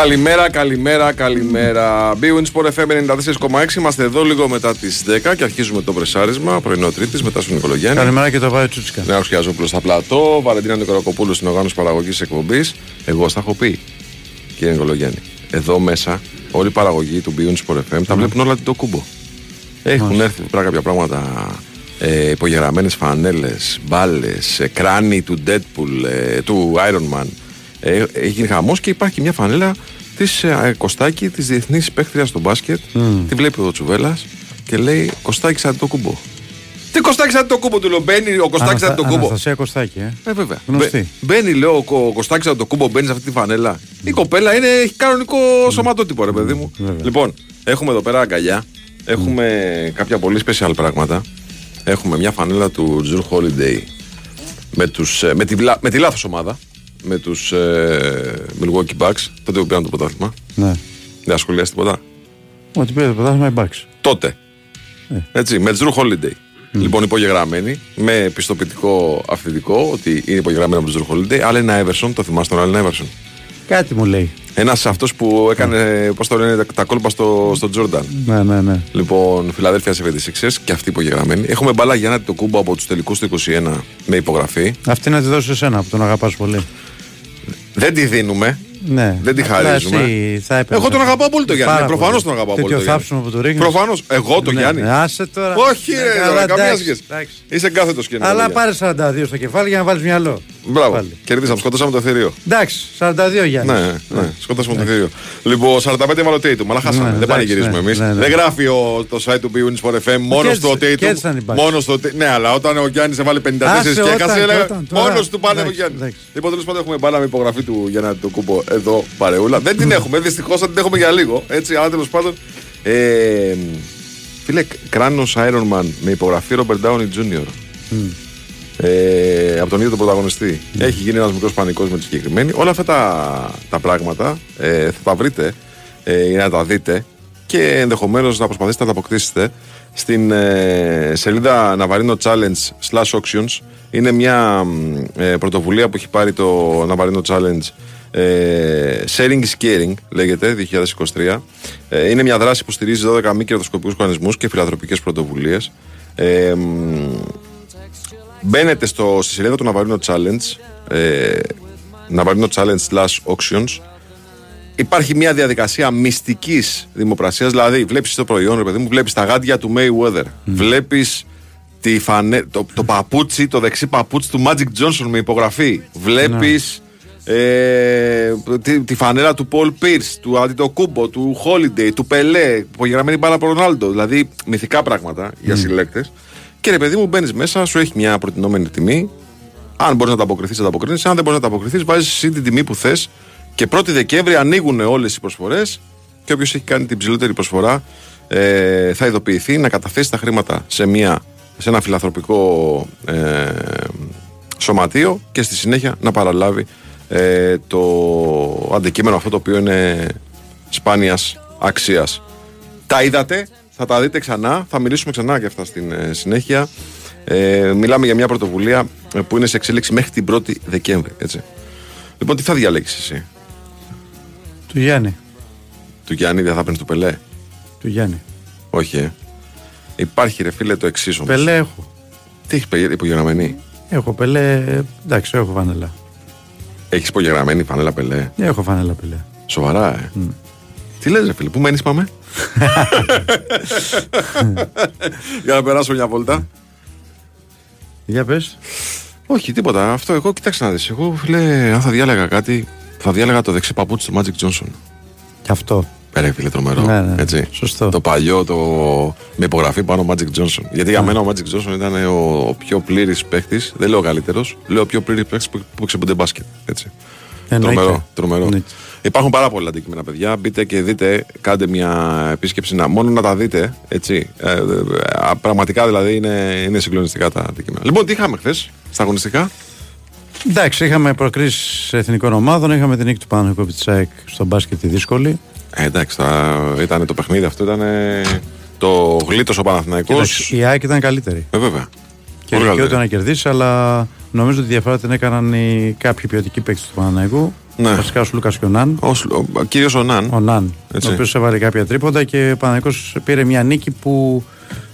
Καλημέρα, καλημέρα, καλημέρα. Bwin Sport FM 94,6. Είμαστε εδώ λίγο μετά τις 10 και αρχίζουμε το πρεσάρισμα. Πρωινό Τρίτης μετά στον Νικολογιάννη. Καλημέρα και το Βάιο Τσούτσικα. Νέος Χιαζόπουλος στα πλατό. Βαλεντίνα Νικολακοπούλου στην οργάνωση παραγωγής εκπομπής. Εγώ στα έχω πει, κύριε Νικολογιάννη. Εδώ μέσα όλη η παραγωγή του Bwin Sport FM τα βλέπουν όλα την κούμπο. Έχουν έρθει πέρα κάποια πράγματα ε, υπογεγραμμένες φανέλες, μπάλες, ε, κράνη του Deadpool, ε, του Iron Man. Ε, έχει γίνει χαμός και υπάρχει και μια φανέλα της ε, Κωστάκη, της διεθνής παίχτρια στο μπάσκετ. Τη βλέπει ο Τσουβέλλα και λέει Κωστάκη σαν το κουμπό. Τι Κωστάκη σαν το κουμπό του λέω, μπαίνει ο Κωστάκη σαν το κουμπό. Αναστασία Κωστάκη, ε. Ε, βέβαια. Γνωστή. Μπε- Μπαίνει, λέω, ο Κο- Κωστάκης από το κούμπο, μπαίνει σε αυτή τη φανέλα. Η κοπέλα είναι, έχει κανονικό σωματότυπο, ρε παιδί μου. Βέβαια. Λοιπόν, έχουμε εδώ πέρα αγκαλιά. Έχουμε κάποια πολύ special πράγματα. Έχουμε μια φανέλα του Drew Holiday με, τους, ε, με, τη, βλα- με τη λάθος ομάδα. Με τους ε, Milwaukee Bucks, τότε που πήραν το πρωτάθλημα. Ναι. Δεν ασχολιάζει τίποτα; Ότι πήρε το πρωτάθλημα η Μπάξ. Τότε. Ε. Έτσι, με Drew Holiday. Λοιπόν, υπογεγραμμένη, με πιστοποιητικό αυθεντικό, ότι είναι υπογεγραμμένη από τον Drew Holiday, αλλά ένα Everson, το θυμάστε τον Allen Everson. Κάτι μου λέει. Ένας αυτός που έκανε, πώς το λένε, τα, τα κόλπα στο, στο Jordan. Ναι, ναι, ναι. Λοιπόν, Φιλαδέλφια 76ers και αυτή υπογεγραμμένη. Έχουμε μπάλα Γιάννα το κούμπο από τους τελικούς του 21 με υπογραφή. Αυτή να τη δώσω εσένα που τον αγαπάς πολύ. Δεν τη δίνουμε. Ναι. Δεν τη Απλά χαρίζουμε. εσύ θα έπαιρνες. Εγώ τον αγαπάω πολύ τον Γιάννη. Πάρα Προφανώς πολύ. τον αγαπάω πολύ. Τέτοιο τον Γιάννη. θάψιμο που του ρίχνεις. Προφανώς. Εγώ τον Ναι, Γιάννη. ναι, Άσε τώρα. Όχι, Ναι, ρε, καλά, τώρα, καμία εντάξει, σχέση. εντάξει. Είσαι κάθετος και Αλλά πάρε 42 στο κεφάλι για να βάλεις μυαλό. Μπράβο. Πάλι. Κερδίσαμε, σκοτώσαμε το θηρίο. Εντάξει, 42 Γιάννης. Ναι, ναι, σκοτώσαμε το θηρίο. Λοιπόν, 45 έβαλε ο Tatum, αλλά χάσαμε. Ναι, δεν εντάξει, πανηγυρίζουμε ναι, εμείς. ναι, ναι. Δεν γράφει ο, το site του Bwin Sport FM μόνο στο κέρδισε- κέρδισαν οι Tatum. Bucks. Μόνο στο Tatum. Ναι, αλλά όταν ο Γιάννης έβαλε 54 Άσε, και όταν, έχασε, έλεγα όταν, τώρα. μόνος του πάνε ο Εντάξει, Γιάννης. εντάξει. Λοιπόν, τέλος πάντων έχουμε μπάλα με υπογραφή του για να το κούμπο εδώ παρεούλα. Δεν την έχουμε, δυστυχώς θα την έχουμε για λίγο. Έτσι, αλλά τέλος πάντων. Ε, φίλε, κράνος Iron Man με υπογραφή Robert Downey Jr. Ε, από τον ίδιο τον πρωταγωνιστή. Έχει γίνει ένας μικρός πανικός με τη συγκεκριμένη. Όλα αυτά τα, τα πράγματα ε, θα τα βρείτε ε, ή να τα δείτε και ενδεχομένως να προσπαθήσετε να τα αποκτήσετε στην ε, σελίδα Navarino Challenge slash auctions. Είναι μια μ, ε, πρωτοβουλία που έχει πάρει το Navarino Challenge ε, Sharing is Caring λέγεται 2023. Ε, είναι μια δράση που στηρίζει 12 μη κερδοσκοπικούς οργανισμούς και φιλανθρωπικές πρωτοβουλίες. Ε, μ, Μπαίνετε στο, στη σελίδα του Navarino Challenge, ε, Navarino Challenge slash auctions. Υπάρχει μια διαδικασία μυστικής δημοπρασίας. Δηλαδή, βλέπεις το προϊόν, ρε παιδί μου, βλέπεις τα γάντια του Mayweather. Βλέπεις το, το παπούτσι, το δεξί παπούτσι του Magic Johnson με υπογραφή. Βλέπεις ε, τη, τη φανέλα του Paul Pierce, του Αντιτοκούμπο, του Holiday, του Πελέ, υπογεγραμμένη μπάλα από Ρονάλντο. Δηλαδή, μυθικά πράγματα για συλλέκτες. Και ρε παιδί μου, μπαίνεις μέσα, σου έχει μια προτινόμενη τιμή. Αν μπορείς να τα αποκριθείς, θα τα αποκρίνεις. Αν δεν μπορείς να τα αποκριθείς, βάζεις εσύ την τιμή που θες. Και 1η Δεκέμβρη ανοίγουν όλες οι προσφορές. Και όποιος έχει κάνει την ψηλότερη προσφορά ε, θα ειδοποιηθεί να καταθέσει τα χρήματα σε, μια, σε ένα φιλανθρωπικό ε, σωματείο και στη συνέχεια να παραλάβει ε, το αντικείμενο αυτό το οποίο είναι σπάνιας αξίας. Τα είδατε, θα τα δείτε ξανά, θα μιλήσουμε ξανά για αυτά στην ε, συνέχεια. Ε, μιλάμε για μια πρωτοβουλία ε, που είναι σε εξέλιξη μέχρι την 1η Δεκέμβρη. Έτσι. Λοιπόν, τι θα διαλέξεις εσύ, Του Γιάννη. του Γιάννη, δεν θα παίρνεις του Πελέ; Του Γιάννη. Όχι, ε. Υπάρχει ρε φίλε το εξή όμως. Πελέ έχω. Τι έχεις υπογεγραμμένη; Έχω πελέ. Εντάξει, έχω φανέλα. Έχεις υπογεγραμμένη φανέλα Πελέ; Έχω φανέλα πελέ. Σοβαρά, ε. Τι λες ρε φίλε, πού μένεις πάμε; Για να περάσω μια βόλτα. Για πες. Όχι, τίποτα. Αυτό εγώ κοιτάξτε να δεις. Εγώ φίλε, αν θα διάλεγα κάτι, θα διάλεγα το δεξί παπούτσι του Magic Johnson. Και αυτό. Ε, Ρε φίλε, τρομερό. Ναι, ναι. Έτσι. Σωστό. Το παλιό, το... με υπογραφή πάνω Magic Johnson. Γιατί για μένα ο Magic Johnson ήταν ο, ο πιο πλήρης παίχτη. Δεν λέω ο καλύτερος, λέω ο πιο πλήρης παίχτη που, που ξεμπούνται μπάσκετ. Έτσι. Εννοείται. Τρομερό. τρομερό. Εννοείται. Υπάρχουν πάρα πολλά αντικείμενα, παιδιά. Μπείτε και δείτε, κάντε μια επίσκεψη να, μόνο να τα δείτε. Έτσι. Ε, ε, ε, πραγματικά δηλαδή είναι, είναι συγκλονιστικά τα αντικείμενα. Λοιπόν, τι είχαμε χθες στα αγωνιστικά; Εντάξει, είχαμε προκρίσεις εθνικών ομάδων. Είχαμε την νίκη του Παναθηναϊκού επί της ΑΕΚ στο μπάσκετ τη δύσκολη. Ε, εντάξει, τα, ήταν το παιχνίδι αυτό, ήταν, το γλίτωσε ο Παναθηναϊκός. Εντάξει, Η ΑΕΚ ήταν καλύτερη. Ε, βέβαια. Και Πολύ δικαιούται καλύτερη. να κερδίσει, αλλά νομίζω ότι τη διαφορά την έκαναν οι κάποιοι ποιοτικοί παίκτες του Παναθηναϊκού. Ναι. Βασικά ο Σλούκας και ο Ναν. Ο, ο, ο κύριος ο Ναν. Ο Ναν. Έτσι. Ο οποίος έβαλε κάποια τρίποντα και ο Παναθηναϊκός πήρε μια νίκη που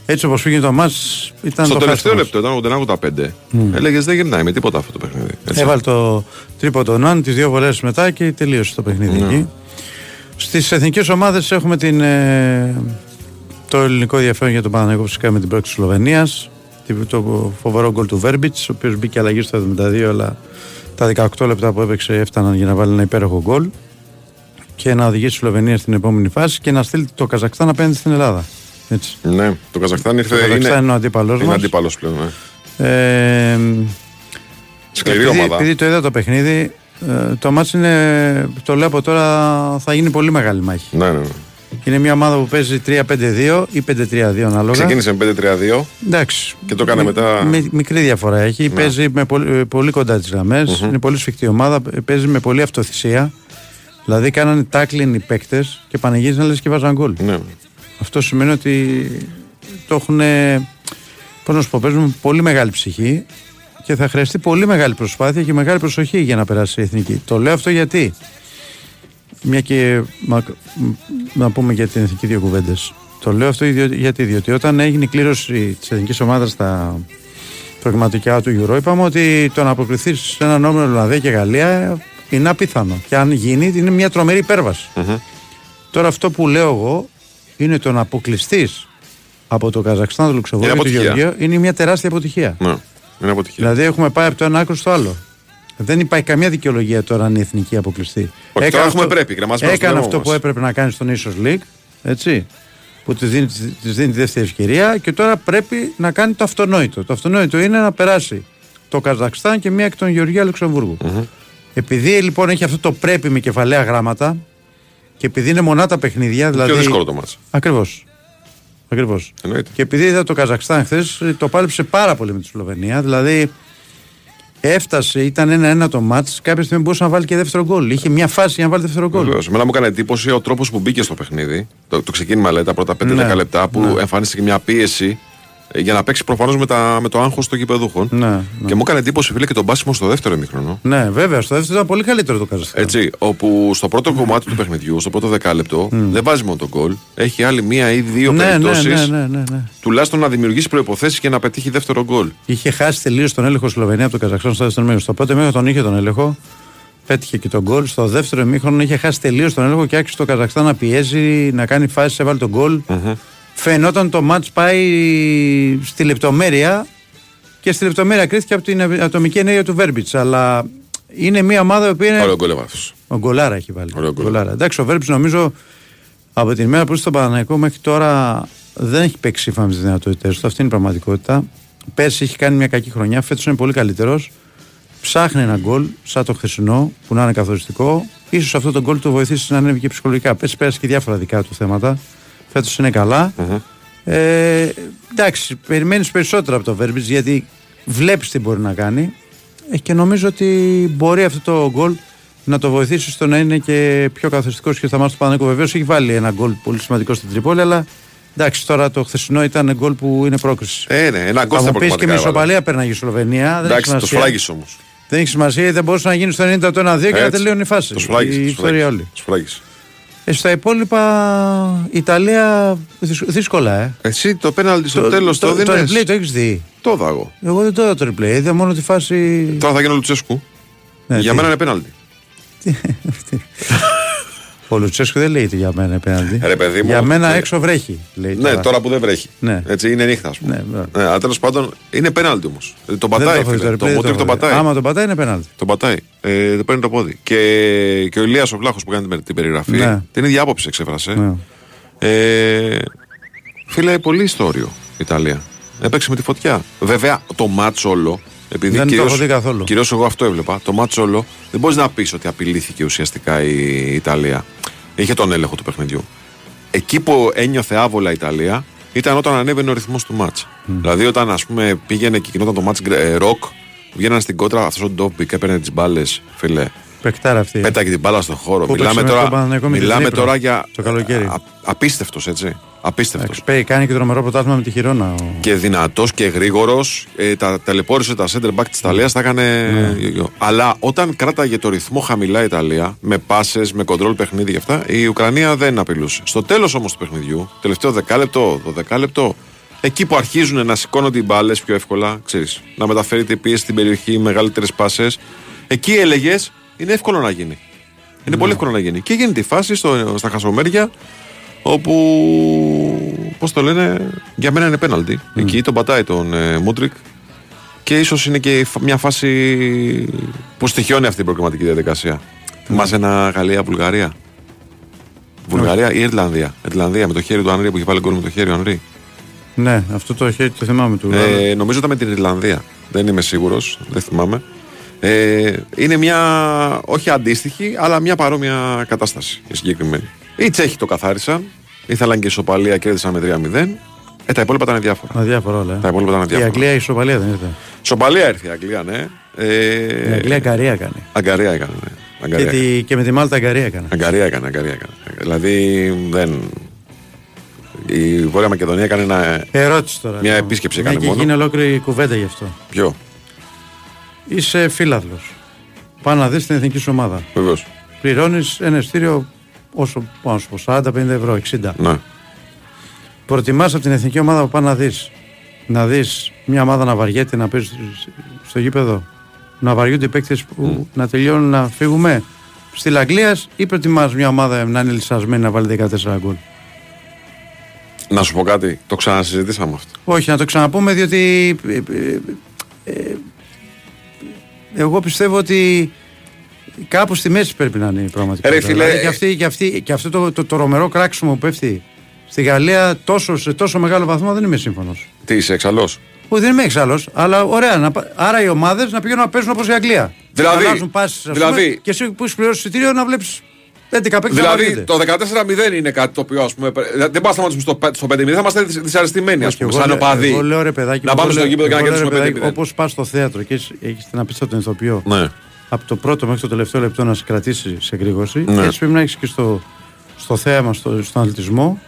έτσι όπως πήγε το ματς ήταν Στο το τελευταίο χάσιμο. λεπτό, ήταν 85. Έλεγες δεν γυρνάει με τίποτα αυτό το παιχνίδι. Έτσι. Έβαλε το τρίποντο ο Ναν, τις δύο βολές μετά και τελείωσε το παιχνίδι Ναι. εκεί. Στις εθνικές ομάδες έχουμε την, ε, το ελληνικό ενδιαφέρον για τον Παναγενικό φυσικά με την πρώτη της Σλοβενίας. Το φοβερό γκολ του Βέρμπιτς, ο οποίος μπήκε αλλαγή στο 72, αλλά τα 18 λεπτά που έπαιξε έφταναν για να βάλει ένα υπέροχο γκολ και να οδηγήσει τη Σλοβενία στην επόμενη φάση και να στείλει το Καζακστάν απέναντι στην Ελλάδα. Έτσι. Ναι, το Καζακστάν ήρθε. Το Καζακστάν είναι, είναι ο αντίπαλός είναι μας. αντίπαλος πλέον. Ναι. Ε, Σκληρή επειδή, ομάδα. επειδή το είδα το παιχνίδι, ε, το μάτς είναι, το λέω από τώρα, θα γίνει πολύ μεγάλη μάχη. Ναι, ναι, ναι. Είναι μια ομάδα που παίζει 3-5-2 ή 5-3-2 ανάλογα. Ξεκίνησε με 5-3-2. Εντάξει. Και το έκανε Μι- μετά- μι- μικρή διαφορά έχει. Παίζει με πολύ, ε, πολύ κοντά τις γραμμε Είναι πολύ σφιχτή ομάδα. ε, Παίζει με πολλή αυτοθυσία. Δηλαδή κάνανε τάκλιν οι παίκτες και πανηγύριζαν λες και βάζαν γκολ. Ναι. Αυτό σημαίνει ότι το έχουν. Πώς να σου πω, παίζουν με πολύ μεγάλη ψυχή και θα χρειαστεί πολύ μεγάλη προσπάθεια και μεγάλη προσοχή για να περάσει η εθνική. Το λέω αυτό γιατί. Μια και μα- μ, να πούμε για την εθνική δύο κουβέντες. Το λέω αυτό ιδιο- γιατί, διότι όταν έγινε η κλήρωση της εθνικής ομάδας στα προγραμματικά του Euro, είπαμε ότι το να αποκριθεί σε έναν όμιλο Ολλανδία και Γαλλία είναι απίθανο. Και αν γίνει, είναι μια τρομερή υπέρβαση. Τώρα αυτό που λέω εγώ είναι το να αποκλειστείς από το Καζακστάν, το Λουξεμβούργο Είναι και το αποτυχία. Γεωργίο είναι μια τεράστια αποτυχία. ναι. Είναι αποτυχία. Δηλαδή έχουμε πάει από το ένα άκρο στο άλλο. Δεν υπάρχει καμία δικαιολογία τώρα αν η εθνική αποκλειστεί. Όχι, τώρα έχουμε πρέπει, κρεμασμένο Έκανε στον αυτό δρόμο που μας. έπρεπε να κάνει στον ίσο League. Έτσι. Που της δίνει, της δίνει τη δεύτερη ευκαιρία και τώρα πρέπει να κάνει το αυτονόητο. Το αυτονόητο είναι να περάσει το Καζακστάν και μία εκ των Γεωργία Λουξεμβούργου. Επειδή λοιπόν έχει αυτό το πρέπει με κεφαλαία γράμματα και επειδή είναι μονά τα παιχνίδια. Δηλαδή... Πιο δύσκολο το μάτς. Ακριβώς. Ακριβώς. Εννοείται. Και επειδή είδα το Καζακστάν χθες, το πάλεψε πάρα πολύ με τη Σλοβενία. Δηλαδή έφτασε, ήταν ένα-ένα το μάτς. Κάποια στιγμή μπορούσε να βάλει και δεύτερο γκολ. Είχε μια φάση για να βάλει δεύτερο γκολ. Βεβαίως. Εμένα μου έκανε εντύπωση ο τρόπος που μπήκε στο παιχνίδι. Το, το ξεκίνημα, λέει, τα πρώτα 5-10 Ναι. λεπτά που Ναι. εμφανίστηκε μια πίεση ε, για να παίξει προφανώς με, τα- με το άγχος των γηπεδούχων. Ναι, ναι. Και μου έκανε εντύπωση, φίλε, και τον πάσιμο στο δεύτερο ημίχρονο. Ναι, βέβαια. Στο δεύτερο ήταν πολύ καλύτερο το Καζακστάν. Έτσι, όπου στο πρώτο κομμάτι του παιχνιδιού, στο πρώτο δεκάλεπτο, δεν βάζει μόνο τον γκολ. Έχει άλλη μία ή δύο ναι, ναι, περιπτώσεις. ναι, ναι, ναι, ναι. Τουλάχιστον να δημιουργήσει προποθέσει και να πετύχει δεύτερο γκολ. Είχε χάσει τελείως τον έλεγχο Σλοβενία από το Καζακστάν στο δεύτερο μήχρονο. Στο πρώτο μήχρονο τον είχε τον έλεγχο. Πέτυχε και τον γκολ. Στο δεύτερο μήχρονο είχε χάσει τελείως τον έλεγχο και άρχισε το Καζακστάν να πιέζει, να κάνει φάσεις, έβαλε τον γκολ. Φαινόταν το μάτς πάει στη λεπτομέρεια και στη λεπτομέρεια κρίθηκε από την ατομική ενέργεια του Βέρμπιτ. Αλλά είναι μια ομάδα που είναι. Ωραίο γκολ έβαφος. Ο Γκολάρα έχει βάλει. Ωραίο γκολ. Γκολάρα. Εντάξει, ο Βέρμπιτ νομίζω από την μέρα που ήρθε στον Παναναϊκό μέχρι τώρα δεν έχει παίξει σύμφωνα με τι δυνατότητές του. Αυτή είναι η πραγματικότητα. Πέρσι έχει κάνει μια κακή χρονιά. Φέτος είναι πολύ καλύτερος. Ψάχνει ένα γκολ σαν το χθεσινό που να είναι καθοριστικό. σω αυτό το γκολ του βοηθήσει να ανέβει και ψυχολογικά. Πέρσι πέρασε και διάφορα δικά του θέματα. Φέτος είναι καλά. Ε, εντάξει, περιμένεις περισσότερα από το Βέρμπιτ γιατί βλέπεις τι μπορεί να κάνει. Ε, και νομίζω ότι μπορεί αυτό το γκολ να το βοηθήσει στο να είναι και πιο καθοριστικός και στα μάτια του Παναγικού. Βεβαίως έχει βάλει ένα γκολ πολύ σημαντικό στην Τρίπολη, αλλά εντάξει, τώρα το χθεσινό ήταν γκολ που είναι πρόκριση. Ε, ναι, ένα γκολ Θα στα μου πεις και με πραγματικά έβαλε. ισοπαλία πέρναγε η Σλοβενία. Δεν έχει Εντάξει, το σημασία. σφράγγισε όμως. Δεν έχει σημασία, γιατί δεν μπορούσε να γίνει στο 90 το 1-2 και να τελείωνε η φάση. Το σφράγγισε. η το ιστορία σφράγγισε, όλη. Το σφράγγισε. Ε, στα υπόλοιπα, η Ιταλία δυσ- δύσκολα, ε. Εσύ το πέναλτι στο τέλος το, το, το δίνεις; replay το έχεις δει. Το δάγω. Εγώ δεν το είδα το replay. Είδα μόνο τη φάση. Τώρα θα γίνω Λουτσέσκου. Ναι, Για τι- μένα είναι πέναλτι. Ο Λουτσέσκου δεν λέγεται για μένα απέναντι. Ρε, παιδί μου, για μένα ναι. έξω βρέχει. Λέει Ναι, τώρα που δεν βρέχει. Ναι. Έτσι είναι νύχτα, ας πούμε. Ναι, βέβαια. Ναι, αλλά τέλος πάντων είναι πέναλτι όμως. Το Δεν πατάει, έχω δει φίλε. replay, Το δεν Μούτρικ έχω το δει. πατάει. Άμα το πατάει είναι πέναλτι. Το πατάει. Ε, το παίρνει το πόδι. Και, και ο Ηλίας ο Βλάχος που κάνει την- την περιγραφή Ναι. την ίδια άποψη εξέφρασε. Ναι. Ε, φίλε, πολύ ιστορίο η Ιταλία. Έπαιξε με τη φωτιά. Βέβαια, το μάτς όλο. Επειδή Δεν το κυρίως, έχω δει καθόλου. κυρίως εγώ αυτό έβλεπα. Το μάτς όλο δεν μπορείς να πεις ότι απειλήθηκε ουσιαστικά η Ιταλία. Είχε τον έλεγχο του παιχνιδιού. Εκεί που ένιωθε άβολα η Ιταλία ήταν όταν ανέβαινε ο ρυθμός του μάτς. Δηλαδή, όταν ας πούμε πήγαινε και γινόταν το μάτς ε, ροκ, βγαίναν στην κόντρα αυτός ο Ντόβμπικ, έπαιρνε τις μπάλες, φίλε. Παιχτάρα αυτή. Πέταγε την μπάλα στον χώρο. Που Μιλάμε παίξε με τον τώρα, Παναθηναϊκό με τη μιλάμε Ντνίπρο τώρα για το καλοκαίρι. απίστευτος έτσι. Απίστευτος. Εξπέει, κάνει και τρομερό πρωτάθλημα με τη Χιρόνα. Ο... Και δυνατός και γρήγορος. Ε, τα ταλαιπώρησε τα center back της Ιταλίας, τα έκανε. Ναι. Αλλά όταν κράταγε το ρυθμό χαμηλά η Ιταλία, με πάσες, με κοντρόλ παιχνίδι και αυτά, η Ουκρανία δεν απειλούσε. Στο τέλος όμως του παιχνιδιού, τελευταίο δεκάλεπτο, το δεκάλεπτο, εκεί που αρχίζουν να σηκώνονται οι μπάλες πιο εύκολα, ξέρεις, να μεταφέρει η πίεση στην περιοχή, μεγαλύτερες πάσες, εκεί έλεγες είναι εύκολο να γίνει. Είναι πολύ εύκολο να γίνει. Και γίνεται η φάση στο, στα χασομέρια όπου, πώς το λένε, για μένα είναι πέναλτι. Εκεί τον πατάει τον ε, Μούντρικ και ίσως είναι και η φα- μια φάση που στοιχιώνει αυτή την προκριματική διαδικασία. Θυμάσαι ένα Γαλλία-Βουλγαρία; Βουλγαρία ή Ιρλανδία; Ιρλανδία με το χέρι του Ανρί που είχε βάλει γκολ με το χέρι ο Ανρί. Ναι, αυτό το, χέρι το θυμάμαι του. Ε, νομίζω ήταν με την Ιρλανδία. Δεν είμαι σίγουρος, δεν θυμάμαι. Ε, είναι μια, όχι αντίστοιχη, αλλά μια παρόμοια κατάσταση η συγκεκριμένη. Οι Τσέχοι το καθάρισαν, ήθελαν και ισοπαλία, κέρδισαν με 3-0. Ε, τα υπόλοιπα ήταν διάφορα. Αδιάφορο όλα. Τα υπόλοιπα ήταν Η διάφορα. Αγγλία η ισοπαλία δεν ήρθε. Ισοπαλία ήρθε η Αγγλία, ναι. Ε, Η Αγγλία καρία κάνει. Αγκαρία έκανε, ναι. Και, Αγκαρία, τη, και με τη Μάλτα καρία έκανε. Αγκαρία έκανε, Αγκαρία έκανε. Δηλαδή δεν. Η Βόρεια Μακεδονία έκανε ένα. Ερώτηση τώρα. Μια λοιπόν. επίσκεψη Μια έκανε και μόνο. γίνει ολόκληρη κουβέντα γι' αυτό. Ποιο, Είσαι φίλαθλο. Πάει να δεις την εθνική σου ομάδα. βεβαίως. Πληρώνεις ένα ειστήριο όσο πάνω να σου πω, 40-50 ευρώ, 60. Ναι. Προτιμάς από την εθνική ομάδα που πάει να δεις να δεις μια ομάδα να βαριέται να παίζει στο γήπεδο. Να βαριούνται οι παίκτες που να τελειώνουν να φύγουμε. Στη Αγγλίας ή προτιμάς μια ομάδα να είναι λυσασμένη να βάλει 14 γκολ; Να σου πω κάτι, το ξανασυζητήσαμε αυτό. Όχι, να το ξαναπούμε διότι ε, ε, ε, εγώ πιστεύω ότι κάπου στη μέση πρέπει να είναι η πραγματικότητα. Ρε φίλε, Δηλαδή, και, ε, αυτή, και, αυτή, και αυτό το, το, το ρομερό κράξιμο που πέφτει στη Γαλλία τόσο, σε τόσο μεγάλο βαθμό δεν είμαι σύμφωνος. Τι είσαι, εξαλώ. Όχι, δεν είμαι εξάλλου, αλλά ωραία. Να, πα- άρα οι ομάδες να πηγαίνουν να παίζουν όπως η Αγγλία. Δηλαδή, να αλλάζουν πάσεις, ας δηλαδή- πούμε, και εσύ που έχει πληρώσεις εισιτήριο να βλέπεις 11 παίκτες να Δηλαδή βαριούνται. το 14-0 είναι κάτι το οποίο ας πούμε. Δεν πάμε να σταματήσουμε στο, πέ- στο 5-0, θα είμαστε δυσ- δυσαρεστημένοι, ας Όχι, πούμε, εγώ σαν λέω- οπαδοί. Εγώ λέω ρε παιδάκι, Να πάμε στο γήπεδο και να κερδίσουμε 5-0. Όπως πας στο θέατρο και έχει την απίστευτη τον ηθοποιό. Ναι. Από το πρώτο μέχρι το τελευταίο λεπτό να σε κρατήσει σε γρήγορση. Ναι. Έτσι πρέπει να έχεις και στο, στο θέαμα, στο, στον αθλητισμό,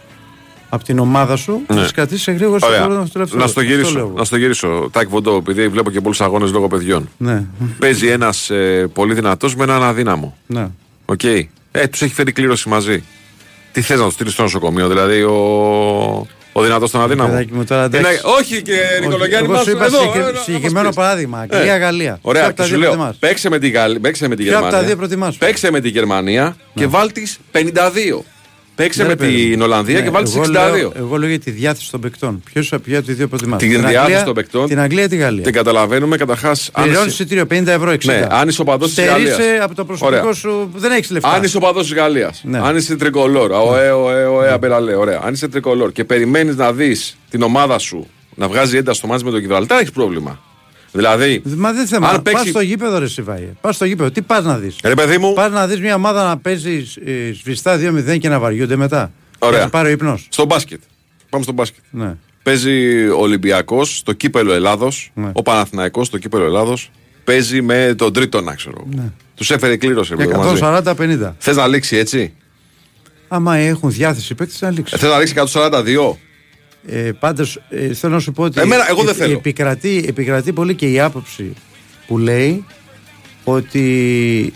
από την ομάδα σου, Ναι. να σε κρατήσεις σε εγρήγορση στο Ωραία. πρώτο μέχρι το τελευταίο. Να στο Αυτό γυρίσω. λέω. Να στο γυρίσω. Τάε κβον ντο, επειδή βλέπω και πολλούς αγώνες λόγω παιδιών. Ναι. Παίζει ένας ε, πολύ δυνατός με έναν αδύναμο. ναι. Οκ. Ε, τους έχει φέρει κλήρωση μαζί. Τι θες να τους στείλεις στο νοσοκομείο, δηλαδή ο, ο δυνατός στον αδύναμο. Παιδάκι μου, τώρα, εντάξει. Είναι- όχι και Νικολογιάννη, Εγώ μας- σου είπα εδώ, συγκεκρι- ε, να μας συγκεκριμένο πεις. παράδειγμα. Ε. Αγγλία-Γαλλία. Ποια Ωραία, από τα και σου δύο λέω, προτιμάς; παίξε με τη, Γαλλ- παίξε με τη Ποια από τα Γερμανία. δύο προτιμάς; Παίξε με τη Γερμανία και βάλ τη 52. Παίξε Ναι, με ρε παιδί την μου. Ολλανδία Ναι, και βάλ τη εγώ 62. λέω- Εγώ λέω για τη διάθεση των παικτών. Ποιος ποια από τι δύο προτιμάς. Την διάθεση των παικτών. Την Αγγλία ή τη Γαλλία; Την καταλαβαίνουμε καταρχάς. Πληρώνει εισιτήριο 50 ευρώ 60. Ναι, αν είσαι οπαδός της Γαλλίας. Στερείσαι από το προσωπικό Ωραία. σου. Δεν έχεις λεφτά. Αν είσαι οπαδό της Γαλλίας, Ναι. αν είσαι τρικολόρ, ωε, ωε, ωε, αμπεραλέ, ωραία. Αν είσαι τρικολόρ και περιμένεις να δεις την ομάδα σου να βγάζει ένταση στο μάτς με τον Γιβραλτάρ, έχεις πρόβλημα. Δηλαδή, Μα δεν θέμα. Αν Πας παίξει- στο γήπεδο, ρε Σιβάη. Πας στο γήπεδο. Τι πας να δεις; ρε παιδί μου, Πας να δεις μια ομάδα να παίζει ε, σβηστά 2-0 και να βαριούνται μετά. Ωραία. Και να πάρει ο ύπνος. στο μπάσκετ. Πάμε στο μπάσκετ. Ναι. Παίζει ο Ολυμπιακός στο κύπελο Ελλάδος, Ναι. ο Παναθηναϊκός στο κύπελο Ελλάδος. Παίζει με τον τρίτο, να ξέρω. Ναι. Τους έφερε κλήρωση. Για 140-50. Θες να λήξει έτσι; Άμα έχουν διάθεση παίκτες να λήξει. Θες να λήξει 142. Ε, Πάντως ε, θέλω να σου πω ότι. Εμένα, εγώ δεν ε, θέλω. Επικρατεί, επικρατεί πολύ και η άποψη που λέει ότι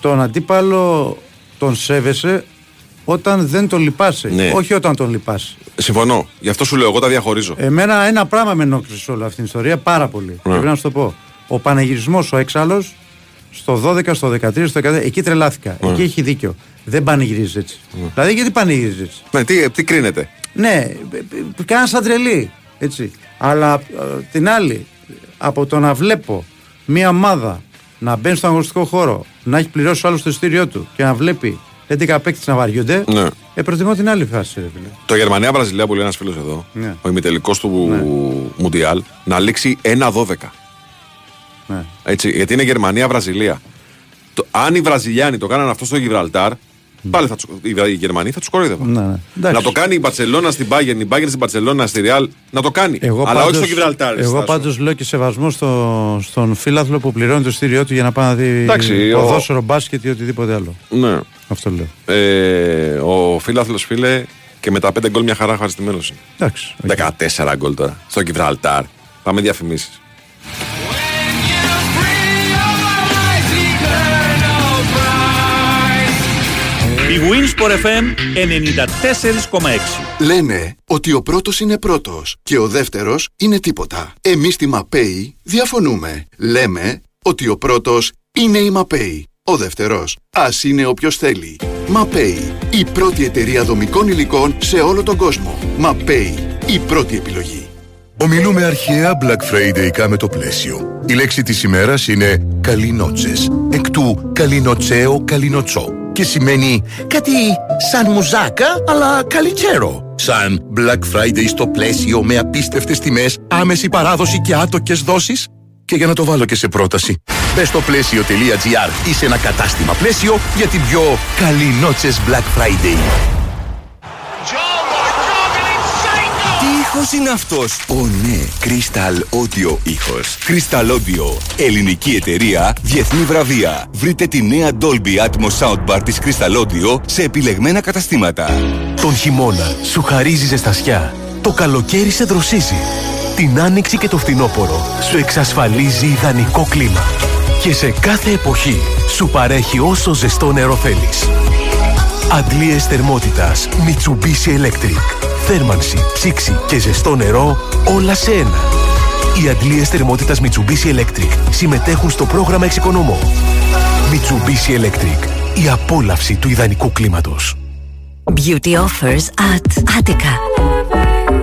τον αντίπαλο τον σέβεσαι όταν δεν τον λυπάσαι. Ναι. Όχι όταν τον λυπάσαι. Συμφωνώ. Γι' αυτό σου λέω, εγώ τα διαχωρίζω. Εμένα ένα πράγμα με ενόχλησε σε όλη αυτή την ιστορία πάρα πολύ. Και Πρέπει να σου το πω. Ο πανηγυρισμό ο έξαλλος στο 12, στο 13, στο 14, εκεί τρελάθηκα. Εκεί έχει δίκιο. Δεν πανηγυρίζεις έτσι. Δηλαδή γιατί πανηγυρίζεις έτσι; Ναι, τι, τι κρίνεται; Ναι, κάνα σαν τρελή. Έτσι. Αλλά ε, την άλλη, από το να βλέπω μία ομάδα να μπαίνει στον αγωνιστικό χώρο, να έχει πληρώσει άλλος το ειστήριό του και να βλέπει 11 παίκτες να βαριούνται, Ναι. ε, προτιμώ την άλλη φάση. Ρε, φίλε. Το Γερμανία-Βραζιλία που λέει ένας φίλος εδώ, Ναι. ο ημιτελικός του Μουντιάλ, να λήξει 1-12. Ναι. Έτσι, γιατί είναι Γερμανία-Βραζιλία. Το, αν οι Βραζιλιάνοι το κάνανε αυτό στο Γιβραλτάρ, πάλι θα τους, οι, Βρα- οι Γερμανοί θα τους κοροϊδεύαν. Ναι, ναι. Εντάξει. Να το κάνει η Μπαρσελόνα στην Bayern, η Bayern στην Μπαρσελόνα, στη Real, να το κάνει. Εγώ Αλλά όχι πάντως- στο Γιβραλτάρ. Εγώ Στάσο. πάντως λέω και σεβασμό στο, στον φίλαθλο που πληρώνει το εισιτήριό του για να πάει να δει Εντάξει, ο- ποδόσφαιρο, μπάσκετ ή οτιδήποτε άλλο. Ναι. Αυτό λέω. Ε, ο φίλαθλος φίλε Και με τα 5 γκολ μια χαρά ευχαριστημένος είναι. Εντάξει. οκ. 14 γκολ τώρα. Στο Γιβραλτάρ. Πάμε διαφημίσεις. bwin sport FM 94,6. Λένε ότι ο πρώτος είναι πρώτος και ο δεύτερος είναι τίποτα. Εμείς στη ΜΑΠΕΗ διαφωνούμε. Λέμε ότι ο πρώτος είναι η ΜΑΠΕΗ. Ο δεύτερος, ας είναι όποιος θέλει. ΜΑΠΕΗ, η πρώτη εταιρεία δομικών υλικών σε όλο τον κόσμο. ΜΑΠΕΗ, η πρώτη επιλογή. Ομιλούμε αρχαία Black Friday με το πλαίσιο. Η λέξη της ημέρας είναι «καλινότσες», εκ του «καλινοτσέο καλινοτσό» και σημαίνει κάτι σαν μουζάκα αλλά καλιτσέρο. Σαν Black Friday στο πλαίσιο με απίστευτες τιμές, άμεση παράδοση και άτοκες δόσεις. Και για να το βάλω και σε πρόταση, μπες στο πλαίσιο.gr ή σε ένα κατάστημα πλαίσιο για την πιο καλινότσες Black Friday. Τι ήχος είναι αυτός; Ω ναι, Crystal Audio ήχος. Crystal Audio, ελληνική εταιρεία, διεθνή βραβεία. Βρείτε τη νέα Dolby Atmos Soundbar της Crystal Audio σε επιλεγμένα καταστήματα. Τον χειμώνα σου χαρίζει ζεστασιά. Το καλοκαίρι σε δροσίζει. Την άνοιξη και το φθινόπωρο σου εξασφαλίζει ιδανικό κλίμα. Και σε κάθε εποχή σου παρέχει όσο ζεστό νερό θέλεις. Αντλίες θερμότητας Mitsubishi Electric. Θέρμανση, ψήξη και ζεστό νερό όλα σε ένα. Οι αντλίες θερμότητας Mitsubishi Electric συμμετέχουν στο πρόγραμμα Εξοικονομώ. Mitsubishi Electric. Η απόλαυση του ιδανικού κλίματος. Beauty offers at Attica.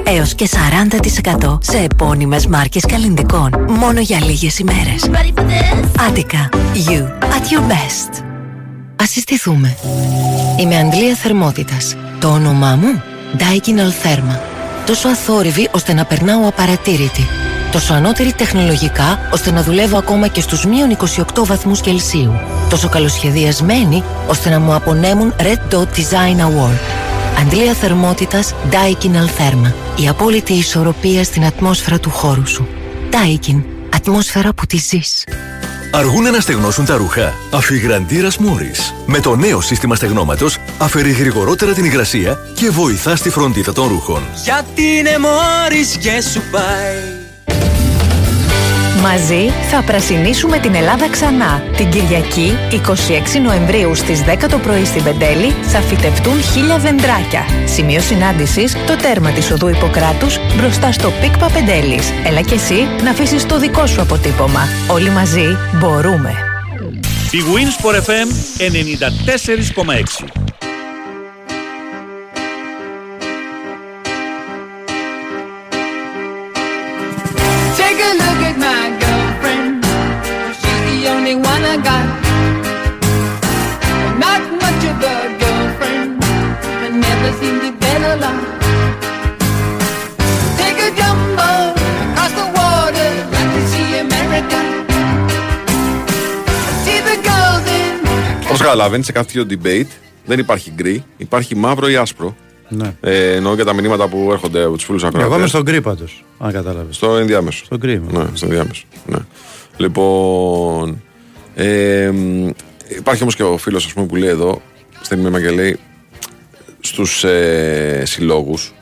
Έως και 40% σε επώνυμες μάρκες καλλιντικών. Μόνο για λίγες ημέρες. Attica. You at your best. Ας συστηθούμε. Είμαι Αντλία Θερμότητας. Το όνομά μου; Daikin Altherma. Τόσο αθόρυβη ώστε να περνάω απαρατήρητη. Τόσο ανώτερη τεχνολογικά ώστε να δουλεύω ακόμα και στους μείον 28 βαθμούς Κελσίου. Τόσο καλοσχεδιασμένη ώστε να μου απονέμουν Red Dot Design Award. Αντλία θερμότητας Daikin Altherma. Η απόλυτη ισορροπία στην ατμόσφαιρα του χώρου σου. Daikin. Ατμόσφαιρα που τη ζεις. Αργούν να στεγνώσουν τα ρούχα. Αφιγραντήρας Μόρις. Με το νέο σύστημα στεγνώματος αφαιρεί γρηγορότερα την υγρασία και βοηθά στη φροντίδα των ρούχων. Γιατί είναι μόρις και σου πάει Μαζί θα πρασινίσουμε την Ελλάδα ξανά. Την Κυριακή, 26 Νοεμβρίου στις 10 το πρωί στην Πεντέλη, θα φυτευτούν χίλια δεντράκια. Σημείο συνάντησης, το τέρμα της οδού Ιπποκράτους, μπροστά στο ΠΙΚΠΑ Πεντέλης. Έλα και εσύ να αφήσεις το δικό σου αποτύπωμα. Όλοι μαζί μπορούμε. Η bwin sport FM 94,6. Καταλαβαίνει, σε κάποιο debate δεν υπάρχει γκρι, υπάρχει μαύρο ή άσπρο. Ναι. Ε, εννοώ για τα μηνύματα που έρχονται από τους φίλους ακροατές. Εγώ είμαι στον γκρι πάντως, αν κατάλαβες. Στο ενδιάμεσο. Στον γκρι είμαι. Ναι, στο ενδιάμεσο. Ναι. Λοιπόν. Ε, μ, υπάρχει όμως και ο φίλος που λέει εδώ, στην μήμα και λέει στους ε, συλλόγους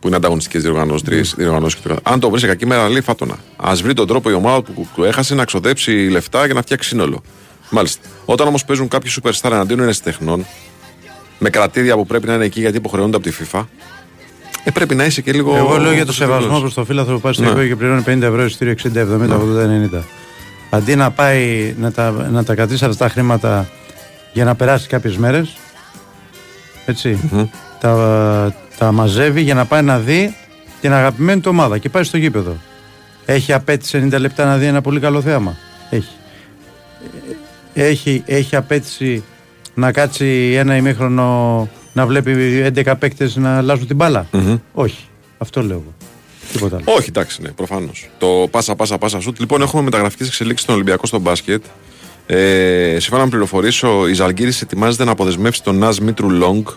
που είναι ανταγωνιστικές διοργανώσεις, τρεις διοργανώσεις και το καθ- Αν το βρει σε κακή μέρα, λέει φά' τονα. Ας βρει τον τρόπο η ομάδα που του έχασε να ξοδέψει λεφτά για να φτιάξει σύνολο. Μάλιστα. Όταν όμως παίζουν κάποιοι superstar εναντίον τεχνών, με κρατήδια που πρέπει να είναι εκεί γιατί υποχρεώνονται από τη FIFA, ε, πρέπει να είσαι και λίγο. Εγώ λέω για το προσεκτικός. σεβασμό προς το φίλαθρο που πάει στο Ναι. ναι. και πληρώνει 50 ευρώ εισιτήριο 60, 70, 80, 90. Αντί να πάει να τα, να τα κρατήσει αυτά τα χρήματα για να περάσει κάποιες μέρες. ετσι τα, τα μαζεύει για να πάει να δει την αγαπημένη του ομάδα και πάει στο γήπεδο. Έχει απέτηση 90 λεπτά να δει ένα πολύ καλό θέαμα. Έχει. Ε, Έχει, έχει απέτηση να κάτσει ένα ημίχρονο να βλέπει 11 παίκτες να αλλάζουν την μπάλα; Όχι. Αυτό λέω εγώ. Τίποτα άλλο. Όχι, εντάξει, ναι, προφανώς. Το πάσα, πάσα, πάσα σουτ. Λοιπόν, έχουμε μεταγραφικές εξελίξεις στον Ολυμπιακό στο μπάσκετ. Ε, σύμφωνα με πληροφορήσω, η Ζαλγκύρης ετοιμάζεται να αποδεσμεύσει τον Ναζ Μίτρου Λόγκ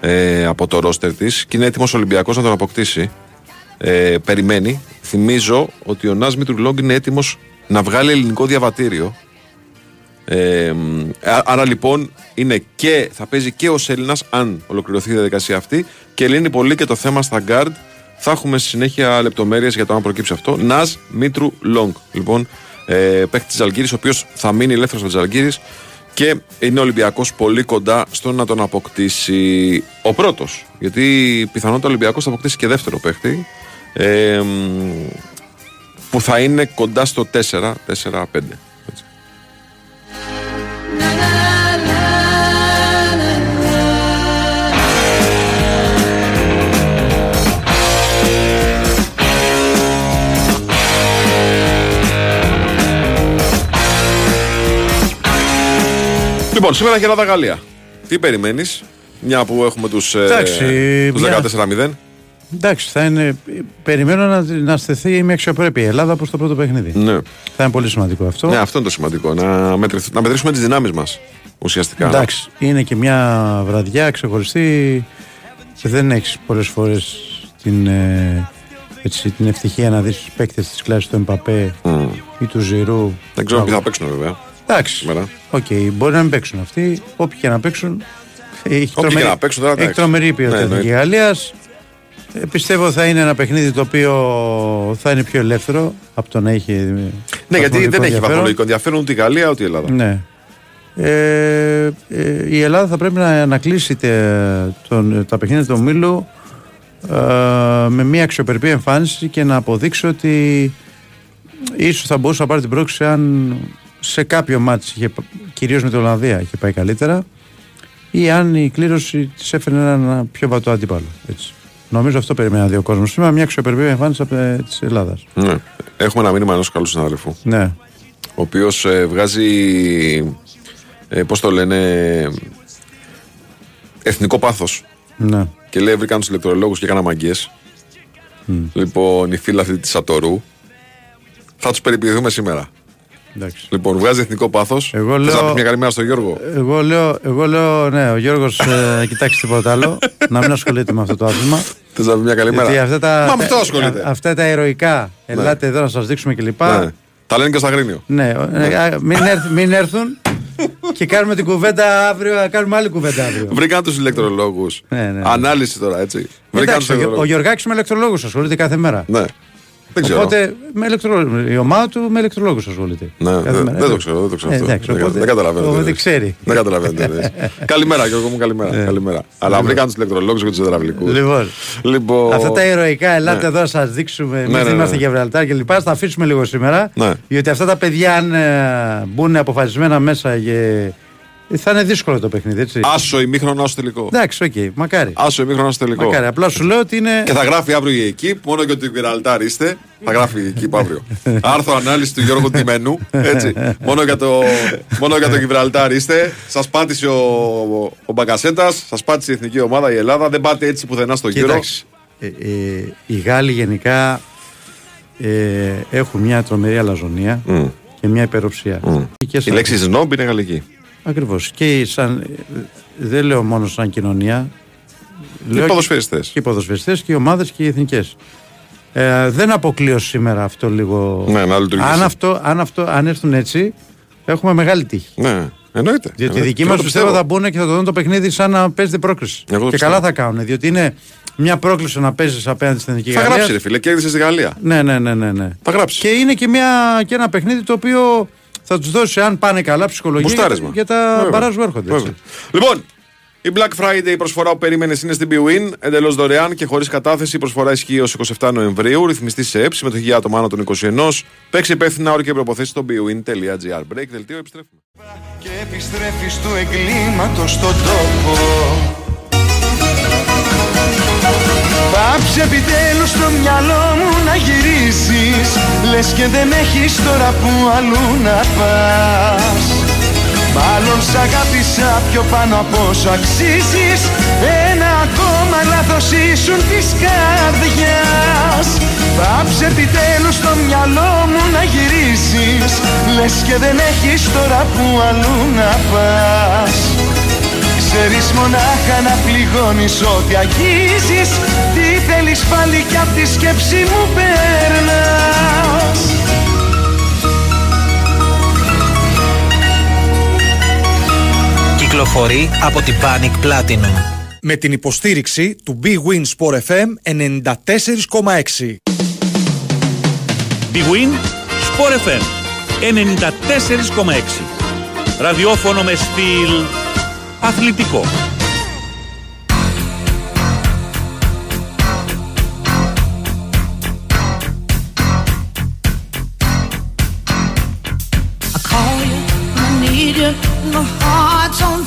ε, από το ρόστερ της και είναι έτοιμος ο Ολυμπιακός να τον αποκτήσει. Ε, περιμένει. Θυμίζω ότι ο Ναζ Μήτρου Λονγκ είναι έτοιμος να βγάλει ελληνικό διαβατήριο Ε, μ, α- άρα λοιπόν είναι και, θα παίζει και ο Έλληνας, αν ολοκληρωθεί η διαδικασία αυτή, και λύνει πολύ και το θέμα στα guard. Θα έχουμε στη συνέχεια λεπτομέρειες για το αν προκύψει αυτό. Ναζ Μήτρου Λονγκ. Λοιπόν, ε, παίκτης της Ζαλγκίρις, ο οποίος θα μείνει ελεύθερος με τη Ζαλγκίρις και είναι ο Ολυμπιακός πολύ κοντά στο να τον αποκτήσει ο πρώτος. Γιατί πιθανότατα ο Ολυμπιακός θα αποκτήσει και δεύτερο παίκτη. Ε, μ, που θα είναι κοντά στο 4-4-5. Έτσι. Λοιπόν, σήμερα και Ελλάδα Γαλλία. Τι περιμένεις, μια που έχουμε τους Εντάξει, μια- 14-0. Εντάξει, θα είναι. Περιμένω να, να στεθεί με αξιοπρέπεια η Ελλάδα προς το πρώτο παιχνίδι. Ναι. Θα είναι πολύ σημαντικό αυτό. ναι, αυτό είναι το σημαντικό. Να, μετρηθ- να μετρήσουμε τις δυνάμεις μας ουσιαστικά. Εντάξει, είναι και μια βραδιά ξεχωριστή. Δεν έχεις πολλές φορές την, ε, έτσι, την ευτυχία να δεις τους παίκτες της κλάσης του Εμπαπέ Μμ. ή του Ζηρού. Δεν ξέρω ποιοι θα παίξουν βέβαια. Εντάξει. Σήμερα. Οκ, μπορεί να μην παίξουν αυτοί. Όποιοι και να παίξουν. Έχει Όποιοι και να παίξουν, τώρα έχει εντάξει. τρομερή ποιότητα Ναι, η Εθνική εννοείται. Γαλλίας. Ε, πιστεύω θα είναι ένα παιχνίδι το οποίο θα είναι πιο ελεύθερο από το να έχει. Ναι, γιατί δεν έχει βαθμολογικό βαθμολογικό ενδιαφέρον ούτε η Γαλλία ούτε η Ελλάδα. Ναι. Ε, ε, η Ελλάδα θα πρέπει να, να κλείσει τε- τον, τα παιχνίδια του ομίλου ε, με μια αξιοπρεπή εμφάνιση και να αποδείξει ότι ίσως θα μπορούσε να πάρει την πρόκληση αν σε κάποιο μάτς, είχε, κυρίως με την Ολλανδία, είχε πάει καλύτερα ή αν η κλήρωση της έφερε ένα πιο βατό αντίπαλο. Έτσι. Νομίζω αυτό περιμένει να δει ο κόσμος σήμερα, μια αξιοπρεπή εμφάνιση από, ε, της Ελλάδας. Ναι. Έχουμε ένα μήνυμα ενός καλού συναδελφού. Ναι. Ο οποίος βγάζει. Ε, Πώς το λένε. Εθνικό πάθος. Ναι. Και λέει: Βρήκαν τους ηλεκτρολόγους και έκανα μαγκές. Λοιπόν, οι φίλοι αυτοί της Ατορού. Θα τους περιποιηθούμε σήμερα. Εντάξει. Λοιπόν, βγάζει εθνικό πάθος. Εγώ Θες να λέω- πει μια καλημέρα στον Γιώργο. Εγώ λέω, εγώ λέω ναι, ο Γιώργος ε, κοιτάξει τίποτα άλλο. να μην ασχολείται με αυτό το άθλημα. Θες να πει μια καλημέρα. Γιατί αυτά τα, Μα με αυτό ασχολείται. α- αυτά τα ηρωικά, ελάτε εδώ να σας δείξουμε κλπ. Ναι. Τα λένε και στα Αγρίνιο. Ναι, ε, α, μην, έρθ- μην έρθουν και κάνουμε την κουβέντα αύριο, να κάνουμε άλλη κουβέντα αύριο. Βρήκαν τους ηλεκτρολόγους. Ναι, ναι, ναι. Ανάλυση τώρα, έτσι. Βρήκαν Εντάξει, τους ο, Γεω- ο ηλεκτρολόγους. Γιωργάκης με ηλεκτρολόγους ασχολείται κάθε μέρα. Ναι. Δεν ξέρω. Οπότε με ηλεκτρολόγους, η ομάδα του με ηλεκτρολόγους ασχολείται. Ναι, κάθε δεν, μέρα. δεν το ξέρω, δεν το ξέρω. Ε, αυτό. εντάξει, δεν, οπότε- δεν καταλαβαίνω. οπότε τι λες. ξέρει. Δεν καταλαβαίνω. τι λες. καλημέρα, Γιώργο μου, καλημέρα. καλημέρα. Αλλά βρήκαν τους ηλεκτρολόγους και τους υδραυλικούς. Λοιπόν, Λοιπόν, Αυτά τα ηρωικά, ελάτε Ναι. εδώ να σας δείξουμε. Εμείς ναι, ναι, είμαστε ναι. Γεβραλτάρ και λοιπά. Θα τα αφήσουμε λίγο σήμερα. Ναι. Γιατί αυτά τα παιδιά, αν ε, μπουν αποφασισμένα μέσα, και... θα είναι δύσκολο το παιχνίδι, έτσι. Άσο ημίχρονο, άσο τελικό. Εντάξει, οκ, μακάρι. Άσο ημίχρονο, άσο τελικό. Μακάρι. Απλά σου λέω ότι είναι. Και θα γράφει αύριο η Εκίπ, μόνο για ότι Γιβραλτάρ είστε. Θα γράφει η Εκίπ αύριο. Άρθρο ανάλυση του Γιώργου Τιμένου. Έτσι. μόνο, για το, μόνο για το Γιβραλτάρ είστε. Σας πάτησε ο, ο Μπακασέτας, σας πάτησε η εθνική ομάδα η Ελλάδα. Δεν πάτε έτσι πουθενά στο γύρο. Κοίταξε. Ε, ε, οι Γάλλοι γενικά ε, έχουν μια τρομερή αλαζονεία Μμ. και μια υπεροψία. Και Η σαν- λέξη σνόμπ είναι γαλλική. Ακριβώς. Και σαν, ε, δεν λέω μόνο σαν κοινωνία. Οι λέω ποδοσφαιριστές. και οι ποδοσφαιριστές και οι ομάδες και οι εθνικές. Ε, δεν αποκλείω σήμερα αυτό λίγο. Ναι, να λειτουργήσει. αν, αυτό, αν, αυτό, αν έρθουν έτσι, έχουμε μεγάλη τύχη. Ναι, εννοείται. Διότι οι εννοείται. δικοί Και μας εγώ το πιστεύω θα μπουν και θα το δουν το παιχνίδι σαν να παίζετε πρόκληση. Εγώ το και πιστεύω. καλά θα κάνουν. Διότι είναι μια πρόκληση να παίζεις απέναντι στην εθνική Θα Γαλλία. γράψει, ρε φίλε, κέρδισε στη Γαλλία. Ναι, ναι, ναι, ναι, ναι. Θα γράψει. Και είναι και, μια, και ένα παιχνίδι το οποίο θα τους δώσει, αν πάνε καλά, ψυχολογία για, Μπουστάρισμα. για τα Βέβαια. μπαράζ που έρχονται. έτσι. Βέβαια. Λοιπόν, η Black Friday η προσφορά που περίμενε είναι στην BWIN, εντελώς δωρεάν και χωρίς κατάθεση. Η προσφορά ισχύει ω 27 Νοεμβρίου. Ρυθμιστή σε ΕΠ, συμμετοχή άτομα άνω των 21. Παίξει υπεύθυνα όρια και προποθέσει στο bwin.gr. Break, δελτίο, επιστρέφουμε. Και επιστρέφεις του εγκλήματος στον τόπο Πάψε επιτέλους στο μυαλό μου να γυρίσεις Λες και δεν έχεις τώρα που αλλού να πας. Μάλλον σ' αγάπησα πιο πάνω από όσο αξίζεις Ένα ακόμα λάθος ήσουν της καρδιάς. Πάψε επιτέλους στο μυαλό μου να γυρίσεις Λες και δεν έχεις τώρα που αλλού να πας Ξέρεις μονάχα να πληγώνεις ό,τι αγγίζεις Τι θέλεις πάλι κι απ' τη σκέψη μου περνάς Κυκλοφορεί από την Panic Platinum. Με την υποστήριξη του Big Win Sport FM 94,6. Big Win Sport FM 94,6. Ραδιόφωνο με στυλ αθλητικό. I call you, I need you, my heart's on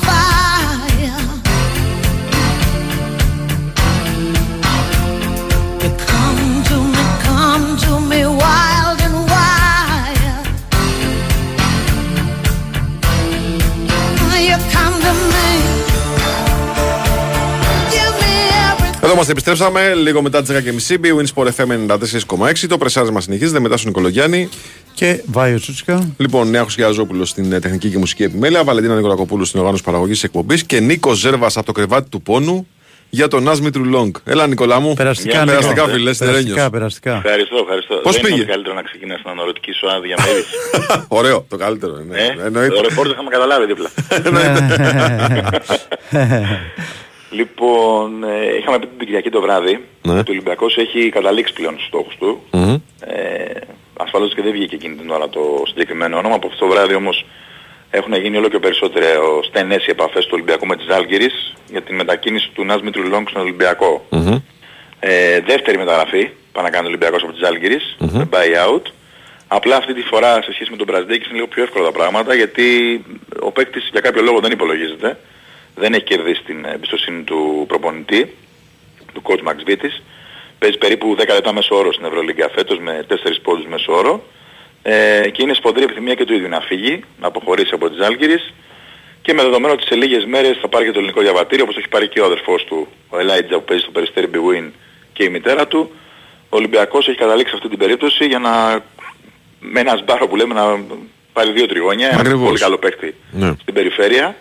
είμαστε, επιστρέψαμε λίγο μετά τις 10.30. Win Sport FM 94,6. Το πρεσάρισμα συνεχίζεται μετά στον Νικολογιάννη. Και Βάιο Τσούτσικα. Λοιπόν, Νέα Χωσιαζόπουλο στην ε, τεχνική και μουσική επιμέλεια. Βαλεντίνα Νικολακοπούλου στην οργάνωση παραγωγής εκπομπής. Και Νίκο Ζέρβας από το κρεβάτι του πόνου για τον Άσμητρου Λόγκ. Έλα, Νικολά μου. Περαστικά, Νίκο. Νίκο. περαστικά φίλε, στην Περαστικά, περαστικά. Ευχαριστώ, ευχαριστώ. Πώς Δεν πήγε; είναι ότι καλύτερο να ξεκινάς την αναρωτική σου άδεια με Ωραίο, το καλύτερο. Ναι. Ε, Εννοείται. το ρεπόρτερ θα με καταλάβει δίπλα. λοιπόν, ε, είχαμε πει την Κυριακή το βράδυ Ναι. ότι ο Ολυμπιακός έχει καταλήξει πλέον στους στόχους του. Μμμ. Ε, ασφαλώς και δεν βγήκε εκείνη την ώρα το συγκεκριμένο όνομα. Από αυτό το βράδυ όμως έχουν γίνει όλο και περισσότερο στενές οι επαφές του Ολυμπιακού με τις Άλγηρης για την μετακίνηση του Νας Μήτρου Λόγκ στον Ολυμπιακό. Μμμ. Ε, δεύτερη μεταγραφή, πάει να κάνει ο Ολυμπιακός από τις Άλγηρης, Μμμ. με buyout. Απλά αυτή τη φορά σε σχέση με τον Μπραζδέκης είναι λίγο πιο εύκολα τα πράγματα γιατί ο παίκτης για κάποιο λόγο δεν υπολογίζεται. Δεν έχει κερδίσει την εμπιστοσύνη του προπονητή, του coach Max Vitis. Παίζει περίπου 10 λεπτά μέσο όρο στην Ευρωλίγκα φέτος με 4 πόντους μέσο όρο. Ε, και είναι σπονδρή επιθυμία και του ίδιου να φύγει, να αποχωρήσει από τις Άλγηρης. Και με δεδομένο ότι σε λίγες μέρες θα πάρει και το ελληνικό διαβατήριο, όπως έχει πάρει και ο αδερφός του, ο Ελάιτζα που παίζει στο Περιστέρι Μπιουίν και η μητέρα του. Ο Ολυμπιακός έχει καταλήξει αυτή την περίπτωση για να με ένα σμπάρο που λέμε να πάρει δύο τριγώνια, ένα Ακριβώς. πολύ καλό παίκτη Ναι. στην περιφέρεια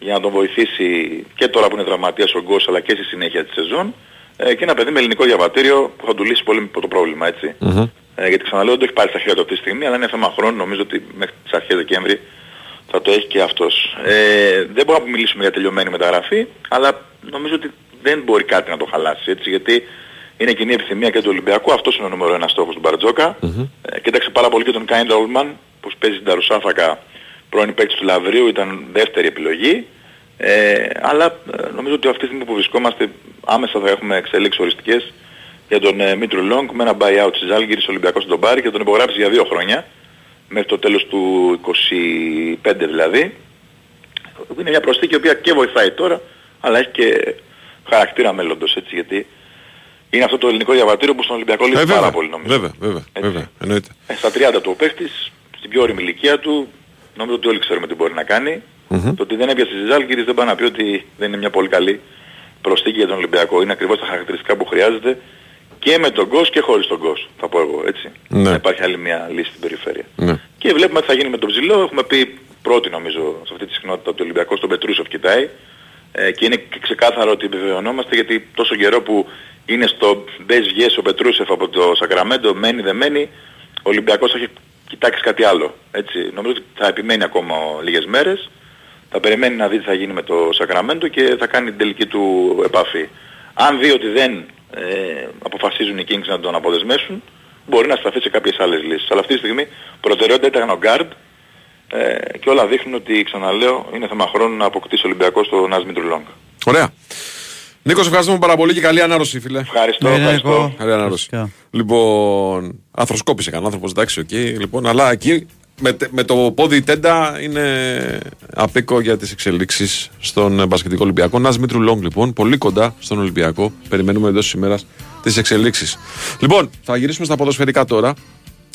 για να τον βοηθήσει και τώρα που είναι τραυματίας ο Γκος αλλά και στη συνέχεια της σεζόν ε, και ένα παιδί με ελληνικό διαβατήριο που θα του λύσει πολύ το πρόβλημα έτσι. Μμμ. Ε, γιατί ξαναλέω δεν το έχει πάρει στα χέρια του αυτή τη στιγμή αλλά είναι θέμα χρόνου νομίζω ότι μέχρι τις αρχές Δεκέμβρη θα το έχει και αυτός. Ε, δεν μπορούμε να μιλήσουμε για τελειωμένη μεταγραφή αλλά νομίζω ότι δεν μπορεί κάτι να το χαλάσει έτσι γιατί είναι κοινή επιθυμία και του Ολυμπιακού, αυτός είναι ο νούμερο ένας στόχος του Μπαρτζόκα. Ε, κοίταξε πάρα πολύ και τον Κάιλ Όλμαν που παίζει στην Νταρουσάφακα πρώην παίκτης του Λαβρίου, ήταν δεύτερη επιλογή. Ε, αλλά ε, νομίζω ότι αυτή τη στιγμή που βρισκόμαστε άμεσα θα έχουμε εξελίξεις οριστικές για τον ε, Μήτρου Λονγκ με ένα buyout της Ζαλγκίρις Ολυμπιακός τον πάρει και τον υπογράψει για δύο χρόνια μέχρι το τέλος του 25 δηλαδή. Είναι μια προσθήκη η οποία και βοηθάει τώρα αλλά έχει και χαρακτήρα μέλλοντος έτσι γιατί είναι αυτό το ελληνικό διαβατήριο που στον Ολυμπιακό λείπει Ε, βέβαια, πάρα πολύ νομίζω. Βέβαια, βέβαια, βέβαια. Εννοείται. Ε, στα 30 του ο παίχτης, στην πιο όρημη ηλικία του, νομίζω ότι όλοι ξέρουμε τι μπορεί να κάνει. Μμμ. Το ότι δεν έπιασε τη Ζάλγκυρης δεν πάει να πει ότι δεν είναι μια πολύ καλή προσθήκη για τον Ολυμπιακό. Είναι ακριβώς τα χαρακτηριστικά που χρειάζεται και με τον Γκος και χωρίς τον Γκος, θα πω εγώ έτσι. Ναι. Δεν υπάρχει άλλη μια λύση στην περιφέρεια. Ναι. Και βλέπουμε τι θα γίνει με τον Ψηλό. Έχουμε πει πρώτη νομίζω σε αυτή τη συχνότητα ότι ο Ολυμπιακός τον Πετρούσοφ κοιτάει. Ε, και είναι και ξεκάθαρο ότι επιβεβαιωνόμαστε γιατί τόσο καιρό που είναι στο μπες βγες ο Πετρούσεφ από το Σακραμέντο, μένει δεν μένει, ο Ολυμπιακός έχει κοιτάξεις κάτι άλλο. Έτσι. Νομίζω ότι θα επιμένει ακόμα λίγες μέρες, θα περιμένει να δει τι θα γίνει με το Σακραμέντο και θα κάνει την τελική του επαφή. Αν δει ότι δεν ε, αποφασίζουν οι Kings να τον αποδεσμεύσουν, μπορεί να σταθεί σε κάποιες άλλες λύσεις. Αλλά αυτή τη στιγμή προτεραιότητα ήταν ο Γκάρντ ε, και όλα δείχνουν ότι, ξαναλέω, είναι θέμα χρόνου να αποκτήσει ο Ολυμπιακός τον Νας Μήτρου Λονγκ. Ωραία. Νίκος, σε ευχαριστούμε πάρα πολύ και καλή ανάρρωση, φίλε. Ευχαριστώ, Ναι, ευχαριστώ. Καλή ανάρρωση. Λοιπόν, αρθροσκόπηση έκανε ο άνθρωπος, εντάξει, οκ. Λοιπόν, αλλά εκεί με, τε- με το πόδι τέντα είναι απίκο για τις εξελίξεις στον ε, μπασκετικό Ολυμπιακό. Νας Μήτρου Λονγκ, λοιπόν, πολύ κοντά στον Ολυμπιακό. Περιμένουμε εντός της ημέρας τις εξελίξεις. Λοιπόν, θα γυρίσουμε στα ποδοσφαιρικά τώρα,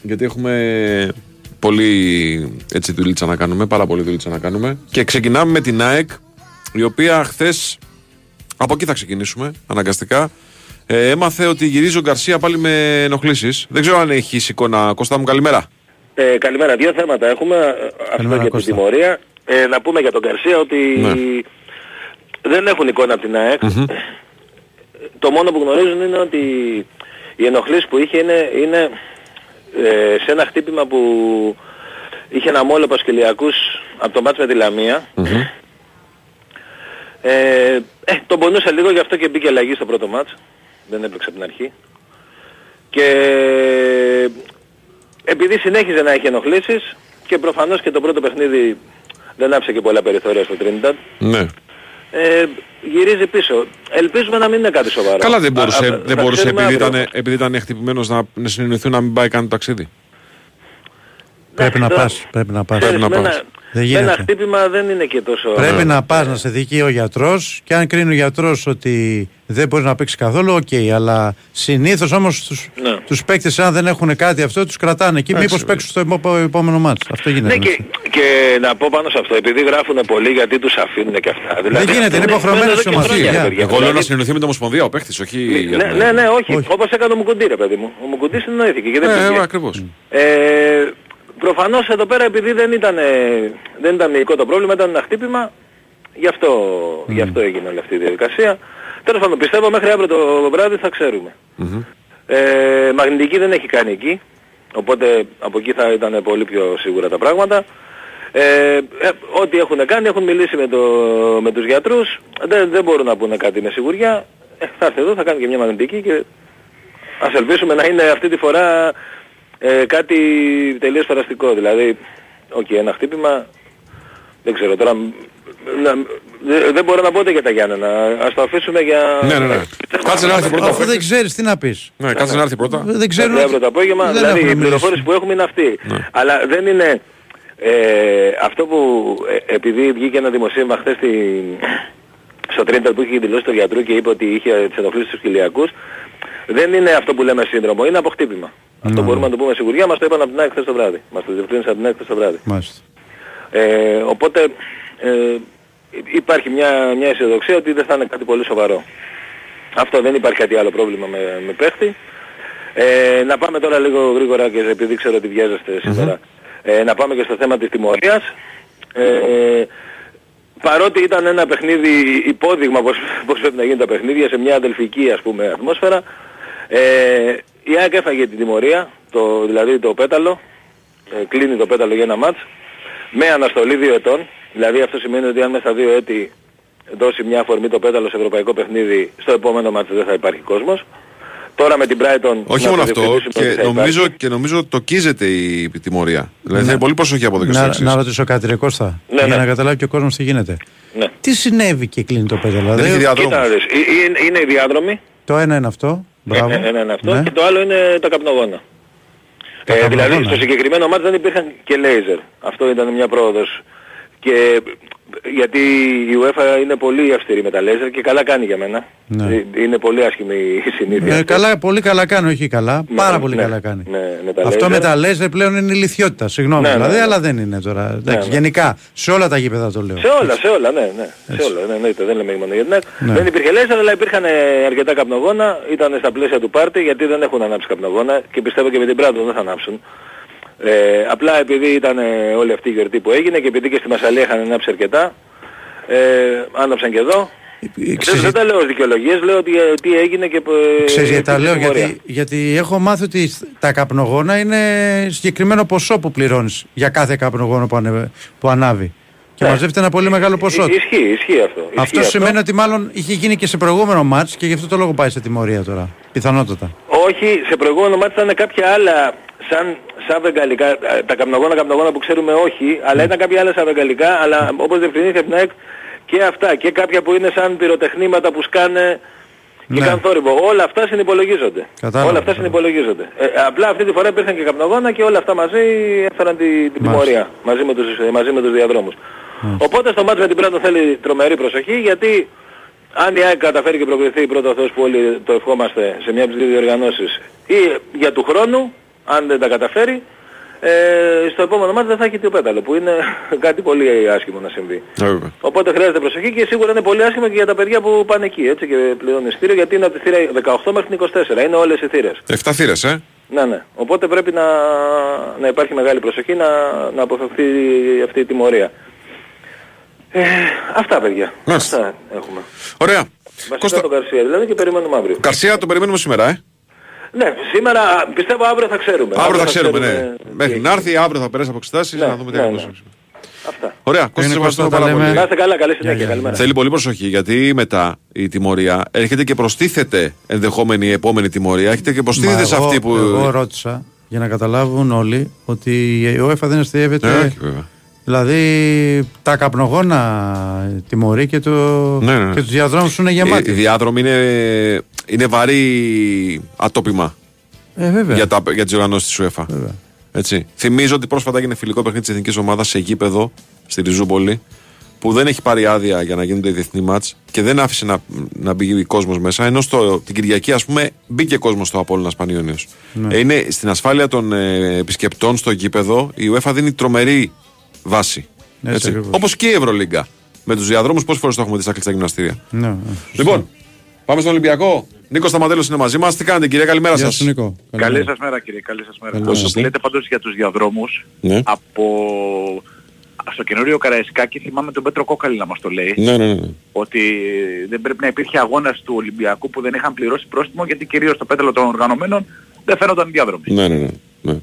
γιατί έχουμε πολύ έτσι δουλίτσα να κάνουμε, πάρα πολύ δουλίτσα να κάνουμε. Και ξεκινάμε με την ΑΕΚ, η οποία χθες από εκεί θα ξεκινήσουμε αναγκαστικά. Ε, έμαθε ότι γυρίζει ο Γκαρσία πάλι με ενοχλήσεις. Δεν ξέρω αν έχει εικόνα. Κώστα μου, καλημέρα. Ε, καλημέρα. Δύο θέματα έχουμε. ε, Αυτό για την Κώστα. τιμωρία. Ε, να πούμε για τον Καρσία ότι Ναι. δεν έχουν εικόνα από την ΑΕΚ. Μμμ. Το μόνο που γνωρίζουν είναι ότι οι ενοχλήσεις που είχε είναι, είναι ε, σε ένα χτύπημα που είχε ένα μόλο Πασκελιακούς από το μάτς με τη Λαμία Ε, ε, τον πονούσε λίγο γι' αυτό και μπήκε αλλαγή στο πρώτο μάτς. Δεν έπαιξε από την αρχή. Και επειδή συνέχιζε να έχει ενοχλήσεις και προφανώς και το πρώτο παιχνίδι δεν άφησε και πολλά περιθώρια στο Trinidad. Ναι. Ε, γυρίζει πίσω. Ελπίζουμε να μην είναι κάτι σοβαρό. Καλά δεν Α, μπορούσε, α, δεν θα μπορούσε ξέρουμε επειδή, αύριο. ήταν, επειδή ήταν χτυπημένος να, να συνεννοηθούν να μην πάει καν το ταξίδι. Πρέπει να τώρα- πας. Πρέπει να πας. Ξέρεις, με ένα- Δεν με ένα γίνεται. χτύπημα δεν είναι και τόσο... Πρέπει να πας να σε δει ο γιατρός και αν κρίνει ο γιατρός ότι δεν μπορεί να παίξει καθόλου, οκ. αλλά συνήθως όμως του Ναι. τους παίκτες, αν δεν έχουν κάτι αυτό, τους κρατάνε εκεί. Έτσι, Μήπως παίξουν στο επό- επόμενο ματς. Αυτό γίνεται. Ναι και, και να πω πάνω σε αυτό, επειδή γράφουν πολύ γιατί τους αφήνουν και αυτά. Δηλαδή, γίνεται, αυτό είναι υποχρεωμένες εδώ και οι ομάδες. χρόνια, Για. ρε παιδιά. Εγώ λέω να Δηλαδή, συνεννοηθεί με την Ομοσπονδία ο παίχτης, όχι για Ναι, τον- ναι, ναι, όχι. Όπως έκανε ο Μουκουντή ρε παιδί μου. Ο Μουκουντή συνεννοήθηκε και δεν Ε, πήγε. Ακριβώς. Ε, προφανώς εδώ πέρα επειδή δεν ήταν, ε, δεν ήταν μυϊκό το πρόβλημα, ήταν ένα χτύπημα, γι' αυτό, γι αυτό έγινε όλη αυτή η διαδικασία. Τέλος πάντων, πιστεύω μέχρι αύριο το βράδυ θα ξέρουμε. Ε, μαγνητική δεν έχει κάνει εκεί, οπότε από εκεί θα ήταν πολύ πιο σίγουρα τα πράγματα. Ε, ε, ό,τι έχουν κάνει, έχουν μιλήσει με, το, με τους γιατρούς, δεν, δεν μπορούν να πούνε κάτι με σιγουριά. Ε, θα έρθει εδώ, θα κάνει και μια μαγνητική και ας ελπίσουμε να είναι αυτή τη φορά ε, κάτι τελείως περαστικό. Δηλαδή, οκ, ένα χτύπημα, δεν ξέρω τώρα, να, δεν- δεν μπορώ να πω ούτε για τα Γιάννενα. Ας το αφήσουμε για... Ναι, ναι, ναι. Κάτσε να έρθει πρώτα. ο Αφού δεν παίκτης. ξέρεις, τι να πεις. Ναι, κάτσε να έρθει πρώτα. Δεν ξέρουν. Μέχρι αύριο το απόγευμα, δεν δηλαδή έχουν η μιλήσει. πληροφόρηση που έχουμε είναι αυτή. Ναι. Αλλά δεν είναι ε, αυτό που ε, επειδή βγήκε ένα δημοσίευμα χθες στη, στο Τρίντερ που είχε δηλώσει το γιατρού και είπε ότι είχε τις ενοχλήσεις στους κοιλιακούς, δεν είναι αυτό που λέμε σύνδρομο, είναι αποτύπημα. Αυτό Ναι. μπορούμε να το πούμε σιγουριά, μας το είπαν από την ΑΕΚ χθες το βράδυ. Μας το διευκρίνησαν από την ΑΕΚ χθες το βράδυ. Μάλιστα. Ε, οπότε ε, υπάρχει μια, μια αισιοδοξία ότι δεν θα είναι κάτι πολύ σοβαρό. Αυτό δεν υπάρχει κάτι άλλο πρόβλημα με, με παίχτη. Ε, να πάμε τώρα λίγο γρήγορα και επειδή ξέρω ότι βιάζεστε σήμερα. Ε, να πάμε και στο θέμα της τιμωρίας. Ε, παρότι ήταν ένα παιχνίδι υπόδειγμα πώς, πώς πρέπει να γίνουν τα παιχνίδια σε μια αδελφική ας πούμε ατμόσφαιρα, ε, η ΑΕΚ έφαγε την τιμωρία, το, δηλαδή το πέταλο, ε, κλείνει το πέταλο για ένα μάτς, με αναστολή δύο ετών. Δηλαδή αυτό σημαίνει ότι αν μέσα στα δύο έτη δώσει μια αφορμή το πέταλο σε ευρωπαϊκό παιχνίδι, στο επόμενο μάτς δεν θα υπάρχει κόσμος. Τώρα με την Brighton... Όχι να μόνο το αυτό, διευκρινίσουμε ότι και θα νομίζω, υπάρχει. και νομίζω τοκίζεται η τιμωρία. Δηλαδή θα Ναι. είναι πολύ προσοχή από εδώ και στο Να, εξής. να ρωτήσω κάτι, ρε Κώστα, Ναι, για ναι. να καταλάβει και ο κόσμος τι γίνεται. Ναι. Τι συνέβη και κλείνει το πέταλο. Δεν έχει Δηλαδή, διαδρόμους. Κοίτα να δεις, ε- ε- είναι οι διάδρομοι, το ένα είναι αυτό. Μπράβο. ένα, ένα είναι αυτό, Ναι. και το άλλο είναι τα καπνογόνα. Τα Ε, καπνογόνα. δηλαδή στο συγκεκριμένο μάτς δεν υπήρχαν και λέιζερ. Αυτό ήταν μια πρόοδος. Και γιατί η UEFA είναι πολύ αυστηρή με τα λέιζερ και καλά κάνει για μένα. Ναι. Ε, Είναι πολύ άσχημη η συνήθεια. Ε, καλά, πολύ καλά κάνει, όχι καλά. Ναι, πάρα πολύ ναι, καλά κάνει. ναι, με τα Αυτό laser. με τα λέζερ πλέον είναι ηλικιότητα. Συγγνώμη Ναι, ναι, δηλαδή, ναι. αλλά δεν είναι τώρα. Εντάξει, ναι. Γενικά, σε όλα τα γήπεδα το λέω. Σε όλα, σε όλα, ναι, ναι. Σε όλα, ναι, εννοείται, δεν λέμε μόνο για την ΑΕΚ. Ναι. Δεν υπήρχε λέιζερ, αλλά υπήρχαν ε, αρκετά καπνογόνα, ήταν στα πλαίσια του πάρτι, γιατί δεν έχουν ανάψει καπνογόνα και πιστεύω και με την Μπράντον δεν θα ανάψουν. Ε, απλά επειδή ήταν ε, όλη αυτή η γιορτή που έγινε και επειδή και στη Μασαλία είχαν ανάψει αρκετά, ε, άναψαν και εδώ. Δεν, ξέρεις- δεν τα λέω ως δικαιολογίες, λέω ότι, ε, τι έγινε και ε, Ξέρεις γιατί τα υπήρξε λέω, τιμωρία. γιατί, γιατί έχω μάθει ότι τα καπνογόνα είναι συγκεκριμένο ποσό που πληρώνεις για κάθε καπνογόνο που, ανε, που ανάβει. Και Ναι. μαζεύεται ένα πολύ μεγάλο ποσό. Ε, Ισχύει, ισχύει αυτό. Αυτό ισχύει σημαίνει ότι μάλλον είχε γίνει και σε προηγούμενο μάτς και γι' αυτό το λόγο πάει σε τιμωρία τώρα. Πιθανότατα. Όχι, σε προηγούμενο μάτι ήταν κάποια άλλα σαν, σαν βεγγαλικά, ε, τα καπνογόνα, καπνογόνα που ξέρουμε όχι, αλλά ήταν κάποια άλλα σαν βεγγαλικά, αλλά όπως διευκρινήθηκε από την ΑΕΚ και αυτά και κάποια που είναι σαν πυροτεχνήματα που σκάνε και Ναι. κάνουν θόρυβο. Όλα αυτά συνυπολογίζονται. Κατάλαβα, όλα αυτά συνυπολογίζονται. Ε, απλά αυτή τη φορά υπήρχαν και καπνογόνα και όλα αυτά μαζί έφεραν την, την Μάλιστα. τιμωρία μαζί με τους, ε, μαζί με τους διαδρόμους. Οπότε στο μάτς με την Πράτο θέλει τρομερή προσοχή γιατί αν η ΑΕΚ καταφέρει και προκριθεί πρώτο Θεός που όλοι το ευχόμαστε σε μια από τις δύο διοργανώσεις ή για του χρόνου, αν δεν τα καταφέρει, ε, στο επόμενο μάτι δεν θα έχει τιοπέταλο που είναι κάτι πολύ άσχημο να συμβεί. Ε, βέβαια. Οπότε χρειάζεται προσοχή και σίγουρα είναι πολύ άσχημο και για τα παιδιά που πάνε εκεί έτσι και πληρώνουν εισιτήριο γιατί είναι από τη θύρα 18 μέχρι την 24. Είναι όλες οι θύρες. Εφτά θύρες, ε; Ναι, ναι. Οπότε πρέπει να, να υπάρχει μεγάλη προσοχή να, να αποφευθεί αυτή η τιμωρία. Ε, αυτά παιδιά. Μάλιστα. Αυτά έχουμε. Ωραία. Βασικά Κώστα, τον Καρσία δηλαδή και περιμένουμε αύριο. Καρσία το περιμένουμε σήμερα, ε. Ναι, σήμερα πιστεύω αύριο θα ξέρουμε. Αύριο θα ξέρουμε, ναι. ξέρουμε τι Μέχρι έγινε. να έρθει, αύριο θα περάσει από εξετάσεις, Ναι, να δούμε τι ναι, ακριβώς. ναι. Ωραία, Κώστα, σε ευχαριστούμε πάρα πολύ. Να είστε καλά, καλή συνέχεια. Καλημέρα. Θέλει πολύ προσοχή γιατί μετά η τιμωρία έρχεται και προστίθεται ενδεχόμενη επόμενη τιμωρία. Έρχεται και προστίθεται Μα σε εγώ- αυτή που. Εγώ ρώτησα για να καταλάβουν όλοι ότι η UEFA δεν αστείευεται. Ε, όχι, βέβαια. Δηλαδή τα καπνογόνα τιμωρεί και, το... Ναι, ναι, ναι. και τους διαδρόμους είναι γεμάτοι. Οι διάδρομοι είναι, είναι βαρύ ατόπιμα Ε, βέβαια. για, τα, για τις οργανώσεις της UEFA. Έτσι. Θυμίζω ότι πρόσφατα έγινε φιλικό παιχνίδι της εθνικής ομάδας σε γήπεδο στη Ριζούπολη που δεν έχει πάρει άδεια για να γίνονται διεθνή μάτς και δεν άφησε να, να μπει κόσμος μέσα. Ενώ στο, την Κυριακή, ας πούμε, μπήκε κόσμος στο Απόλλωνα Πανιόνιος. Ναι. Ε, είναι στην ασφάλεια των ε, επισκεπτών στο γήπεδο η UEFA δίνει τρομερή βάση. Έτσι ακριβώς. Όπως και η Ευρωλίγκα. Με τους διαδρόμους, πόσες φορές το έχουμε δει στα κλειστά γυμναστήρια. Ναι, ναι. Λοιπόν, πάμε στον Ολυμπιακό. Νίκος Σταματέλος είναι μαζί μας. Τι κάνετε, κύριε, καλημέρα Γεια σας. σου, Νίκο. Καλή σας μέρα κύριε, καλή σας μέρα. Καλημέρα. Όσο λέτε πάντως για τους διαδρόμους, Ναι. από στο καινούριο Καραϊσκάκι θυμάμαι τον Πέτρο Κόκαλη να μας το λέει, Ναι, ναι, ναι. ότι δεν πρέπει να υπήρχε αγώνας του Ολυμπιακού που δεν είχαν πληρώσει πρόστιμο γιατί κυρίως στο πέταλο των οργανωμένων δεν φαίνονταν διάδρομοι. Ναι, ναι, ναι. ναι.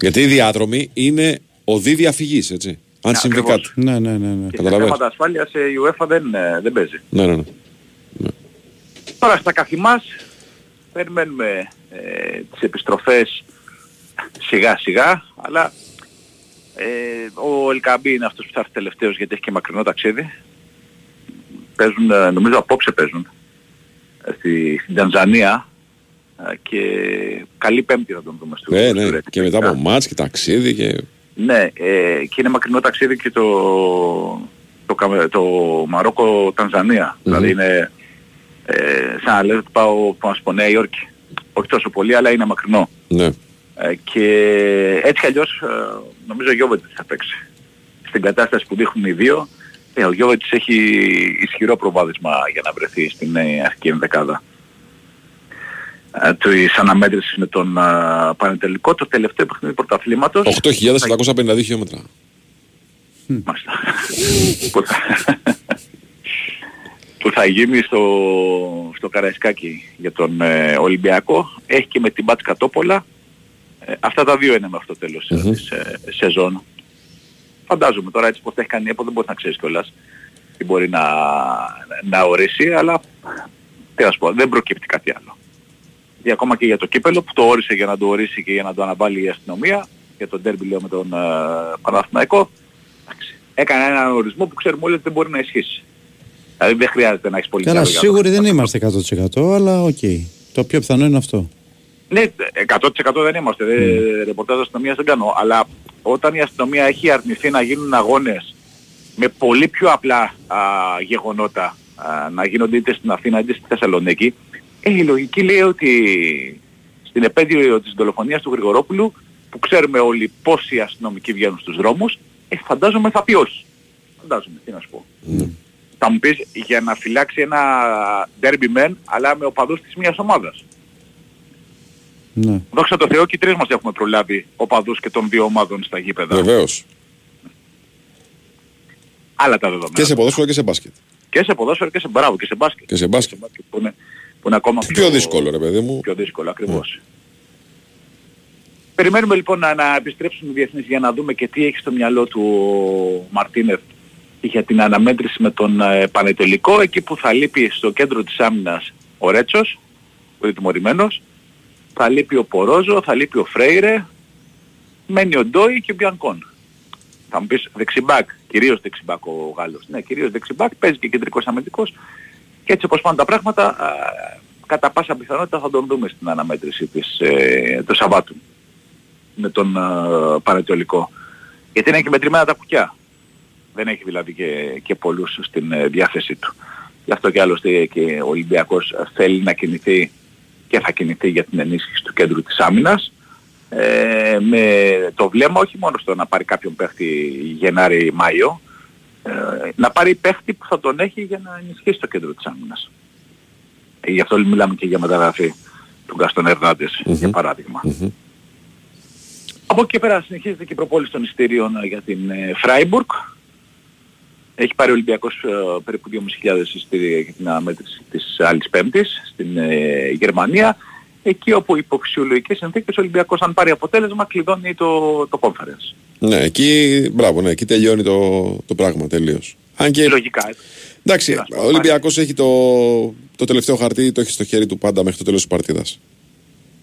Γιατί οι διάδρομοι είναι οδοί διαφυγή, έτσι. Αν συμβεί ακριβώς. κάτι. Ναι, ναι, ναι. ναι. Και σε Καταλαβαίνεις. θέματα ασφάλειας η UEFA δεν, ε, δεν παίζει. Ναι, ναι, ναι. Τώρα στα καθημάς περιμένουμε ε, τις επιστροφές σιγά σιγά, αλλά ε, ο Ελκαμπή είναι αυτός που θα έρθει τελευταίος γιατί έχει και μακρινό ταξίδι. Παίζουν, ε, νομίζω απόψε παίζουν, ε, στη, στην Τανζανία ε, και καλή πέμπτη θα τον δούμε στο Ναι, στο ναι. Ρέτι. Και μετά από μάτς και ταξίδι και. Ναι, ε, και είναι μακρινό ταξίδι και το, το, Καμε- το Μαρόκο-Τανζανία. Δηλαδή είναι ε, σαν να λέω ότι πάω, πάω στο Νέα Υόρκη. Όχι τόσο πολύ, αλλά είναι μακρινό. Ναι. Ε, και έτσι κι αλλιώς ε, νομίζω ο Γιώβετης θα παίξει. Στην κατάσταση που δείχνουν οι δύο, ε, ο Γιώβετης έχει ισχυρό προβάδισμα για να βρεθεί στην ε, αρχική ενδεκάδα. Ε, της αναμέτρησης με τον ε, Πανετελικό, το τελευταίο παιχνίδι πρωταθλήματος. 8.752 χιλιόμετρα. Μάλιστα. που, θα, που θα γίνει στο, στο Καραϊσκάκι για τον ε, Ολυμπιακό. Έχει και με την Μπάτς Τόπολα. Ε, αυτά τα δύο είναι μέχρι το τέλος mm της ε, σεζόν. Φαντάζομαι τώρα έτσι πως θα έχει κάνει η ΕΠΟ δεν μπορεί να ξέρεις κιόλας τι μπορεί να, να ορίσει, αλλά τι να σου πω, δεν προκύπτει κάτι άλλο. Και ακόμα και για το κύπελο που το όρισε για να το ορίσει και για να το αναβάλει η αστυνομία, για τον τέρμπι λέω με τον ε, Παναθηναϊκό, εντάξει, έκανε έναν ορισμό που ξέρουμε όλοι ότι δεν μπορεί να ισχύσει. Δηλαδή δεν χρειάζεται να έχεις πολύ Καλά, καλό για να το σίγουροι δεν είμαστε 100% αλλά οκ. Το πιο πιθανό είναι αυτό. Ναι, 100% δεν είμαστε. Μμ. Δεν, ρεπορτάζ αστυνομίας δεν κάνω. Αλλά όταν η αστυνομία έχει αρνηθεί να γίνουν αγώνες με πολύ πιο απλά α, γεγονότα α, να γίνονται είτε στην Αθήνα είτε στη Θεσσαλονίκη, ε, η λογική λέει ότι στην επέτειο της δολοφονίας του Γρηγορόπουλου που ξέρουμε όλοι πόσοι αστυνομικοί βγαίνουν στους δρόμους, ε, φαντάζομαι θα πει όχι. Φαντάζομαι, τι να σου πω. Θα μου πεις για να φυλάξει ένα derby men αλλά με οπαδούς της μιας ομάδας. Ναι. Δόξα τω Θεώ και οι τρεις μας έχουμε προλάβει οπαδούς και των δύο ομάδων στα γήπεδα. Βεβαίως. Άλλα τα δεδομένα. Και σε ποδόσφαιρο και σε μπάσκετ. Και σε ποδόσφαιρο και σε μπράβο και σε μπάσκετ. Και σε μπάσκετ. Που είναι, που είναι ακόμα Πιο δύσκολο, ρε παιδί μου. Πιο δύσκολο, ακριβώς. Περιμένουμε λοιπόν να, να επιστρέψουν οι διεθνείς για να δούμε και τι έχει στο μυαλό του ο Μαρτίνεθ για την αναμέτρηση με τον ε, Πανετολικό, εκεί που θα λείπει στο κέντρο της άμυνας ο Ρέτσος, που είναι τιμωρημένος, θα λείπει ο Πορόζο, θα λείπει ο Φρέιρε, μένει ο Ντόι και ο Μπιανκόν. Θα μου πεις δεξιμπάκ, κυρίως δεξιμπάκ ο Γάλλος. Ναι, κυρίως δεξιμπάκ, παίζει και κεντρικός αμυντικός και έτσι όπως πάνε τα πράγματα, α, κατά πάσα πιθανότητα θα τον δούμε στην αναμέτρηση της, ε, του Σαββάτου με τον ε, Πανετολικό. Γιατί είναι και μετρημένα τα κουκιά. Δεν έχει δηλαδή και, και πολλούς στην ε, διάθεσή του. Γι' αυτό και άλλωστε και ο Ολυμπιακός θέλει να κινηθεί και θα κινηθεί για την ενίσχυση του κέντρου της άμυνας ε, με το βλέμμα όχι μόνο στο να πάρει κάποιον παίχτη Γενάρη-Μάιο ε, να πάρει παίχτη που θα τον έχει για να ενισχύσει το κέντρο της άμυνας. Ε, γι' αυτό μιλάμε και για μεταγραφή του Γκαστον Ερνάντες για παράδειγμα. Από εκεί και πέρα συνεχίζεται και η προπόληση των εισιτήριων ε, για την ε, Φράιμπουργκ. Έχει πάρει ο Ολυμπιακός ε, περίπου 2.500 εισιτήρια για την αναμέτρηση της άλλης πέμπτης στην ε, Γερμανία. Εκεί όπου υπό φυσιολογικές συνθήκες ο Ολυμπιακός αν πάρει αποτέλεσμα κλειδώνει το, το conference. Ναι, εκεί, μπράβο, ναι, εκεί τελειώνει το, το πράγμα τελείως. Αν και. Λογικά. Εντάξει, ο Ολυμπιακός έχει το, το τελευταίο χαρτί, το έχει στο χέρι του πάντα μέχρι το τέλος της παρτίδας.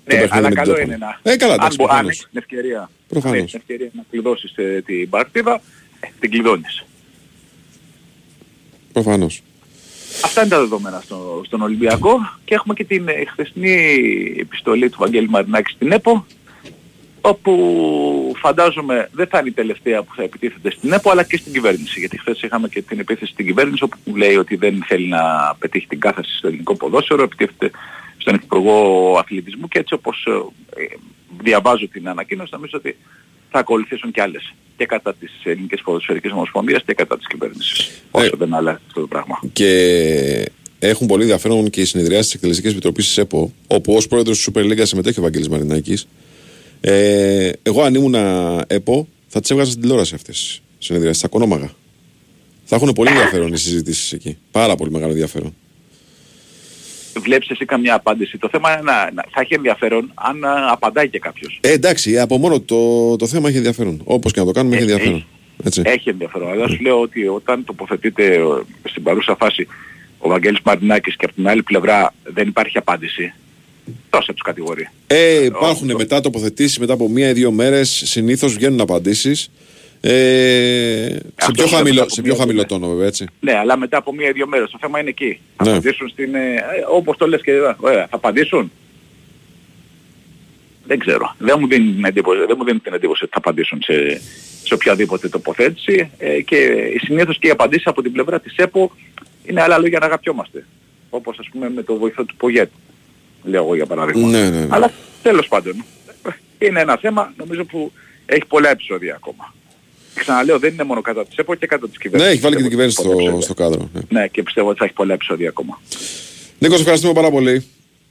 Ναι, αλλά καλό είναι να. Ε, καλά, αν, εντάξει, μπο- αν προφανώς. έχεις την ευκαιρία, Προφανώς. αν έχεις την ευκαιρία να κλειδώσεις ε, την παρτίδα, ε, την κλειδώνεις. Προφανώς. Αυτά είναι τα δεδομένα στο, στον Ολυμπιακό. Και έχουμε και την ε, χθεσινή επιστολή του Βαγγέλη Μαρινάκη στην ΕΠΟ όπου φαντάζομαι δεν θα είναι η τελευταία που θα επιτίθεται στην ΕΠΟ αλλά και στην κυβέρνηση. Γιατί χθες είχαμε και την επίθεση στην κυβέρνηση όπου λέει ότι δεν θέλει να πετύχει την κάθαση στο ελληνικό ποδόσφαιρο επιτίθεται στον Υπουργό Αθλητισμού. Και έτσι όπως ε, ε, διαβάζω την ανακοίνωση νομίζω ότι θα ακολουθήσουν και άλλες και κατά της Ελληνικής Ποδοσφαιρικής Ομοσπονδίας και κατά της κυβέρνησης όσο δεν αλλάζει αυτό το πράγμα. Και έχουν πολύ ενδιαφέρον και οι συνεδριάσεις της Εκτελεστική Επιτροπής της ΕΠΟ, όπου ως πρόεδρος της Super League συμμετέχει ο Βαγγέλης Μαρινάκης. Ε, εγώ αν ήμουν ΕΠΟ, θα τις έβγαζα στην τηλεόραση αυτές τις συνεδριάσεις, στα κονόμαγα. Θα έχουν πολύ ενδιαφέρον οι συζητήσεις εκεί. Πάρα πολύ μεγάλο ενδιαφέρον. Βλέπεις εσύ καμιά απάντηση. Το θέμα είναι να, να- θα έχει ενδιαφέρον αν α, απαντάει και κάποιος. Ε, εντάξει, από μόνο το, το θέμα έχει ενδιαφέρον. Όπως και να το κάνουμε, έχει ενδιαφέρον. Έτσι. Έχει ενδιαφέρον. Αλλά σου λέω ότι όταν τοποθετείται ε, στην παρούσα φάση ο Βαγγέλης Μαρινάκης και από την άλλη πλευρά δεν υπάρχει απάντηση, τόσο τους κατηγορεί. Ε, υπάρχουν μετά τοποθετήσεις μετά από μία ή δύο μέρες. Συνήθως βγαίνουν απαντήσεις. Ε, σε, Αυτό πιο λέω χαμηλό, μετά από σε μία πιο χαμηλό τόνο, βέβαια, έτσι. Ναι, αλλά μετά από μία-δύο μέρες το θέμα είναι εκεί. Θα Ναι. απαντήσουν στην... ε, ε, όπως το λες και εδώ. Ωραία, θα απαντήσουν; Δεν ξέρω. Δεν μου δίνει την εντύπωση, δεν μου δίνει την εντύπωση ότι θα απαντήσουν σε, σε οποιαδήποτε τοποθέτηση ε, και συνήθως και οι απαντήσεις από την πλευρά της ΕΠΟ είναι άλλα λόγια να αγαπιόμαστε. Όπως ας πούμε με το βοηθό του Πογέτ, λέω εγώ για παράδειγμα. Ναι, ναι, ναι. Αλλά τέλος πάντων είναι ένα θέμα νομίζω που έχει πολλά επεισόδια ακόμα. Ξαναλέω δεν είναι μόνο κατά της ΕΠΟ και κατά της Ναι, κυβέρνησης. έχει βάλει και την κυβέρνηση Πολλά στο, επεισόδια. στο κάδρο. Ναι. Ναι, και πιστεύω ότι θα έχει πολλά επεισόδια ακόμα. Νίκος, σε ευχαριστούμε πάρα πολύ.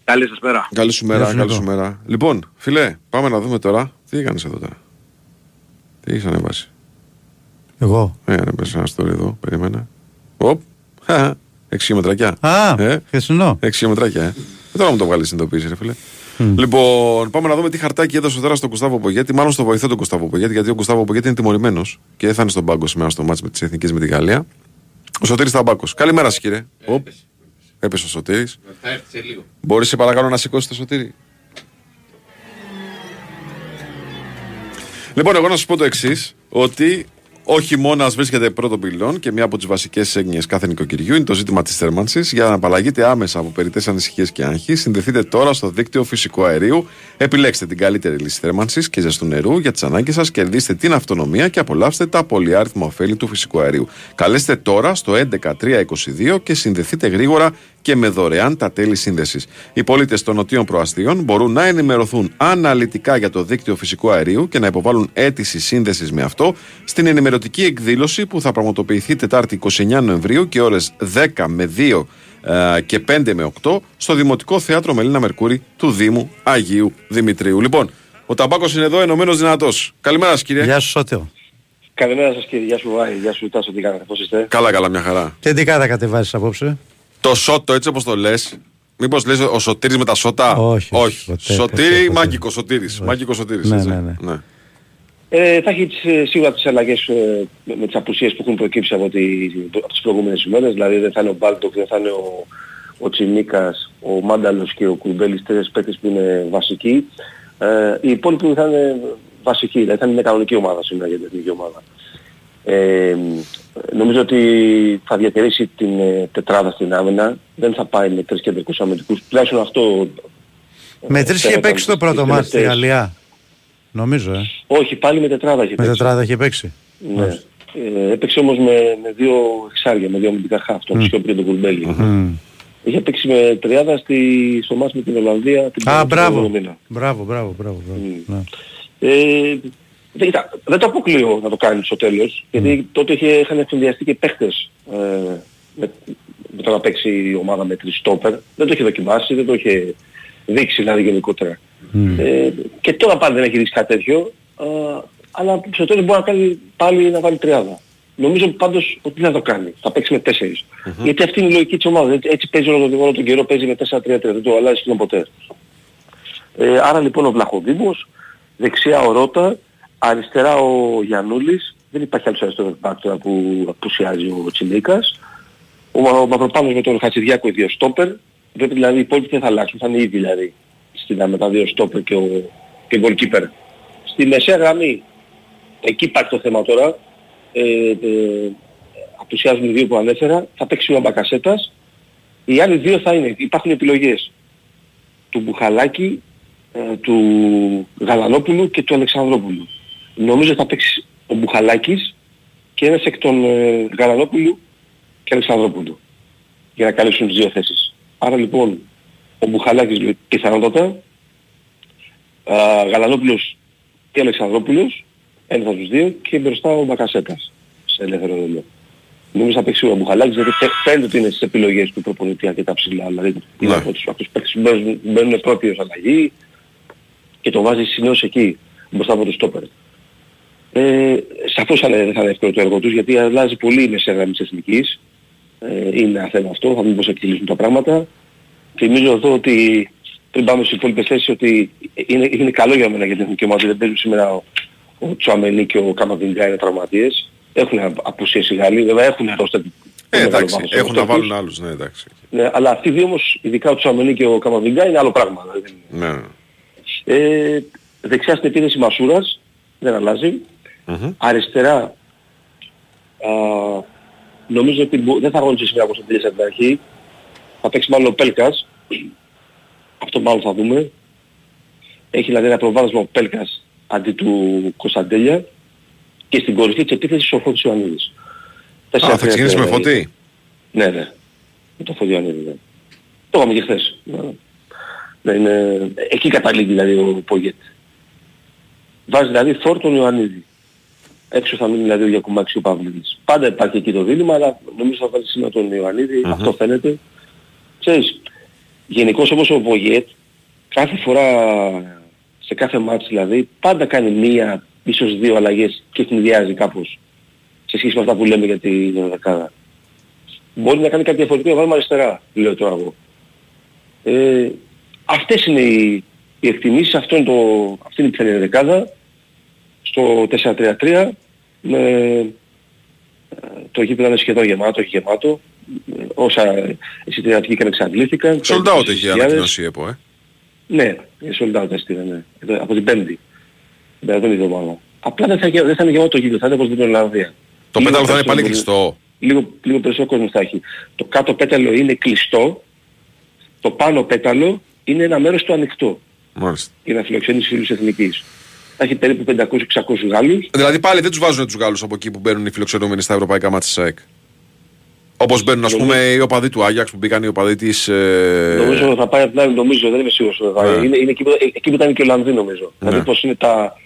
Καλή σας μέρα. Καλή σου Γεια μέρα, σου, καλή Νίκο. σου μέρα. Λοιπόν, φιλέ, πάμε να δούμε τώρα. Τι έκανες εδώ τώρα; Τι έχεις ανεβάσει; Εγώ. Ε, ανέβασε ένα story εδώ, περίμενα. Οπ, χα, έξι χιλιόμετρακιά. Α, ε, χθεσινό. έξι χιλιόμετρακιά, ε. Δεν τώρα μου το βγάλεις συνειδητοποίηση, ρε φίλε. Λοιπόν, πάμε να δούμε τι χαρτάκι έδωσε τώρα στον Κουστάβο Πογέτη, μάλλον στο βοηθό του Κουστάβο Πογέτη, γιατί ο Κουστάβο Πογέτη είναι τιμωρημένος και δεν θα είναι στον πάγκο σήμερα στο μάτς με τις Εθνικές με τη Γαλλία. Ο Σωτήρης Ταμπάκο. Καλημέρα σα, κύριε. Οπ. Έπεσε ο Σωτήρης. Θα έρθει σε λίγο. Μπορείς σε παρακαλώ να σηκώσεις το σωτήρι. Λοιπόν, εγώ να σας πω το εξής: Ότι ο χειμώνα βρίσκεται πρώτο πυλόν και μία από τις βασικές έγνοιε κάθε νοικοκυριού είναι το ζήτημα της θέρμανσης. Για να απαλλαγείτε άμεσα από περιττές ανησυχίες και άγχη, συνδεθείτε τώρα στο δίκτυο φυσικού αερίου. Επιλέξτε την καλύτερη λύση θέρμανσης και ζεστού νερού για τις ανάγκες σας, κερδίστε την αυτονομία και απολαύστε τα πολυάριθμα ωφέλη του φυσικού αερίου. Καλέστε τώρα στο 11322 και συνδεθείτε γρήγορα και με δωρεάν τα τέλη σύνδεσης. Οι πολίτες των νοτίων προαστίων μπορούν να ενημερωθούν αναλυτικά για το δίκτυο φυσικού αερίου και να υποβάλουν αίτηση σύνδεσης με αυτό στην ενημερωτική εκδήλωση που θα πραγματοποιηθεί Τετάρτη 29 Νοεμβρίου και ώρες 10 με 2 ε, και 5 με 8 στο Δημοτικό Θέατρο Μελίνα Μερκούρη του Δήμου Αγίου Δημητρίου. Λοιπόν, ο Ταμπάκος είναι εδώ, ενωμένος δυνατός. Καλημέρα, σας, κύριε. Γεια σου Σώτεο. Καλημέρα σας κύριε, γεια σου Βάη, γεια σου Τάσο, τι κάνετε, πώς είστε; Καλά, καλά, μια χαρά. Και τι κάτα κατεβάσεις απόψε; Το σώτο, έτσι όπως το λες. Μήπως λες ο Σωτήρης με τα σώτα; Όχι, όχι. ποτέ, Σωτήρη, ποτέ, ποτέ. μάγκικο Σωτήρης. Μάγκικο Σωτήρης. Ναι, έτσι. ναι, ναι. Ε, θα έχει τις, ε, σίγουρα τις αλλαγές ε, με, με τις απουσίες που έχουν προκύψει από, τη, από τις προηγούμενες ημέρες, δηλαδή δεν θα είναι ο Μπάλτοκ, δεν θα είναι ο, ο Τσιμίκας, ο Μάνταλος και ο Κουρμπέλης, τρεις παίκτες που είναι βασικοί. Ε, οι υπόλοιποι θα είναι βασικοί, δηλαδή θα είναι μια κανονική ομάδα σήμερα για την εθνική ομάδα. Ε, νομίζω ότι θα διατηρήσει την ε, τετράδα στην άμυνα, δεν θα πάει με τρεις κεντρικούς αμυντικούς, τουλάχιστον αυτό Με τρεις είχε φαίνονταν παίξει το στις πρώτο μάτι στη τελευταίες- Γαλλία. Νομίζω, ε. όχι, πάλι με τετράδα έχει Με παίξει. τετράδα είχε παίξει. Ναι. Ε, έπαιξε όμως με, με δύο εξάρια, με δύο αμυντικά χαφ, τον Μμ. Σιώπη και τον Κουρμπέλη. Μμ. Είχε παίξει με τριάδα στη, στο μάτς με την Ολλανδία την Α, τον μπράβο. προηγούμενο μήνα. Μπράβο, μπράβο, μπράβο. μπράβο. Ναι. Ε, δεν, κοιτά, δεν το αποκλείω να το κάνει στο τέλος, γιατί τότε είχε, είχαν εφημδιαστεί και παίχτες ε, με, με το να παίξει η ομάδα με τρεις στόπερ. Δεν το είχε δοκιμάσει, δεν το είχε δείξει δηλαδή γενικότερα. Ε, και τώρα πάλι δεν έχει δείξει κάτι τέτοιο, α, αλλά στο τέλος μπορεί να κάνει πάλι να βάλει τριάδα. Νομίζω πάντως ότι δεν θα το κάνει. Θα παίξει με τέσσερις. Γιατί αυτή είναι η λογική της ομάδας. Έτσι, έτσι παίζει όλο τον, όλο τον καιρό, παίζει με 4-3-3. Δεν το αλλάζει σχεδόν ποτέ. Ε, άρα λοιπόν ο Βλαχοδήμος, δεξιά ο Ρότα, αριστερά ο Γιαννούλης, δεν υπάρχει άλλος αριστερός back τώρα που απουσιάζει ο Τσιμίκας. Ο, Μα- ο Μαυροπάνος με τον Χατζηδιάκο οι δύο στόπερ. Πρέπει δηλαδή οι υπόλοιποι δεν θα αλλάξουν, θα είναι ήδη δηλαδή στην, με τα δύο στόπερ και ο, και ο goalkeeper. Στη μεσαία γραμμή, εκεί υπάρχει το θέμα τώρα, ε, ε, απουσιάζουν οι δύο που ανέφερα, θα παίξει ο Αμπακασέτας. Οι άλλοι δύο θα είναι, υπάρχουν επιλογές του Μπουχαλάκη, ε, του Γαλανόπουλου και του Αλεξανδρόπουλου. Νομίζω θα παίξεις ο Μπουχαλάκης και ένας εκ των ε, Γαλανόπουλου και Αλεξανδρόπουλου για να καλύψουν τις δύο θέσεις. Άρα λοιπόν ο Μπουχαλάκης λέει, πιθανότατα, α, Γαλανόπουλος και Αλεξανδρόπουλος, ένας από τους δύο και μπροστά ο Μπακασέτας σε ελεύθερο ρόλο. Νομίζω θα παίξει ο Μπουχαλάκης γιατί φαι- φαίνεται ότι είναι στις επιλογές του προπονητή αρκετά ψηλά. Δηλαδή είναι από τους, από τους παίκτες που μπαίνουν, μπαίνουν πρώτοι ως αλλαγή και το βάζει συνήθως εκεί μπροστά από τους στόπερ. Ε, σαφώς θα είναι- δεν θα είναι εύκολο το έργο τους γιατί αλλάζει πολύ η μεσαία γραμμή της εθνικής. Ε, είναι ένα θέμα αυτό, θα δούμε πώς εκτελήσουν τα πράγματα. Θυμίζω εδώ ότι πριν πάμε στις υπόλοιπες θέσεις ότι είναι, είναι καλό για μένα για την εθνική ομάδα ότι δεν παίζουν σήμερα ο, ο Τσουαμενί και ο Καμαδινγκά είναι τραυματίες. Έχουν απουσίες οι Γάλλοι, βέβαια έχουν ρόστα Ε, εντάξει, έχουν να βάλουν άλλους, ναι, εντάξει. ναι, αλλά αυτοί οι δύο όμως, ειδικά ο Τσουαμενί και ο Καμαδινγκά είναι άλλο πράγμα. Δηλαδή. Ναι, ναι. Ε, δεξιά στην επίθεση Μασούρας, δεν αλλάζει. Αριστερά, α, νομίζω ότι μπο- δεν θα αγωνίσει σήμερα όπως τελείωσε από την αρχή. Θα παίξει μάλλον ο Πέλκας. Αυτό μάλλον θα δούμε. Έχει δηλαδή ένα προβάδισμα ο Πέλκας αντί του Κωνσταντέλια. Και στην κορυφή της επίθεσης ο Φώτης Ιωαννίδης. Α, θα ξεκινήσει με φωτή. Ναι, ναι. Με το Φώτη Ιωαννίδη, ναι. Το είπαμε και χθες. Ναι. Ναι, είναι... Εκεί καταλήγει δηλαδή ο Πογέτ. Βάζει δηλαδή φόρ τον Ιωαννίδη. Έξω θα μείνει δηλαδή ο Γιακουμάκης και ο Παυλίδης. Πάντα υπάρχει εκεί το δίλημα, αλλά νομίζω θα βάζει σήμερα τον ιωαννιδη Αυτό φαίνεται. Ξέρεις, γενικώς όμως ο Πογέτ κάθε φορά, σε κάθε μάτς δηλαδή, πάντα κάνει μία, ίσως δύο αλλαγές και ευνηδιάζει κάπως σε σχέση με αυτά που λέμε για την δεκάδα. Μπορεί να κάνει κάτι διαφορετικό να βάλουμε αριστερά, λέω τώρα εγώ. Ε, αυτές είναι οι, οι εκτιμήσεις, αυτό είναι το, αυτή είναι η πιθανή δεκάδα. Στο 4-3-3 με ε, το γήπεδο είναι σχεδόν γεμάτο, έχει γεμάτο. Ε, Όσα εισιτήρια βγήκαν εξαντλήθηκαν. Sold out έχει ανακοινώσει η ΕΠΟ, ε. Ναι, είναι sold out έστειλε, ναι. Εδώ, Από την Πέμπτη. Την περασμένη εβδομάδα. Απλά δεν θα, γε- δεν θα είναι γεμάτο το γήπεδο, θα είναι όπως την Ολλανδία. Το Λίγο πέταλο θα είναι περισσότερο πάλι μπορεί- κλειστό. Λίγο, λίγο περισσότερο κόσμο θα έχει. Το κάτω πέταλο είναι κλειστό, το πάνω πέταλο είναι ένα μέρος του ανοιχτό Μάλιστα. για να φιλοξενήσει φίλους εθνικής. Θα έχει περίπου 500-600 Γάλλους. Δηλαδή πάλι δεν τους βάζουν τους Γάλλους από εκεί που μπαίνουν οι φιλοξενούμενοι στα ευρωπαϊκά μάτια της ΑΕΚ. Όπως μπαίνουν ας πούμε οι οπαδοί του Άγιαξ που μπήκαν οι οπαδοί της... Ε... Νομίζω θα πάει απλά, νομίζω, δεν είμαι σίγουρος ότι θα πάει. Ναι. Είναι, είναι εκεί, που, εκεί που ήταν και ο Ολλανδοί νομίζω. Ναι. Δηλαδή πως είναι τα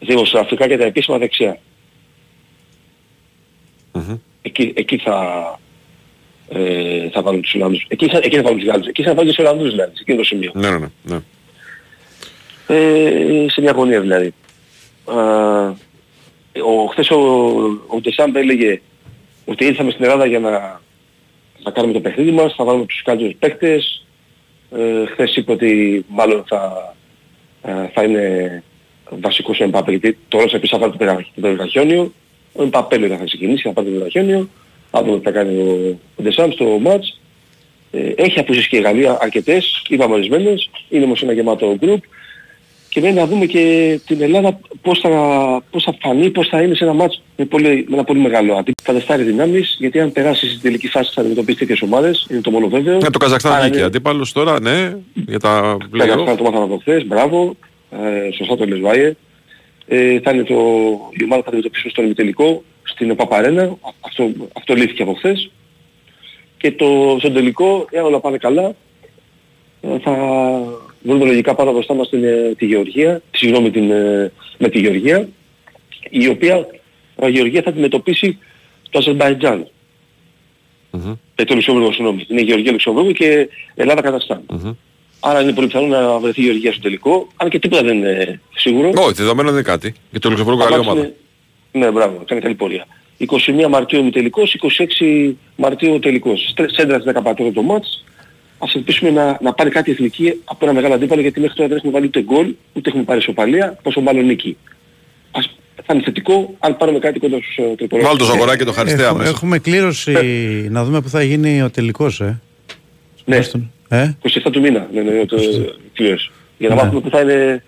δημοσιογραφικά και τα επίσημα δεξιά. Εκεί, εκεί θα, ε, θα βάλουν τους Ολλανδούς. Εκεί θα, εκεί θα βάλουν τους Γάλλους. Εκεί θα βάλουν και τους Ολλανδούς δηλαδή, σε εκείνο το σημείο. Ναι, ναι, ναι. Ναι. Ε, σε μια γωνία δηλαδή. Α, ο, χθες ο, ο Ντεσάμπ έλεγε ότι ήρθαμε στην Ελλάδα για να, να κάνουμε το παιχνίδι μας, θα βάλουμε τους καλύτερους παίκτες. Ε, χθες είπε ότι μάλλον θα, ε, θα είναι βασικός ο Εμπάπε, γιατί τώρα σε επίσης θα βάλει το Περα- το Περιγαχιόνιο. Ο Εμπάπε λέει θα ξεκινήσει, θα πάρει το Περιγαχιόνιο. Θα δούμε τι θα κάνει ο, ο Ντεσάμπ στο μάτς. Ε, έχει απουσίες και η Γαλλία αρκετές, είπαμε ορισμένες, είναι όμως ένα γεμάτο γκρουπ και μένει να δούμε και την Ελλάδα πώς θα, πώς θα φανεί, πώς θα είναι σε ένα μάτς με, πολύ, με ένα πολύ μεγάλο αντίπαλο. Θα τεστάρει δυνάμεις, γιατί αν περάσει στην τελική φάση θα αντιμετωπίσει τέτοιες ομάδες, είναι το μόνο βέβαιο. Ναι, το Καζακστάν Άρα βγήκε είναι- αντίπαλος τώρα, ναι, για τα το Καζακστάν πλέον. το μάθαμε από χθες, μπράβο, ε, σωστά το λες Βάιε. Ε, θα είναι το, η ομάδα που θα αντιμετωπίσουμε στον ημιτελικό, στην Παπαρένα, αυτό, αυτό λύθηκε από χθες. Και το, στον τελικό, εάν όλα πάνε καλά, ε, θα βρούμε λογικά πάντα μπροστά μας την, ε, τη Γεωργία, συγγνώμη την, ε, με τη Γεωργία, η οποία η Γεωργία θα αντιμετωπίσει το Αζερμπαϊτζάν. Ε, το Λουξεμβούργο, συγγνώμη. Είναι Γεωργία Λουξεμβούργο και Ελλάδα Καζακστάν. Άρα είναι πολύ πιθανό να βρεθεί η Γεωργία στο τελικό, αν και τίποτα δεν είναι σίγουρο. Όχι, δεδομένο δεν είναι κάτι. Και το Λουξεμβούργο καλή Αλλά ομάδα. είναι- Ναι, μπράβο, κάνει καλή πορεία. 21 Μαρτίου ημιτελικός, 26 Μαρτίου ο τελικός. Στρε- Σέντρα στις 10 το μάτς. Ας ελπίσουμε να, να πάρει κάτι εθνική από ένα μεγάλο αντίπαλο γιατί μέχρι τώρα δεν έχουμε βάλει ούτε γκολ, ούτε έχουμε πάρει σοπαλία, πόσο μάλλον νίκη. ας, θα είναι θετικό αν πάρουμε κάτι κοντά στους ε, τριπολές. Βάλ το Ζαγοράκη και το Χαριστέα Έχουμε, μέσα. έχουμε κλήρωση να δούμε που θα γίνει ο τελικός, ε. Ναι, Ε, 27 του μήνα ναι, ναι, το κλήρωση. Για να Ναι. μάθουμε που θα είναι,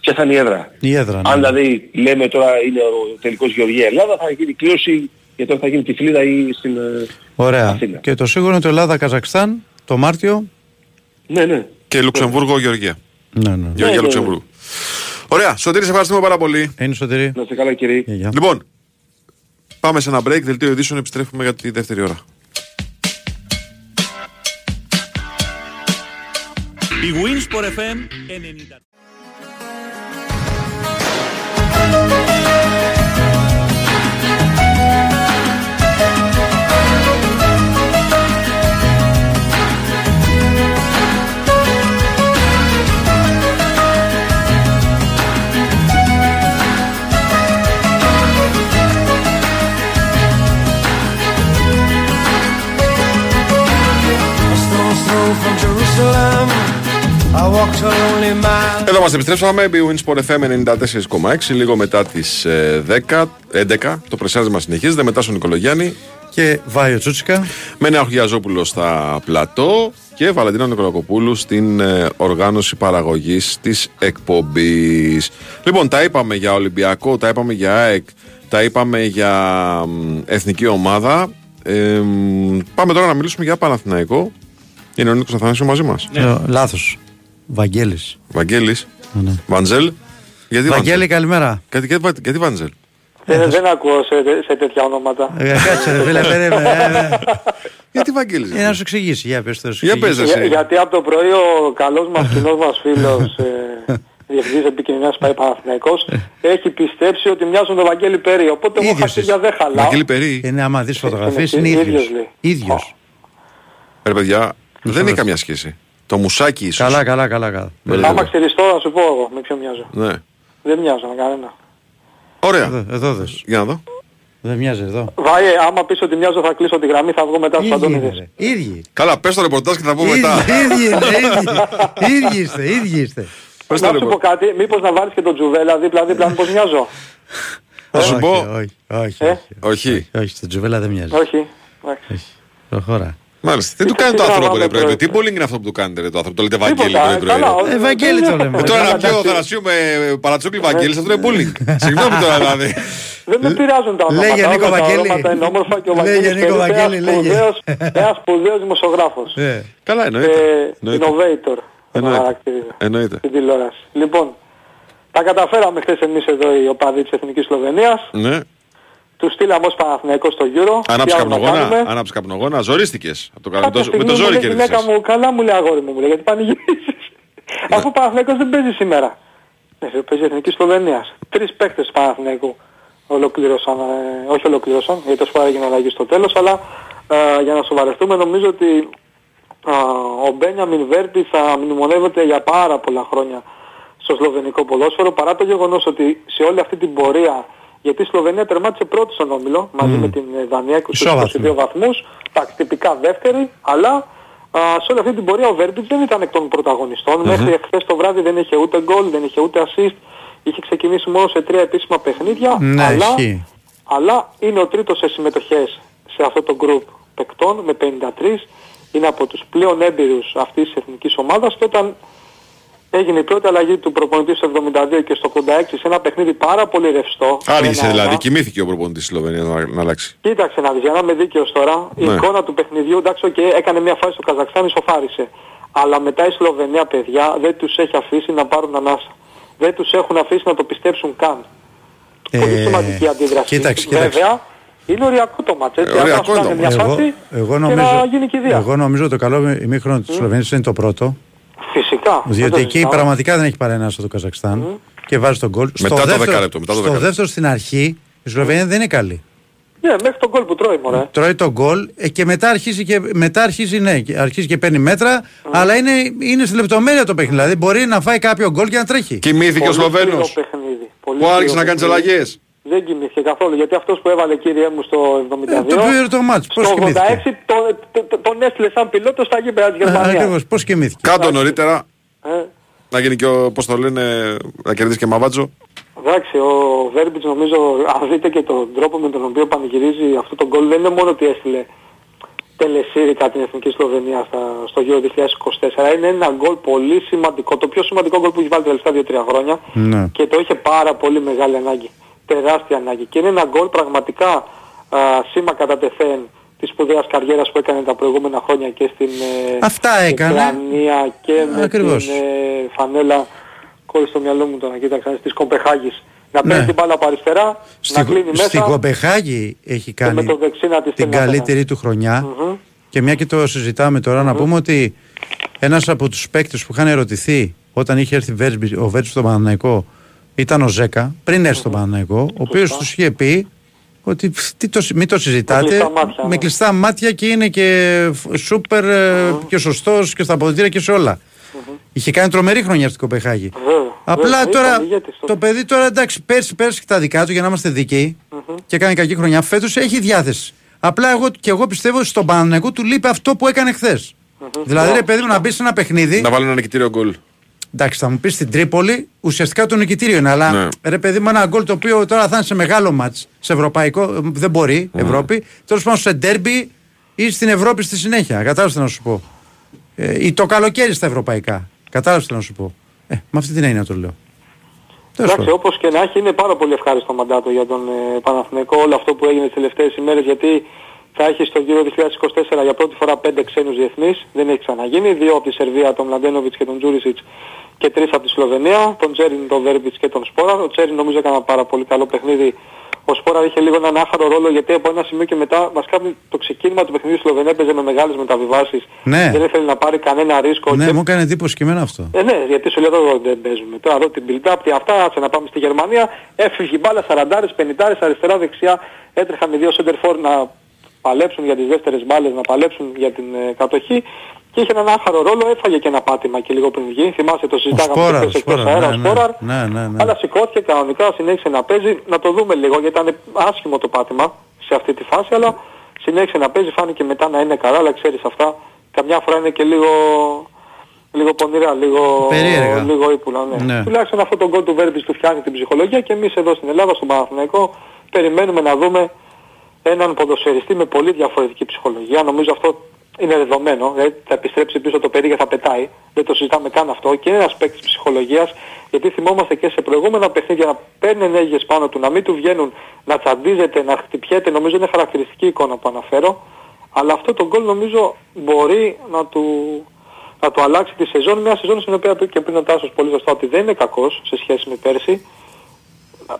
ποια θα είναι η έδρα. η έδρα. ναι. Αν δηλαδή λέμε τώρα είναι ο τελικός Γεωργία Ελλάδα, θα γίνει κλήρωση για τώρα θα γίνει τυφλίδα ή στην... ε, Ωραία. Αθήνα. Και το σίγουρο είναι το Ελλάδα-Καζακστάν το Μάρτιο. Ναι, ναι. Και Λουξεμβούργο, Γεωργία. Ναι, ναι. Γεωργία ναι. Λουξεμβούργου. Ωραία, Σωτήρη, σε ευχαριστούμε πάρα πολύ. Είναι σωτηρή. Να είστε καλά κύριε. Λοιπόν, πάμε σε ένα break, δελτίο ειδήσεων, επιστρέφουμε για τη δεύτερη ώρα. Η Winsport FM 90. Εδώ μας επιστρέψαμε, η Winsport FM 94,6, λίγο μετά τις ε, 10, 11, το πρεσάρισμα συνεχίζεται, μετά στον Νικολογιάννη. Και Βάιο Τσούτσικα. Με Νέα Χιλιαζόπουλο στα πλατό και Βαλαντίνα Νικολακοπούλου στην ε, οργάνωση παραγωγής της εκπομπής. Λοιπόν, τα είπαμε για Ολυμπιακό, τα είπαμε για ΑΕΚ, τα είπαμε για μ, εθνική ομάδα. Ε, μ, πάμε τώρα να μιλήσουμε για Παναθηναϊκό. Είναι ο Νίκος Αθανάσιος μαζί μας. Ε, Λάθος. Βαγγέλης. Βαγγέλης. Ναι. Βαντζέλ. Γιατί Βαγγέλη, καλημέρα. Γιατί, γιατί, γιατί Βαντζέλ; Δεν, δεν ακούω σε, σε τέτοια ονόματα. Ε, Κάτσε ρε φίλε, περίμενε. ε, ε. Γιατί Βαγγέλης. Ε, να σου εξηγήσει, για πες το. σου Για εξηγήσει. πες, εσύ. Για- γιατί από το πρωί ο καλός μας κοινός μας φίλος ε, διευθυντής επικοινωνίας πάει Παναθηναϊκός έχει πιστέψει ότι μοιάζουν τον Βαγγέλη Περί οπότε εγώ Ίδιος χαρτιά δεν χαλάω Βαγγέλη Περί. Είναι άμα δεις φωτογραφίες είναι είναι ίδιος, ίδιος. λέει. Ίδιος. Ρε παιδιά, δεν έχει καμία σχέση. Το μουσάκι ίσως. Καλά, καλά, καλά. καλά. Άμα ξέρεις τώρα να σου πω εγώ με ποιο μοιάζω. Ναι. Δεν μοιάζω με κανένα. Ωραία. Εδώ, εδώ δες. Για να δω. Δεν μοιάζει εδώ. Βάιε, άμα πεις ότι μοιάζω θα κλείσω τη γραμμή, θα βγω μετά στους Ίδιοι είναι, Αντώνιδες. ρε. Ίδιοι. Καλά, πες το ρεπορτάζ και θα πούμε Ίδιοι, μετά. ίδιοι είναι, ίδιοι. Ίδιοι είστε, ίδιοι είστε. Πες το Να σου πω ρεπορτάζ. κάτι, μήπως να βάλεις και τον Τζουβέλα δίπλα-δίπλα, μήπως μοιάζω. Θα σου Όχι, πω. Όχι, όχι, Ε; όχι. Όχι. Όχι, στο Τζουβέλα δεν μοιάζει. Όχι. Εντάξει. Προχώρα. Μάλιστα. Τι του Τι κάνει το θα άνθρωπο, βάλουμε ρε πρέπει. πρωί. Τι bowling είναι αυτό που του κάνετε, ρε το άνθρωπο. Το λέτε Βαγγέλη Τίποτα, πρωί πρωί. καλά, ρε. Ε, Βαγγέλη το λέμε. Ε, Τώρα να εντάξει. πιω Θανασίου με παρατσούκλι Βαγγέλης, αυτό είναι bowling. Συγγνώμη τώρα δηλαδή. Δεν με πειράζουν τα ονόματα. Λέγε, Νίκο όλα τα Βαγγέλη. ονόματα είναι όμορφα και ο Λέγε, Βαγγέλης Νίκο Περίπου Βαγγέλη, ένας λέγε. σπουδαίος- Ένας σπουδαίος δημοσιογράφος. Ε, Καλά εννοείται. Ε, Εννοείται. Innovator. τον Εννοείται. χαρακτηρίζω Εννοείται. Στην τηλεόραση. Λοιπόν, τα καταφέραμε χθες εμείς εδώ οι οπαδοί της Εθνικής Σλοβενίας. Ναι. Του στείλαμε ως Παναθηναϊκός στο Euro. Άναψε Τι άλλο να καπνογόνα. κάνουμε. Άναψε καπνογόνα. Ζορίστηκες. Από το κα- Κάποια με το- Με στιγμή το μου ζόρι λέει η γυναίκα κέρδισες. μου, καλά μου λέει αγόρι μου, μου λέει, γιατί πανηγυρίζεις. Αφού ο Παναθηναϊκός δεν παίζει σήμερα. Ναι, φίλε, παίζει η Εθνική Σλοβενίας. Τρεις παίκτες του Παναθηναϊκού ολοκλήρωσαν, ε, όχι ολοκλήρωσαν, γιατί το σπάρα έγινε αλλαγή στο τέλος, αλλά ε, για να σοβαρευτούμε νομίζω ότι ε, ο Μπένιαμιν Βέρτη θα μνημονεύεται για πάρα πολλά χρόνια στο σλοβενικό ποδόσφαιρο παρά το γεγονός ότι σε όλη αυτή την πορεία γιατί η Σλοβενία τερμάτισε πρώτη στον όμιλο μαζί με την ε, Δανία 22 Ισόβαθμη. βαθμούς, εντάξει τυπικά δεύτερη, αλλά α, σε όλη αυτή την πορεία ο Βέρμπιτς δεν ήταν εκ των πρωταγωνιστών. Μέχρι εχθές το βράδυ δεν είχε ούτε γκολ, δεν είχε ούτε assist. Είχε ξεκινήσει μόνο σε τρία επίσημα παιχνίδια, Ναι, αλλά, ισχύει. αλλά είναι ο τρίτος σε συμμετοχές σε αυτό το group παικτών με 53. Είναι από τους πλέον έμπειρους αυτής της εθνικής ομάδας και όταν έγινε η πρώτη αλλαγή του προπονητή στο 72 και στο 86 σε ένα παιχνίδι πάρα πολύ ρευστό. Άργησε Ένα- δηλαδή. Κοιμήθηκε ο προπονητής της Σλοβενίας να, να αλλάξει. Κοίταξε να δεις, για να είμαι δίκαιος τώρα, η Ναι. εικόνα του παιχνιδιού, εντάξει, και έκανε μια φάση στο Καζακστάν, ισοφάρισε. Αλλά μετά η Σλοβενία, παιδιά, δεν τους έχει αφήσει να πάρουν ανάσα. Δεν τους έχουν αφήσει να το πιστέψουν καν. Πολύ Ε, σημαντική αντίδραση. κοίταξε, κοίταξε. Βέβαια, είναι οριακό το μάτς, έτσι. Ε, αν οριακό σου είναι κάνει το μια μάτς. Εγώ, φάση εγώ, και να νομίζω, γίνει κηδεία. εγώ νομίζω το καλό ημίχρονο της Σλοβενίας είναι το πρώτο. Φυσικά. δεν Διότι το εκεί συζητάω. πραγματικά δεν έχει πάρει ένα στο Καζακστάν και βάζει τον γκολ. Μετά στο το δεύτερο, δεκάλεπτο, μετά το στο δεκάλεπτο. δεύτερο στην αρχή η Σλοβενία δεν είναι καλή. Ναι, μέχρι τον γκολ που τρώει, μωρέ. Τρώει τον γκολ ε, και μετά αρχίζει και, μετά αρχίζει, ναι, και αρχίζει και παίρνει μέτρα, αλλά είναι, είναι στη λεπτομέρεια το παιχνίδι. Δηλαδή μπορεί να φάει κάποιο γκολ και να τρέχει. Κοιμήθηκε ο Πολύ σκληρό Σλοβαίνος. παιχνίδι. Πολύ Που άρχισε σκληρό να κάνει τις παιχνίδι. αλλαγές; Δεν κοιμήθηκε καθόλου, γιατί αυτός που έβαλε κύριε μου στο 72... Ε, το πήρε το μάτς, πώς στο 86 κοιμήθηκε. τον, τον, τον, τον έστειλε σαν πιλότο στα γήπεδα της Γερμανίας. Ακριβώς, πώς κοιμήθηκε; Κάτω νωρίτερα Ε, να γίνει και ο, πώς το λένε, να κερδίσει και μαβάτζο. Εντάξει, ο Βέρμπιτς νομίζω, αν δείτε και τον τρόπο με τον οποίο πανηγυρίζει αυτό το γκολ, δεν είναι μόνο ότι έστειλε τελεσίρικα την Εθνική Σλοβενία στα, στο Euro 2024. Είναι ένα γκολ πολύ σημαντικό, το πιο σημαντικό γκολ που έχει βάλει τα τελευταία 2-3 χρόνια Ναι. και το είχε πάρα πολύ μεγάλη ανάγκη. Τεράστια ανάγκη. Και είναι ένα γκολ πραγματικά α, σήμα κατά τεθέν της σπουδαίας καριέρας που έκανε τα προηγούμενα χρόνια και στην ε, Αυτά έκανε. Ουκρανία και με Ακριβώς. την ε, φανέλα κόλλησε στο μυαλό μου τώρα, κοίταξα, της Κομπεχάγης. Να παίρνει Ναι. την μπάλα από αριστερά, να κλείνει μέσα Στην Κοπεχάγη έχει και με κάνει το δεξί να τη την στέλνει καλύτερη του χρονιά Μμμ. και μια και το συζητάμε τώρα να πούμε ότι ένας από τους παίκτες που είχαν ερωτηθεί όταν είχε έρθει Βέρμπι- ο Βέρμπης στον Παναναϊκό ήταν ο Ζέκα πριν έρθει στον Παναναϊκό ο οποίος τους είχε πει ότι «Φ, τι το, συ- μην το συζητάτε κλειστά μάτια, με ναι. κλειστά μάτια και είναι και φ- σούπερ ε, και σωστός και στα αποδητήρια και σε όλα. Είχε κάνει τρομερή χρονιά στην Κοπεχάγη. Βέβαια, Απλά βέβαια, τώρα ήταν ηγέτης τότε. το παιδί τώρα εντάξει πέρσι πέρσι τα δικά του για να είμαστε δικαίοι και έκανε κακή χρονιά. Φέτος έχει διάθεση. Απλά εγώ και εγώ πιστεύω ότι στον Παναναϊκό του λείπει αυτό που έκανε χθες. Δηλαδή ρε παιδί μου να μπει σε ένα παιχνίδι. Να βάλει ένα νικητήριο γκολ. Εντάξει, θα μου πεις στην Τρίπολη, ουσιαστικά το νικητήριο είναι. Αλλά Ναι. ρε παιδί μου, ένα γκολ το οποίο τώρα θα είναι σε μεγάλο μάτς, σε ευρωπαϊκό, ε, δεν μπορεί, Ευρώπη. Τέλος πάντων σε ντέρμπι ή στην Ευρώπη στη συνέχεια. Κατάλαβες τι να σου πω. Ε, ή το καλοκαίρι στα ευρωπαϊκά. Κατάλαβες τι να σου πω. Ε, με αυτή την έννοια το λέω. Τέλος Εντάξει, πάντων. όπως και να έχει είναι πάρα πολύ ευχάριστο μαντάτο για τον ε, Παναθηναϊκό όλο αυτό που έγινε τις τελευταίες ημέρες γιατί θα έχει στο γύρο 2024 για πρώτη φορά πέντε ξένους διεθνείς, δεν έχει ξαναγίνει, δύο από τη Σερβία, τον Μλαντένοβιτς και τον Τζούρισιτς και τρεις από τη Σλοβενία, τον Τζέριν, τον Βέρμπιτς και τον Σπόρα. Ο Τζέριν νομίζω έκανε ένα πάρα πολύ καλό παιχνίδι. Ο Σπόρα είχε λίγο έναν άχαρο ρόλο γιατί από ένα σημείο και μετά βασικά το ξεκίνημα του παιχνιδιού στη Σλοβενία έπαιζε με μεγάλες μεταβιβάσεις. Ναι. Δεν ήθελε να πάρει κανένα ρίσκο. Ναι, και μου έκανε εντύπωση και εμένα αυτό. ε, ναι, γιατί σου λέω εδώ δεν παίζουμε. Τώρα εδώ την build-up, τι αυτά, άτσε να πάμε στη Γερμανία. Έφυγε η μπάλα 40, 50, αριστερά, δεξιά. Έτρεχαν οι δύο center for να παλέψουν για τις δεύτερες μπάλες, να παλέψουν για την ε, κατοχή. Και είχε έναν άχαρο ρόλο, έφαγε και ένα πάτημα και λίγο πριν βγει. Θυμάσαι το Ο συζητάγαμε Σπόραρ, χθες ο εκτός Σπόραρ, αέρας, ο ναι, Σπόραρ. ναι, ναι, ναι. Αλλά σηκώθηκε κανονικά, συνέχισε να παίζει. Να το δούμε λίγο γιατί ήταν άσχημο το πάτημα σε αυτή τη φάση, αλλά συνέχισε να παίζει, φάνηκε μετά να είναι καλά, αλλά ξέρεις αυτά, καμιά φορά είναι και λίγο, λίγο πονηρά, λίγο, Περίεργα. λίγο ύπουλα. Ναι. Ναι. Τουλάχιστον αυτό τον γκολ του Βέρμπης του φτιάχνει την ψυχολογία και εμείς εδώ στην Ελλάδα, στον Παναθηναϊκό, περιμένουμε να δούμε έναν ποδοσφαιριστή με πολύ διαφορετική ψυχολογία. Νομίζω αυτό είναι δεδομένο. Δηλαδή θα επιστρέψει πίσω το παιδί και θα πετάει. Δεν το συζητάμε καν αυτό. Και είναι ένας παίκτης ψυχολογίας. Γιατί θυμόμαστε και σε προηγούμενα παιχνίδια να παίρνει ενέργειες πάνω του, να μην του βγαίνουν, να τσαντίζεται, να χτυπιέται. Νομίζω είναι χαρακτηριστική εικόνα που αναφέρω. Αλλά αυτό το γκολ νομίζω μπορεί να του, να του αλλάξει τη σεζόν. Μια σεζόν στην οποία είπε και πριν ο Τάσος πολύ σωστά ότι δεν είναι κακός σε σχέση με πέρσι.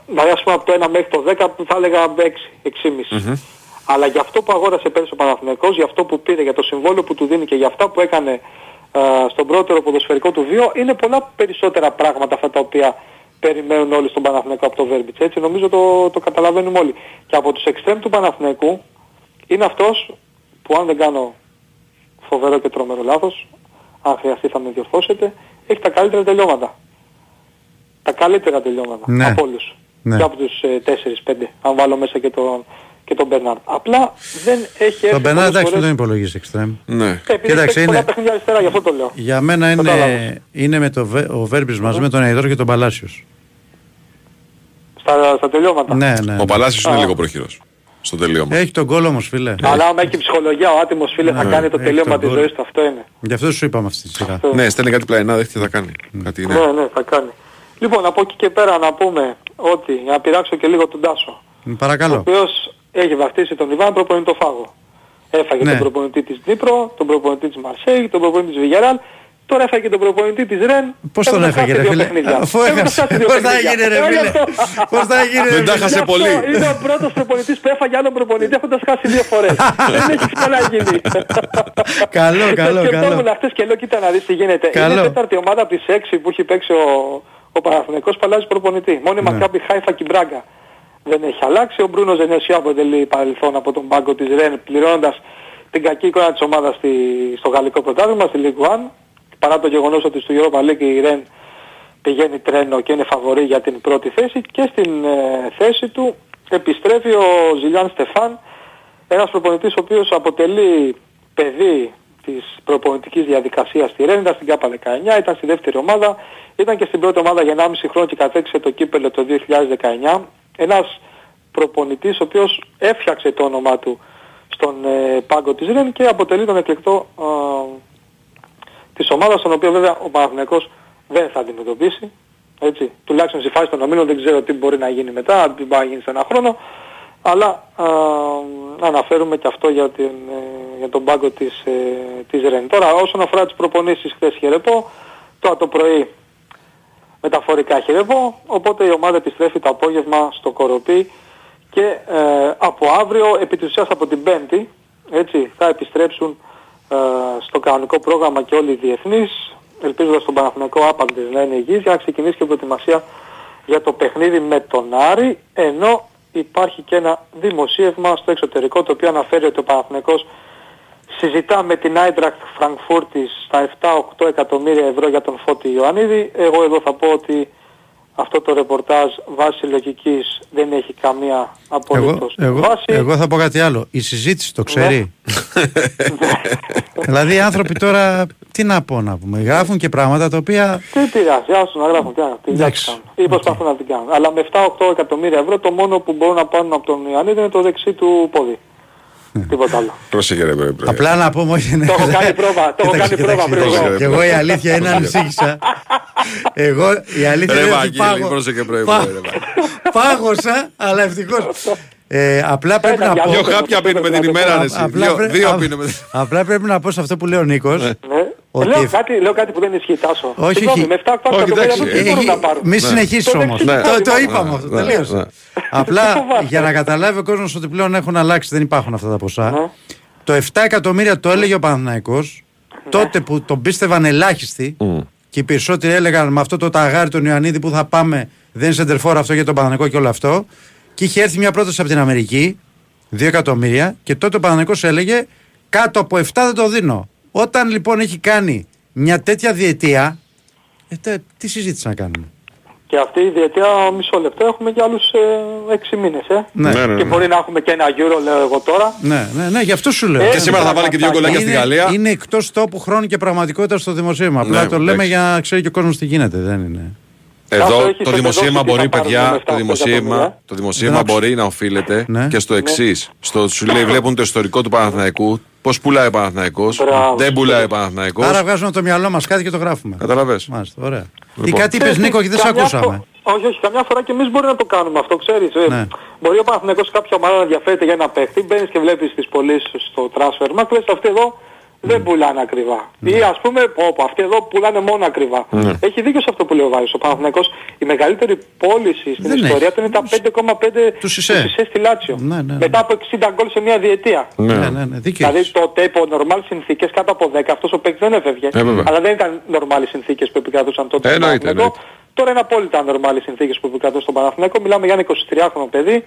Δηλαδή ας πούμε από το 1 μέχρι το 10 θα έλεγα 6, 6,5. Αλλά για αυτό που αγόρασε πέρσι ο Παναθηναϊκός, για αυτό που πήρε, για το συμβόλαιο που του δίνει και για αυτά που έκανε α, στον πρώτερο ποδοσφαιρικό του βίο, είναι πολλά περισσότερα πράγματα αυτά τα οποία περιμένουν όλοι στον Παναθηναϊκό από το Βέρμπιτς. Έτσι νομίζω το, το καταλαβαίνουμε όλοι. Και από τους εξτρέμ του Παναθηναϊκού είναι αυτός που αν δεν κάνω φοβερό και τρομερό λάθος, αν χρειαστεί θα με διορθώσετε, έχει τα καλύτερα τελειώματα. Τα καλύτερα τελειώματα Ναι. από όλους. Ναι. Και από τους ε, 4-5, αν βάλω μέσα και τον, και τον Μπερνάρ. Απλά δεν έχει έρθει Τον Μπενά πολλές εντάξει φορές- δεν τον υπολογίζει εξτρέμ. Ναι. Ε, επειδή Κοίταξε, έχει πολλά είναι- παιχνίδια αριστερά, γι' αυτό το λέω. Για μένα Κατάλαβες. είναι, είναι με το, Βε- ο Βέρμπης μαζί με τον Αϊδόρ και τον Παλάσιος. Στα, στα τελειώματα. Ναι, ναι. Ο Παλάσιος είναι Α. λίγο προχειρός. Στο τελείωμα. Έχει τον κόλλο όμως φίλε. Αλλά άμα έχει ψυχολογία ο άτιμος φίλε θα Ναι, κάνει το έχει τελείωμα τον της γκολ. ζωής του. Αυτό είναι. Γι' αυτό σου είπαμε αυτή τη σειρά. Ναι, στέλνει κάτι πλαϊνά, δέχεται τι θα κάνει. Κάτι είναι. Ναι, ναι, θα κάνει. Λοιπόν, από εκεί και πέρα να πούμε ότι, για να πειράξω και λίγο τον Τάσο, ο Παρακαλώ. οποίος έχει βαφτίσει τον Ιβάν προπονητή φάγο. Έφαγε Ναι. τον προπονητή της Νύπρο, τον προπονητή της Μαρσέη, τον προπονητή της Βιγεράλ, τώρα έφαγε και τον προπονητή της Ρεν. Πώς τον Έχουν έφαγε χάσει ρε δύο φίλε; παιχνίδια. Αφού Έχουν έχασε. χάσει δύο Πώς θα παιχνίδια. έγινε ρε Ε, γι' φίλε; αυτό. Πώς θα έγινε ρε Δεν τα φίλε; χάσε Γι' αυτό πολύ. Είναι ο πρώτος προπονητής που έφαγε άλλον προπονητή έχοντας χάσει δύο φορές. Δεν έχει ξαναγίνει. Καλό, καλό, Και καλό. σκεφτόμουν χτες και λέω κοίτα να δεις τι γίνεται. Καλό. Είναι η τέταρτη ομάδα από τις έξι που έχει παίξει ο, ο Παναθηναϊκός που αλλάζει προπονητή. Μόνο η Ναι. Μακάμπι Χάιφα και η Μπράγκα δεν έχει αλλάξει. Ο Μπρούνος Ζενέσια αποτελεί παρελθόν από τον πάγκο της Ρεν πληρώνοντας την κακή εικόνα της ομάδας στη, στο γαλλικό πρωτάθλημα, στη Ligue 1. Παρά το γεγονός ότι στο Europa League η Ρεν πηγαίνει τρένο και είναι φαβορή για την πρώτη θέση και στην ε, θέση του επιστρέφει ο Ζιλιάν Στεφάν ένας προπονητής ο οποίος αποτελεί παιδί της προπονητικής διαδικασίας στη Ρέν, ήταν στην ΚΑΠΑ 19, ήταν στη δεύτερη ομάδα, ήταν και στην πρώτη ομάδα για 1,5 χρόνο και κατέξε το κύπελο το 2019. Ένας προπονητής ο οποίος έφτιαξε το όνομά του στον ε, πάγκο της Ρεν και αποτελεί τον εκλεκτό ε, της ομάδας, τον οποίο βέβαια ο Παναθηναϊκός δεν θα αντιμετωπίσει. Έτσι, τουλάχιστον στη φάση των ομίλων δεν ξέρω τι μπορεί να γίνει μετά, αν τι μπορεί να γίνει σε ένα χρόνο. Αλλά α, αναφέρουμε και αυτό για, την, ε, για τον πάγκο της, ε, της Ρεν. Τώρα όσον αφορά τις προπονήσεις χθες χαιρεπώ, τώρα το πρωί μεταφορικά χαιρεπώ, οπότε η ομάδα επιστρέφει το απόγευμα στο Κοροπή και ε, από αύριο, επί της ουσίας από την Πέμπτη, έτσι, θα επιστρέψουν ε, στο κανονικό πρόγραμμα και όλοι οι διεθνείς, ελπίζοντας τον Παναθηναϊκό άπαντες να είναι υγιής. Για να ξεκινήσει και η προετοιμασία για το παιχνίδι με τον Άρη, ενώ υπάρχει και ένα δημοσίευμα στο εξωτερικό το οποίο αναφέρει ότι ο Παναθηναϊκός συζητά με την Άιντρακτ Φραγκφούρτης στα 7-8 εκατομμύρια ευρώ για τον Φώτη Ιωαννίδη. Εγώ εδώ θα πω ότι αυτό το ρεπορτάζ βάση λογικής δεν έχει καμία Εγώ, απολύτως εγώ, βάση. εγώ θα πω κάτι άλλο. Η συζήτηση το ξέρει. δηλαδή οι άνθρωποι τώρα τι να πω να πούμε. Γράφουν και πράγματα τα οποία. Τι πειράζει, άσου να γράφουν τι να τι δουλειά τους κάνουν. Ή προσπαθούν να την κάνουν. Αλλά με 7-8 εκατομμύρια ευρώ το μόνο που μπορούν να πάρουν από τον Ιωαννίδη είναι το δεξί του πόδι. Τίποτα άλλο. Πρόσεχε ρε πρέπει. Απλά να πούμε όχι. ναι. Το έχω κάνει πρόβα, το έχω κάνει πρόβα πριν εγώ. Και εγώ η αλήθεια είναι ανησύχησα. Εγώ η αλήθεια Ρε είναι ότι Βαγγέλη, πάγω- πρόσεχε πρέπει. πά- ρε, Βαγγέλη. Πάγωσα, αλλά ευτυχώς. Ε, απλά πρέπει να πω. Δυο χάπια πίνουμε την ημέρα ρε εσύ. Απλά Δύο- πρέ- Δύο α- πίνουμε. Απλά πρέπει να πω σε αυτό που λέει ο Νίκος Ναι. Ότι- Λέω, κάτι, λέω κάτι που δεν ισχύει Τάσο. Όχι, Συγγνώμη, όχι. με 7-8 Όχι, εκατομμύρια εντάξει, ευρώ τι μπορούν έχει- να πάρουν. Μη συνεχίσεις Το όμως. δεξί Το, πόδι το μόνο. είπαμε αυτό. Ναι, Τελείωσε. ναι. Απλά φοβάσαι. για να καταλάβει ο κόσμος ότι πλέον έχουν αλλάξει, δεν υπάρχουν αυτά τα ποσά. Ναι. Το 7 εκατομμύρια το έλεγε ο Παναθηναϊκός τότε που τον πίστευαν ελάχιστοι και οι περισσότεροι έλεγαν με αυτό το ταγάρι τον Ιωαννίδη που θα πάμε δεν είναι σεντερφόρ αυτό για τον Παναθηναϊκό και όλο αυτό. Και είχε έρθει μια πρόταση από την Αμερική 2 εκατομμύρια και τότε ο Παναθηναϊκός έλεγε κάτω από 7 δεν το δίνω. Όταν λοιπόν έχει κάνει μια τέτοια διετία, ε, τε- τι συζήτηση να κάνουμε. Και αυτή η διετία μισό λεπτό έχουμε για άλλους ε, 6 μήνες. Ε. Ναι. Ναι, ναι, Και ναι. μπορεί να έχουμε και ένα Euro λέω εγώ τώρα. Ναι, ναι, ναι, γι' αυτό σου λέω. Ε, Και σήμερα θα βάλει και δύο γκολάκια στη Είναι- Γαλλία. Είναι εκτός τόπου χρόνου και πραγματικότητα στο δημοσίευμα. Απλά Ναι, το λέμε εντάξει. για να ξέρει και ο κόσμος τι γίνεται. Δεν είναι. Κάτω Εδώ έχεις το δημοσίευμα επεδώσει τι μπορεί, θα πάρουν παιδιά, με το 7-8 δημοσίευμα, εκατομμύρια. το δημοσίευμα Δεν άκουσα. μπορεί να οφείλεται Ναι. και στο εξής. Στο ότι σου λέει βλέπουν το ιστορικό του Παναθηναϊκού, πώς πουλάει ο Παναθηναϊκός, Μπράβο. δεν πουλάει ο Παναθηναϊκός. Άρα βγάζουμε από το μυαλό μας κάτι και το γράφουμε. Καταλαβες. Μάλιστα, ωραία. Τι Λοιπόν. κάτι είπες Νίκο και δεν σε Καμιά ακούσαμε; φο- Όχι, όχι, καμιά φορά και εμείς μπορούμε να το κάνουμε αυτό, ξέρεις. Ε, Ναι. Μπορεί ο Παναθηναϊκός σε κάποια ομάδα να ενδιαφέρεται για ένα παίχτη, μπαίνεις και βλέπεις τις πωλήσεις στο transfer market, λες αυτοί εδώ δεν πουλάνε ακριβά. Ή ας πούμε, πω, πω, αυτοί εδώ πουλάνε μόνο ακριβά. Ναι. Έχει δίκιο σε αυτό που λέει ο Βάρης. Ο Παναθηναϊκός η μεγαλύτερη πώληση στην Δεν ιστορία έχει. του είναι τα 5,5 Τους Σισε. στη Λάτσιο. Ναι, ναι, ναι. Μετά από 60 γκολ σε μια διετία. Ναι, ναι, ναι, δίκιο. Δηλαδή έχεις. τότε υπό νορμάλ συνθήκες κάτω από 10 αυτός ο παίκτης δεν έφευγε. Ε, βέβαια. αλλά δεν ήταν νορμάλ συνθήκες που επικρατούσαν τότε. Ε, στον εννοείται, Παναθηναϊκό. εννοείται. Τώρα είναι απόλυτα νορμάλ συνθήκες που επικρατούν στον Παναθηναϊκό. Μιλάμε για ένα 23χρονο παιδί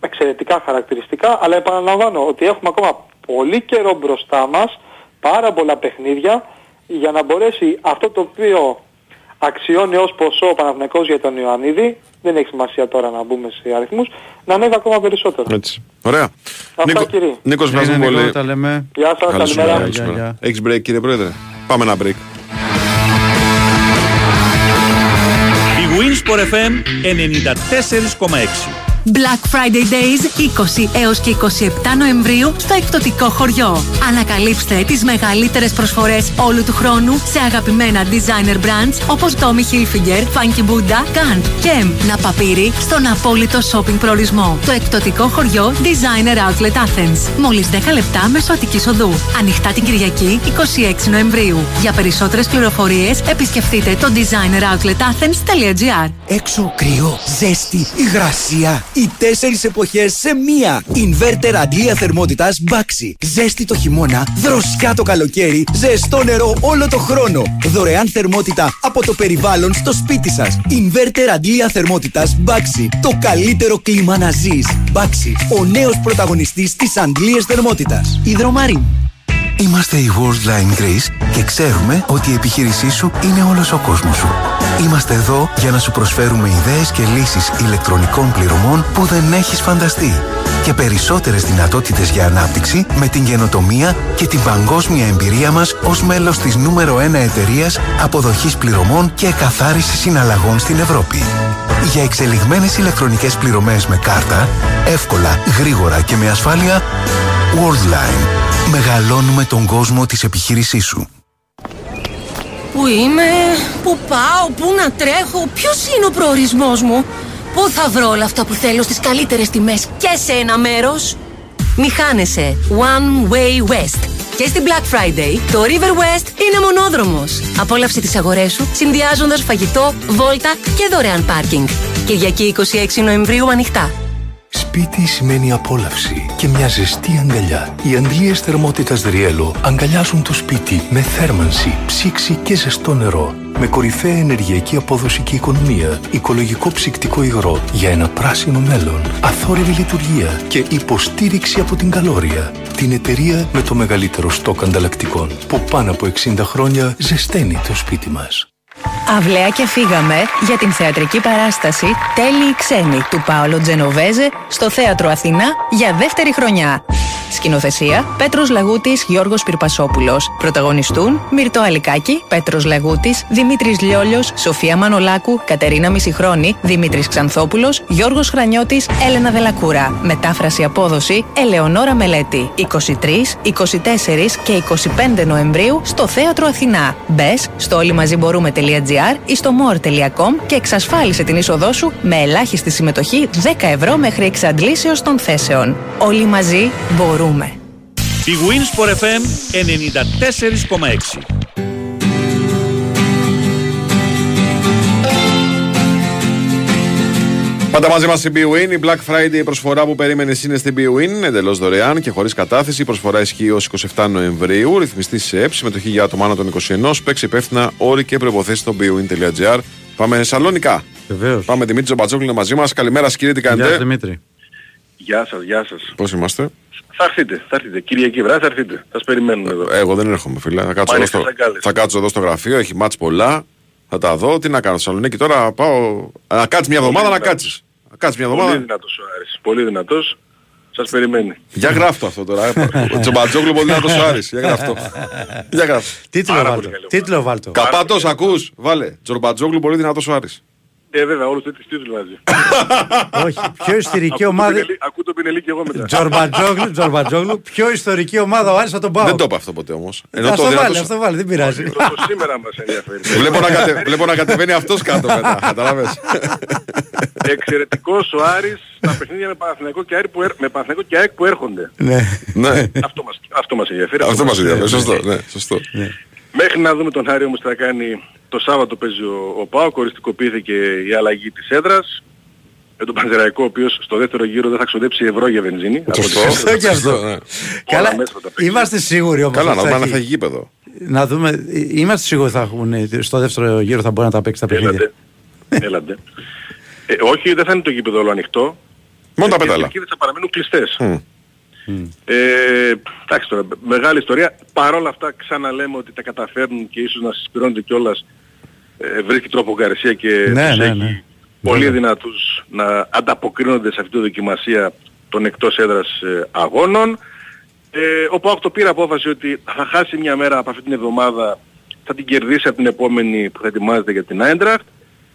με εξαιρετικά χαρακτηριστικά, αλλά επαναλαμβάνω ότι έχουμε ακόμα πολύ καιρό μπροστά μας, πάρα πολλά παιχνίδια, για να μπορέσει αυτό το οποίο αξιώνει ως ποσό ο Παναθηναϊκός για τον Ιωαννίδη, δεν έχει σημασία τώρα να μπούμε σε αριθμούς, να ανέβει ακόμα περισσότερο. Έτσι. Ωραία. Αυτά, κύριε. Νίκος, Ναι, ναι, ευχαριστούμε Νίκο, πολύ. τα λέμε. Γεια σας, Καλή σου καλημέρα. μέρα, Γεια, καλησπέρα. γεια. Έχεις break κύριε Πρόεδρε; Πάμε ένα break. Η Winsport FM 94,6. Black Friday Days 20 έως και 27 Νοεμβρίου στο εκπτωτικό χωριό. Ανακαλύψτε τις μεγαλύτερες προσφορές όλου του χρόνου σε αγαπημένα designer brands όπως Tommy Hilfiger, Funky Buddha, Gant, Kem, Napapiri στον απόλυτο shopping προορισμό. Το εκπτωτικό χωριό Designer Outlet Athens. Μόλις 10 λεπτά μέσω Αττικής Οδού. Ανοιχτά την Κυριακή 26 Νοεμβρίου. Για περισσότερες πληροφορίες επισκεφτείτε το designeroutlet.athens.gr Έξω κρύο, ζέστη, υγρασία. Οι τέσσερις εποχές σε μία. Ινβέρτερ αντλία θερμότητας Baxi. Ζέστη το χειμώνα, δροσιά το καλοκαίρι, ζεστό νερό όλο το χρόνο. Δωρεάν θερμότητα από το περιβάλλον στο σπίτι σας. Ινβέρτερ αντλία θερμότητας Baxi. Το καλύτερο κλίμα να ζεις. Baxi, ο νέος πρωταγωνιστής της αντλίας θερμότητας. Ιδρομαρίν. Είμαστε η Worldline Greece και ξέρουμε ότι η επιχείρησή σου είναι όλος ο κόσμος σου. Είμαστε εδώ για να σου προσφέρουμε ιδέες και λύσεις ηλεκτρονικών πληρωμών που δεν έχεις φανταστεί. Και περισσότερες δυνατότητες για ανάπτυξη με την καινοτομία και την παγκόσμια εμπειρία μας ως μέλος της νούμερο 1 εταιρείας αποδοχής πληρωμών και εκαθάρισης συναλλαγών στην Ευρώπη. Για εξελιγμένες ηλεκτρονικές πληρωμές με κάρτα, εύκολα, γρήγορα και με ασφάλεια, Worldline. Μεγαλώνουμε τον κόσμο της επιχείρησής σου. Πού είμαι, πού πάω, πού να τρέχω, ποιος είναι ο προορισμός μου; Πού θα βρω όλα αυτά που θέλω στις καλύτερες τιμές και σε ένα μέρος; Μη χάνεσαι. One Way West. Και στην Black Friday, το River West είναι μονόδρομος. Απόλαυσε τις αγορές σου, συνδυάζοντας φαγητό, βόλτα και δωρεάν πάρκινγκ. Κυριακή 26 Νοεμβρίου ανοιχτά. Σπίτι σημαίνει απόλαυση και μια ζεστή αγκαλιά. Οι αντλίες θερμότητας Δριέλο αγκαλιάζουν το σπίτι με θέρμανση, ψήξη και ζεστό νερό. Με κορυφαία ενεργειακή απόδοση και οικονομία, οικολογικό ψυκτικό υγρό για ένα πράσινο μέλλον, αθόρυβη λειτουργία και υποστήριξη από την Καλόρια. Την εταιρεία με το μεγαλύτερο στόκ ανταλλακτικών που πάνω από 60 χρόνια ζεσταίνει το σπίτι μας. Αυλαία και φύγαμε για την θεατρική παράσταση «Τέλειοι ξένοι» του Πάολο Τζενοβέζε στο Θέατρο Αθηνά για δεύτερη χρονιά. Σκηνοθεσία Πέτρος Λαγούτης, Γιώργος Πυρπασόπουλος. Πρωταγωνιστούν Μυρτό Αλικάκη, Πέτρος Λαγούτης, Δημήτρης Λιόλιος, Σοφία Μανολάκου, Κατερίνα Μισηχρόνη, Δημήτρης Ξανθόπουλος, Γιώργος Χρανιώτης, Έλενα Δελακούρα. Μετάφραση απόδοση Ελεονόρα Μελέτη. 23, 24 και 25 Νοεμβρίου στο Θέατρο Αθηνά. Μπες στο όλοιμαζιμπορούμε.gr ή στο more.com και εξασφάλισε την είσοδό σου με ελάχιστη συμμετοχή 10 ευρώ μέχρι εξαντλήσεως των θέσεων. Όλοι μαζί μπορούμε. Η Winsport FM 94,6 Πάντα μαζί μας στην BWIN. Η Black Friday η προσφορά που περίμενε είναι στην BWIN. Εντελώς δωρεάν και χωρίς κατάθεση. Η προσφορά ισχύει ως 27 Νοεμβρίου. Ρυθμιστή σε ΕΠ. Συμμετοχή για άτομα άνω των 21. Παίξει υπεύθυνα όροι και προποθέσει στο bwin.gr. Πάμε Θεσσαλονικά. Βεβαίως. Πάμε Δημήτρη Τζομπατζόγλου είναι μαζί μας. Καλημέρα, σας, κύριε, τι κάνετε; Γεια σας, Δημήτρη. Γεια σας, γεια σας. Πώς είμαστε; Θα έρθετε, θα έρθετε. Κυριακή βράδυ θα έρθετε. Θα σας περιμένουμε εδώ. Εγώ δεν έρχομαι, φίλε. Θα κάτσω, εδώ Πάνε στο, στις αγκάλες. θα κάτσω εδώ στο γραφείο. Έχει μάτς πολλά. Θα τα δω. Τι να κάνω. Θεσσαλονίκη τώρα πάω. Να κάτσει μια εβδομάδα να κάτσεις. Να κάτσει μια Πολύ εβδομάδα. δυνατός ο Άρης. Πολύ δυνατός. Σας περιμένει. Για γράφτο αυτό τώρα. ε. Ο Τζομπατζόγλου πολύ δυνατός ο Άρης. Για γράφτο. Για γράφτο. Τίτλο βάλτο. Τίτλο βάλτο. Καπάτος ακούς. Βάλε. Τζορμπατζόγλου πολύ δυνατός ο Άρης. Ε, βέβαια, όλους τέτοιους τίτλους βάζει. Όχι, πιο ιστορική Ακούω το ομάδα. Πινελί- Ακούω το Πινελί και εγώ μετά. Τζορμπατζόγλου, Τζορμπατζόγλου, πιο ιστορική ομάδα ο Άρης θα τον πάω. Δεν το είπα αυτό ποτέ όμως. Ενώ Αυτό το βάλει, δυνατός- αυτό βάλει, δεν πειράζει. Το σήμερα μας ενδιαφέρει. Βλέπω να, κατε... Βλέπω να κατεβαίνει αυτός κάτω μετά. Καταλαβες. Εξαιρετικός ο Άρης στα παιχνίδια με Παναθηναϊκό και ΑΕΚ που, έρ- με Παναθηναϊκό και ΑΕΚ που έρχονται. Ναι. ναι. Αυτό μας, αυτό μας ενδιαφέρει. Αυτό μας ενδιαφέρει. Σωστό. Ναι, σωστό. Μέχρι να δούμε τον Άρη όμως τι θα κάνει το Σάββατο παίζει ο, ο Πάο, οριστικοποιήθηκε η αλλαγή της έδρας. Με τον Πανzerαϊκό ο οποίος στο δεύτερο γύρο δεν θα ξοδέψει ευρώ για βενζίνη. Από ό,τι Σωστό. φαίνεται. Αυτό και αυτό. ναι. Καλά, μέσα τα παίξει. είμαστε σίγουροι όμως. Καλά, ότι να δούμε αν έχει- θα έχει γήπεδο. Να δούμε, ε, είμαστε σίγουροι θα έχουν ε, στο δεύτερο γύρο θα μπορεί να τα παίξει τα παιχνίδια. Έλατε. Έλατε. Ε, όχι, δεν θα είναι το γήπεδο όλο ανοιχτό. Μόνο τα Ε, πέταλα. Οι κερκίδες θα παραμείνουν κλειστές. Μμ. Ε, εντάξει τώρα, μεγάλη ιστορία. Παρ' όλα αυτά ξαναλέμε ότι τα καταφέρνουν και ίσως να συσπηρώνεται κιόλας ε, βρίσκει τρόπο ο Γκαρσία και Ναι, τους ναι, έχει ναι. πολύ Βέβαια. δυνατούς να ανταποκρίνονται σε αυτή τη δοκιμασία των εκτός έδρας ε, αγώνων. Ε, ο Πάοκ το πήρε απόφαση ότι θα χάσει μια μέρα από αυτή την εβδομάδα, θα την κερδίσει από την επόμενη που θα ετοιμάζεται για την Άιντραχτ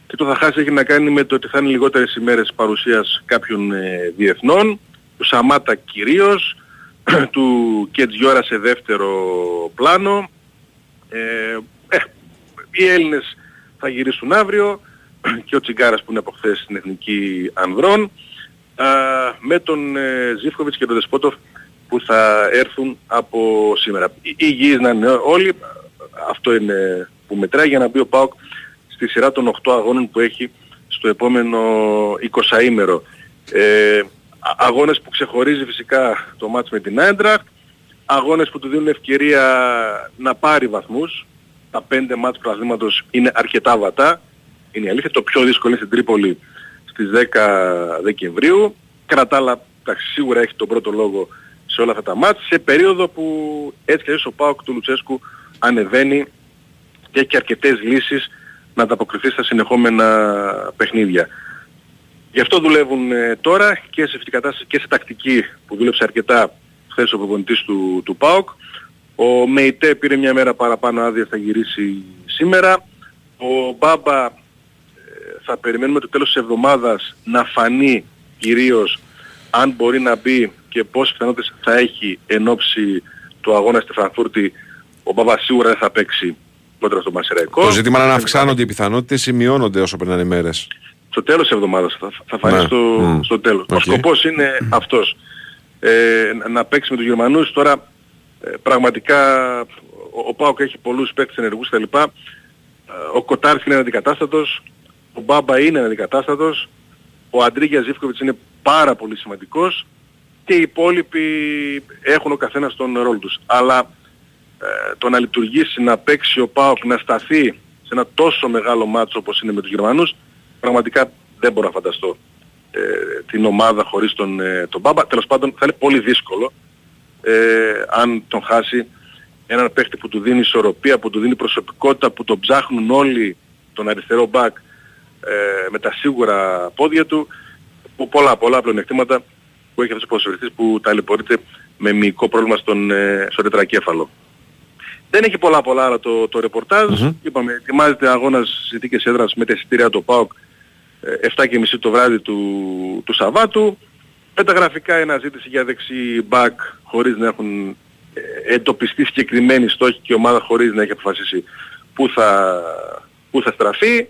και το θα χάσει έχει να κάνει με το ότι θα είναι λιγότερες ημέρες παρουσίας κάποιων ε, διεθνών, του Σαμάτα κυρίως, του Κετζιόρα σε δεύτερο πλάνο. Ε, ε, οι Έλληνες θα γυρίσουν αύριο και ο Τσιγκάρας που είναι από χθες στην Εθνική Ανδρών α, με τον ε, Ζήφκοβιτς και τον Δεσπότοφ που θα έρθουν από σήμερα. Οι υγιείς να είναι όλοι, αυτό είναι που μετράει για να μπει ο ΠΑΟΚ στη σειρά των 8 αγώνων που έχει στο επόμενο 20ήμερο. Ε, α- αγώνες που ξεχωρίζει φυσικά το μάτς με την Άιντραχτ, αγώνες που του δίνουν ευκαιρία να πάρει βαθμούς. Τα 5 μάτς πρωταθλήματος είναι αρκετά βατά. Είναι η αλήθεια. Το πιο δύσκολο είναι στην Τρίπολη στις 10 Δεκεμβρίου. Κατά τα άλλα, εντάξει, σίγουρα έχει τον πρώτο λόγο σε σε όλα αυτά τα μάτς σε περίοδο που έτσι και έτσι ο ΠΑΟΚ του Λουτσέσκου ανεβαίνει και έχει αρκετές λύσεις να ανταποκριθεί στα συνεχόμενα παιχνίδια. Γι' αυτό δουλεύουν ε, τώρα και σε αυτή κατάσταση και σε τακτική που δούλεψε αρκετά χθες ο προπονητής του, του ΠΑΟΚ. Ο Μεϊτέ πήρε μια μέρα παραπάνω άδεια, θα γυρίσει σήμερα. Ο Μπάμπα ε, θα περιμένουμε το τέλος της εβδομάδας να φανεί κυρίως αν μπορεί να μπει και πόσες πιθανότητες θα έχει εν ώψη του αγώνα στη Φρανκφούρτη. Ο Μπάμπα σίγουρα δεν θα παίξει κόντρα στον Πανσερραϊκό. Το ζήτημα είναι να αυξάνονται οι πιθανότητες ή μειώνονται όσο περνάνε οι μέρες. Στο τέλος της εβδομάδας θα, θα φανεί Ναι. στο, Μμ. στο τέλος. Ο Οκ. σκοπός είναι αυτός. Ε, να- να παίξει με τους Γερμανούς τώρα ε, πραγματικά ο, ο ΠΑΟΚ έχει πολλούς παίκτες ενεργούς κτλ. Ε, Ο Κοτάρσκι είναι αναντικατάστατος, ο Μπάμπα είναι αναντικατάστατος, ο Αντρίγια Ζίβκοβιτς είναι πάρα πολύ σημαντικός και οι υπόλοιποι έχουν ο καθένας τον ρόλο τους. Αλλά ε, το να λειτουργήσει, να παίξει ο ΠΑΟΚ, να σταθεί σε ένα τόσο μεγάλο μάτσο όπως είναι με τους Γερμανούς, πραγματικά δεν μπορώ να φανταστώ ε, την ομάδα χωρίς τον, ε, τον Μπάμπα. Τέλος πάντων θα είναι πολύ δύσκολο ε, αν τον χάσει έναν παίχτη που του δίνει ισορροπία, που του δίνει προσωπικότητα, που τον ψάχνουν όλοι τον αριστερό μπακ ε, με τα σίγουρα πόδια του, που πολλά πολλά πλεονεκτήματα που έχει αυτός ο ποδοσφαιριστής που ταλαιπωρείται με μυϊκό πρόβλημα στον, ε, στο τετρακέφαλο. Δεν έχει πολλά πολλά άλλα το, το ρεπορταζ Είπαμε, ετοιμάζεται αγώνας συνθήκες έδρας με τα εισιτήρια του ΠΑΟΚ ε, 7.30 το βράδυ του, του Σαββάτου. Με τα γραφικά η αναζήτηση για δεξί μπακ χωρίς να έχουν ε, εντοπιστεί συγκεκριμένοι στόχοι και η ομάδα χωρίς να έχει αποφασίσει πού θα, πού θα στραφεί.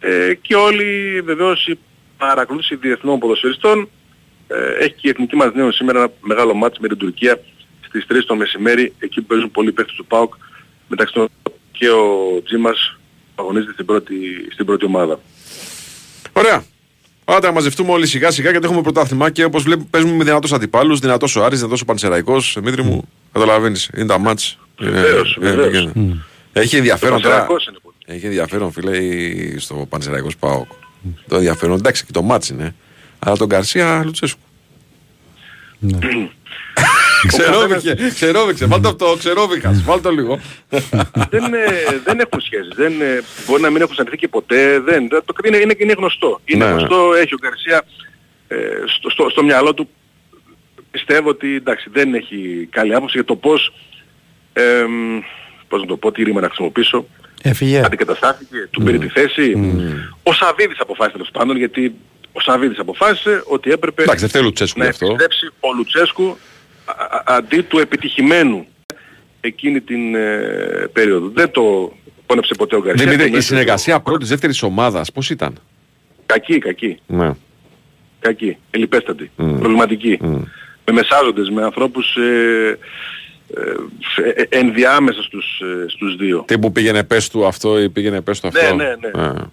Ε, και όλοι βεβαίως η παρακολούθηση διεθνών ποδοσφαιριστών ε, έχει και η εθνική μας νέο σήμερα ένα μεγάλο μάτς με την Τουρκία στις 3 το μεσημέρι εκεί που παίζουν πολλοί παίκτες του ΠΑΟΚ μεταξύ των και ο Τζίμας που αγωνίζεται στην πρώτη, στην πρώτη ομάδα. Ωραία. Άρα να μαζευτούμε όλοι σιγά σιγά γιατί έχουμε πρωτάθλημα και όπως βλέπουμε παίζουμε με δυνατού αντιπάλους, δυνατός ο Άρης, δυνατός ο Πανσεραϊκός. Δημήτρη μου, καταλαβαίνεις. Είναι τα μάτς. Βεβαίως, Ε, ε, βεβαίως. ε, Έχει ενδιαφέρον Ο τώρα. Πανσεραϊκός είναι Έχει ενδιαφέρον, φίλε, η- στο Πανσεραϊκός ΠΑΟΚ. Το ενδιαφέρον, εντάξει και το μάτς είναι. Αλλά τον Καρσία Λουτσέσκου. Ξερόβηχε, ξερόβηξε. Βάλτε αυτό, ξερόβηχας. Βάλτε το λίγο. δεν, ε, δεν έχουν σχέση. Δεν, ε, μπορεί να μην έχουν συναντηθεί και ποτέ. Δεν, δεν- το, είναι, είναι, είναι γνωστό. Είναι Ναι. γνωστό, έχει ο Γκαρσία ε, στο, στο, στο μυαλό του πιστεύω ότι εντάξει δεν έχει καλή άποψη για το πώς ε, πώς να το πω, τι ρήμα να χρησιμοποιήσω Έφυγε. αντικαταστάθηκε, του πήρε τη θέση. Ο Σαββίδης αποφάσισε τέλος πάντων γιατί ο Σαββίδης αποφάσισε ότι έπρεπε Εντάξει, δεν φταίει ο Λουτσέσκου να γι' αυτό. επιστρέψει ο Λουτσέσκου α- α- αντί του επιτυχημένου εκείνη την ε, περίοδο. Δεν το πόνεψε ποτέ ο Γκαρσία. Δημήτρη, Το η συνεργασία πρώτης δεύτερης ομάδας πώς ήταν; Κακή, κακή. Ναι. Κακή. Ελιπέστατη. Προβληματική. Με μεσάζοντες, με ανθρώπους ε, ε, ε, ενδιάμεσα στους, ε, στους δύο. Τι που πήγαινε πες του αυτό ή πήγαινε πες του αυτό. Ναι, ναι, ναι. Α,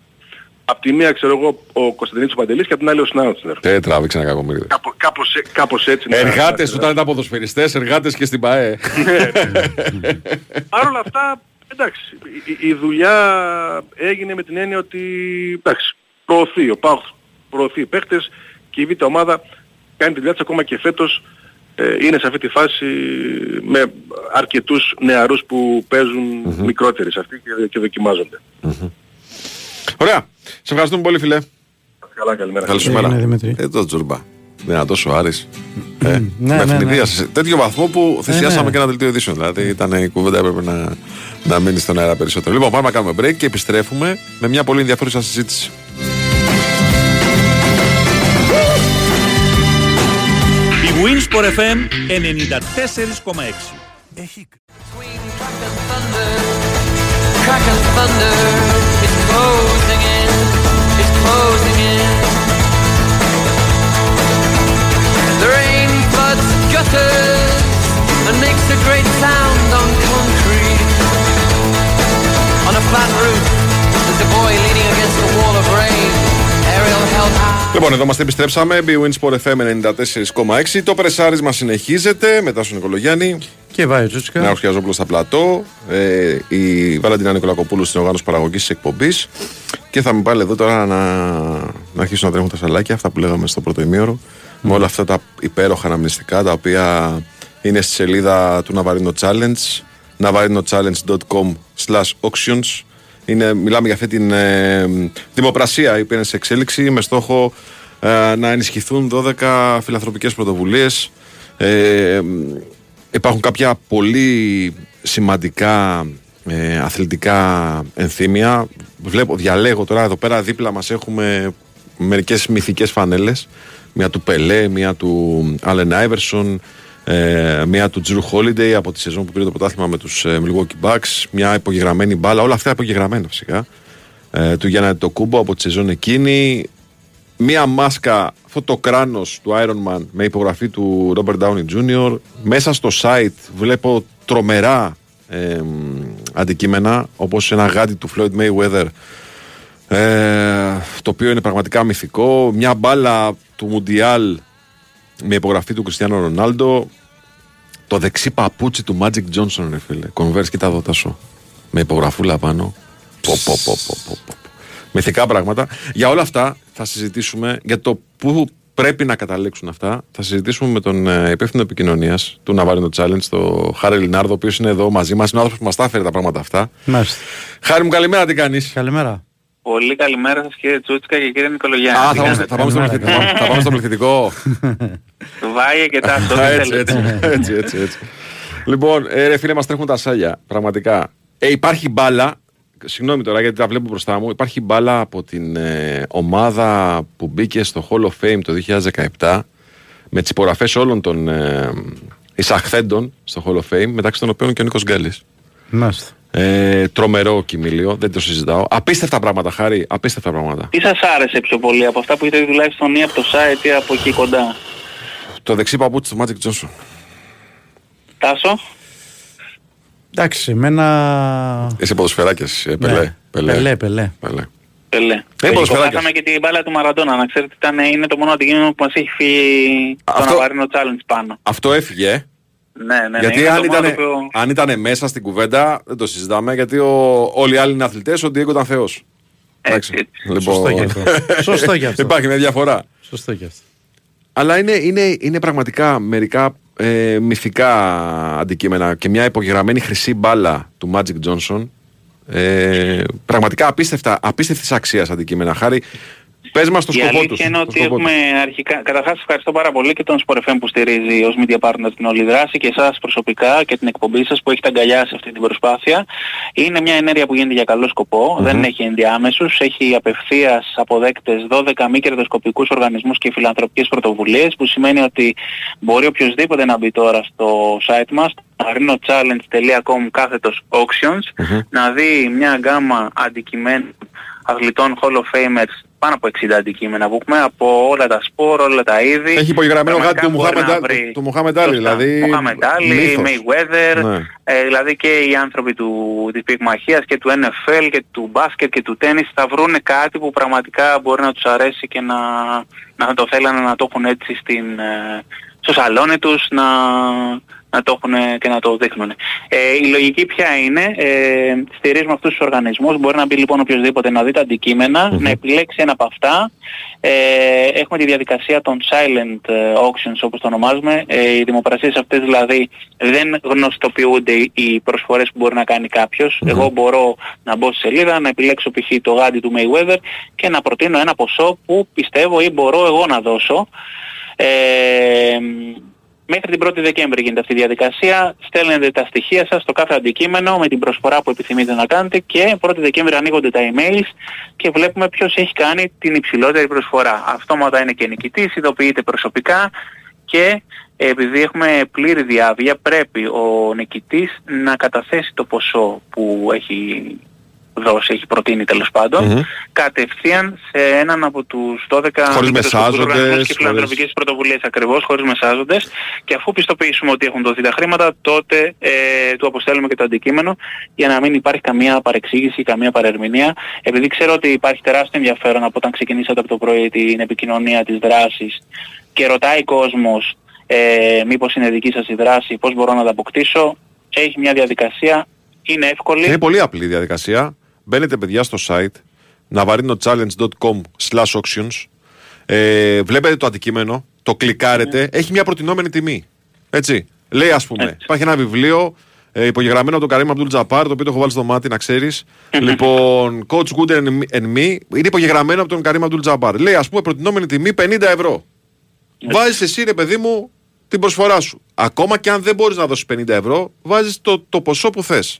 Απ' τη μία ξέρω εγώ ο Κωνσταντινής Παντελής και απ' την άλλη ο Σνάουτσνερ. Δεν τράβηξε ένα κακομύρι. Κάπω- Κάπως, ε- κάπως έτσι. να- Εργάτες να- όταν ήταν ποδοσφαιριστές, εργάτες και στην ΠαΕ. Παρ' όλα αυτά, εντάξει, η, η- η δουλειά έγινε με την έννοια ότι, εντάξει, προωθεί, ο ΠΑΟΚ προωθεί παίχτες και η β' ομάδα κάνει τη δουλειά της ακόμα και φέτος ε, είναι σε αυτή τη φάση με αρκετούς νεαρούς που παίζουν μικρότεροι σε αυτή και, και δοκιμάζονται. Ωραία. Σε ευχαριστούμε πολύ φίλε. Καλά, καλημέρα. Καλησπέρα. Έγινε, Δημήτρη. Ε, το Τζουρμπά. Δυνατός ο Άρης. Ε, ναι, με ναι, ευνηδίασες. Σε τέτοιο βαθμό που θυσιάσαμε ναι. και ένα δελτίο ειδήσεων. Δηλαδή ήταν η κουβέντα έπρεπε να, να μείνει στον αέρα περισσότερο. Λοιπόν, πάμε να κάνουμε break και επιστρέφουμε με μια πολύ ενδιαφέρουσα συζήτηση. Η Winsport FM 94,6. Crack and thunder, it's closing in, it's closing in. The rain floods gutters and makes a great sound on concrete. On a flat roof, there's a boy leaning against a wall of rain. Aerial held high. Λοιπόν, εδώ είμαστε, επιστρέψαμε. B Winsport FM 94,6. Το πρεσάρισμα συνεχίζεται μετά στον Νικολογιάννη. Και βάει ο Τσούτσικα. Νέο Χιαζόπουλο στα πλατό. Ε, η Βαλαντίνα Νικολακοπούλου στην οργάνωση παραγωγής της εκπομπής. Και θα με πάλι εδώ τώρα να, να αρχίσουν να τρέχουν τα σαλάκια, αυτά που λέγαμε στο πρώτο ημίωρο. Με όλα αυτά τα υπέροχα αναμνηστικά τα οποία είναι στη σελίδα του Navarino Challenge navarinochallenge.com slash auctions είναι, μιλάμε για αυτή την ε, δημοπρασία η οποία είναι σε εξέλιξη με στόχο ε, να ενισχυθούν 12 φιλανθρωπικές πρωτοβουλίες ε, υπάρχουν κάποια πολύ σημαντικά ε, αθλητικά ενθύμια. Βλέπω, διαλέγω τώρα εδώ πέρα δίπλα μας έχουμε μερικές μυθικές φανέλες. Μια του Πελέ, μια του Άλεν Άιβερσον ε, μια του Τζρου Χόλιντεϊ από τη σεζόν που πήρε το πρωτάθλημα με τους ε, Milwaukee Bucks. Μια υπογεγραμμένη μπάλα, όλα αυτά υπογεγραμμένα φυσικά. Ε, του Γιάννα το Κούμπο από τη σεζόν εκείνη μία μάσκα, αυτό το κράνος του Iron Man με υπογραφή του Robert Downey Jr. Μέσα στο site βλέπω τρομερά ε, αντικείμενα όπως ένα γάντι του Floyd Mayweather ε, το οποίο είναι πραγματικά μυθικό. Μια μπάλα του Μουντιάλ με υπογραφή του Κριστιανό Ρονάλντο. Το δεξί παπούτσι του Magic Johnson, ρε φίλε. Converse, κοίτα εδώ τάσο. Με υπογραφούλα πάνω. Πο, πο, πο, πο, πο, πο. Μυθικά πράγματα. Για όλα αυτά θα συζητήσουμε για το πού πρέπει να καταλήξουν αυτά. Θα συζητήσουμε με τον ε, υπεύθυνο επικοινωνίας του Ναβάρινο Challenge, τον Χάρη Λινάρδο, ο οποίος είναι εδώ μαζί μας. Είναι ο άνθρωπος που μας τα έφερε τα πράγματα αυτά. Μάλιστα. Χάρη μου, καλημέρα, τι κάνεις; Καλημέρα. Πολύ καλημέρα σας κύριε Τσούτσικα και κύριε Νικολογιάννη. Α, Τι θα πάμε, κάνετε; θα πάμε στο πληθυντικό. θα πάμε στο πληθυντικό. Βάγε και τάσο, ό,τι έτσι, θέλετε. έτσι, έτσι, έτσι, έτσι. Λοιπόν, ε, ρε φίλε, μας τρέχουν τα σάλια. Πραγματικά. Ε, υπάρχει μπάλα. Συγγνώμη τώρα γιατί τα βλέπω μπροστά μου. Υπάρχει μπάλα από την ε, ομάδα που μπήκε στο Hall of Fame το 2017 με τις υπογραφές όλων των ε, εισαχθέντων στο Hall of Fame, μεταξύ των οποίων και ο Νίκος Γκάλης. Μάλιστα. Ε, τρομερό κοιμήλιο, δεν το συζητάω. Απίστευτα πράγματα, χάρη. Απίστευτα πράγματα. Τι σας άρεσε πιο πολύ από αυτά που είδατε τουλάχιστον ή από το site ή από εκεί κοντά; Το δεξί παπούτσι του Magic Johnson. Τάσο; Εντάξει, εμένα. Είσαι ποδοσφαιράκιας, ε, Πελέ. Ναι. Πελέ. Πελέ, πελέ. Πελέ. Πελέ. Ε, ποδοσφαιράκιας. Χάσαμε και την μπάλα του Μαραντόνα. Να ξέρετε ήταν, είναι το μόνο αντικείμενο που μας έχει φύγει το Αυτό- Ναβαρίνο Challenge πάνω. Αυτό έφυγε. ε. Ναι, ναι, ναι. γιατί είναι αν το μόνο ήταν, το οποίο- αν ήτανε μέσα στην κουβέντα, δεν το συζητάμε, γιατί ο, όλοι οι άλλοι είναι αθλητές, ο Ντιέγκο ήταν θεός. Εντάξει. Λοιπόν, Σωστό και αυτό. Σωστό και αυτό. Υπάρχει μια διαφορά. Σωστό και αυτό. Αλλά είναι, είναι, είναι πραγματικά μερικά ε, μυθικά αντικείμενα και μια υπογεγραμμένη χρυσή μπάλα του Magic Johnson. Ε, πραγματικά απίστευτα, απίστευτης αξίας αντικείμενα. Χάρη, πες μας το Η σκοπό αλήθεια τους. είναι το ότι σκοπό έχουμε αρχικά... Καταρχάς ευχαριστώ πάρα πολύ και τον Sport FM που στηρίζει ως media partner την όλη δράση και εσάς προσωπικά και την εκπομπή σας που έχετε αγκαλιάσει αυτή την προσπάθεια. Είναι μια ενέργεια που γίνεται για καλό σκοπό, δεν έχει ενδιάμεσους, έχει απευθείας αποδέκτες 12 μη κερδοσκοπικούς οργανισμούς και φιλανθρωπικές πρωτοβουλίες που σημαίνει ότι μπορεί οποιοδήποτε να μπει τώρα στο site μας arinochallenge.com κάθετος auctions να δει μια γκάμα αντικειμένων αθλητών Hall of Famers πάνω από 60 αντικείμενα που έχουμε από όλα τα σπορ, όλα τα είδη. Έχει υπογεγραμμένο Πραγματικά γάτι του μπορεί Μουχάμεντ να Άλι- βρει- του Μουχάμεντ Άλι, Σωστά. δηλαδή, Μουχάμεντ Άλι, μύθος. Mayweather, Ναι. ε, δηλαδή και οι άνθρωποι του, της πυγμαχίας και του NFL και του μπάσκετ και του τέννις θα βρουν κάτι που πραγματικά μπορεί να τους αρέσει και να, να το θέλανε να το έχουν έτσι στην, ε, στο σαλόνι τους, να, να το έχουν και να το δείχνουν. Ε, η λογική ποια είναι, ε, στηρίζουμε αυτούς τους οργανισμούς, μπορεί να μπει λοιπόν οποιοδήποτε να δει τα αντικείμενα, να επιλέξει ένα από αυτά. Ε, έχουμε τη διαδικασία των silent ε, auctions όπως το ονομάζουμε. Ε, οι δημοπρασίες αυτές δηλαδή δεν γνωστοποιούνται οι- οι προσφορές που μπορεί να κάνει κάποιος. Εγώ μπορώ να μπω στη σελίδα, να επιλέξω π.χ. το γάντι του Mayweather και να προτείνω ένα ποσό που πιστεύω ή μπορώ εγώ να δώσω. Ε, Μέχρι την 1η Δεκέμβρη γίνεται αυτή η διαδικασία. Στέλνετε τα στοιχεία σας στο κάθε αντικείμενο με την προσφορά που επιθυμείτε να κάνετε και 1η Δεκέμβρη ανοίγονται τα emails και βλέπουμε ποιος έχει κάνει την υψηλότερη προσφορά. Αυτόματα είναι και νικητής, ειδοποιείται προσωπικά και επειδή έχουμε πλήρη διάβια πρέπει ο νικητής να καταθέσει το ποσό που έχει δώσει, έχει προτείνει τέλος πάντων, κατευθείαν σε έναν από τους 12 Χωρίς μη κερδοσκοπικούς μεσάζοντες, οργανισμούς και χωρίς- φιλανθρωπικές πρωτοβουλίες ακριβώς, χωρίς μεσάζοντες. Και αφού πιστοποιήσουμε ότι έχουν δοθεί τα χρήματα τότε ε, του αποστέλουμε και το αντικείμενο για να μην υπάρχει καμία παρεξήγηση, καμία παρερμηνία. Επειδή ξέρω ότι υπάρχει τεράστιο ενδιαφέρον από όταν ξεκινήσατε από το πρωί την επικοινωνία της δράσης και ρωτάει κόσμος ε, μήπως είναι δική σας η δράση, πώς μπορώ να τα αποκτήσω έχει μια διαδικασία, είναι εύκολη. Είναι πολύ απλή η διαδικασία. Μπαίνετε παιδιά στο site navarinochallenge.com slash auctions ε, βλέπετε το αντικείμενο, το κλικάρετε, έχει μια προτινόμενη τιμή. Έτσι. Λέει, ας πούμε, υπάρχει ένα βιβλίο ε, υπογεγραμμένο από τον Καρύμ Αμπτούλ Τζαπάρ, το οποίο το έχω βάλει στο μάτι να ξέρεις. λοιπόν, Coach Good and Me- and Me είναι υπογεγραμμένο από τον Καρύμ Αμπτούλ Τζαπάρ. Λέει, ας πούμε, προτινόμενη τιμή 50 ευρώ. Βάζεις εσύ, ρε παιδί μου, την προσφορά σου. Ακόμα και αν δεν μπορείς να δώσεις 50 ευρώ, βάζεις το, το ποσό που θες.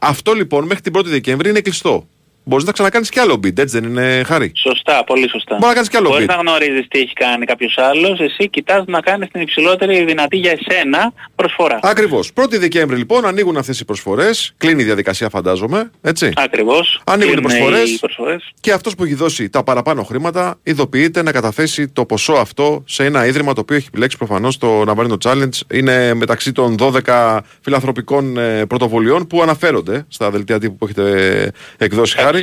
Αυτό λοιπόν μέχρι την 1η Δεκέμβρη είναι κλειστό. Μπορείς να ξανακάνεις κι άλλο bid, έτσι δεν είναι χάρη; Σωστά, πολύ σωστά. Μπορείς να κάνεις κι άλλο Μπορείς bid. να γνωρίζεις τι έχει κάνει κάποιος άλλος, εσύ κοιτάς να κάνεις την υψηλότερη δυνατή για εσένα προσφορά. Ακριβώς. 1η Δεκέμβρη λοιπόν ανοίγουν αυτές οι προσφορές. Κλείνει η διαδικασία, φαντάζομαι. Έτσι. Ακριβώς. Ανοίγουν οι Κλείνουν προσφορές. οι προσφορές. Και αυτός που έχει δώσει τα παραπάνω χρήματα ειδοποιείται να καταθέσει το ποσό αυτό σε ένα ίδρυμα το οποίο έχει επιλέξει προφανώς το Navarino Challenge. Είναι μεταξύ των 12 φιλανθρωπικών ε, πρωτοβουλειών που αναφέρονται στα δελτία τύπου που έχετε εκδώσει χάρη.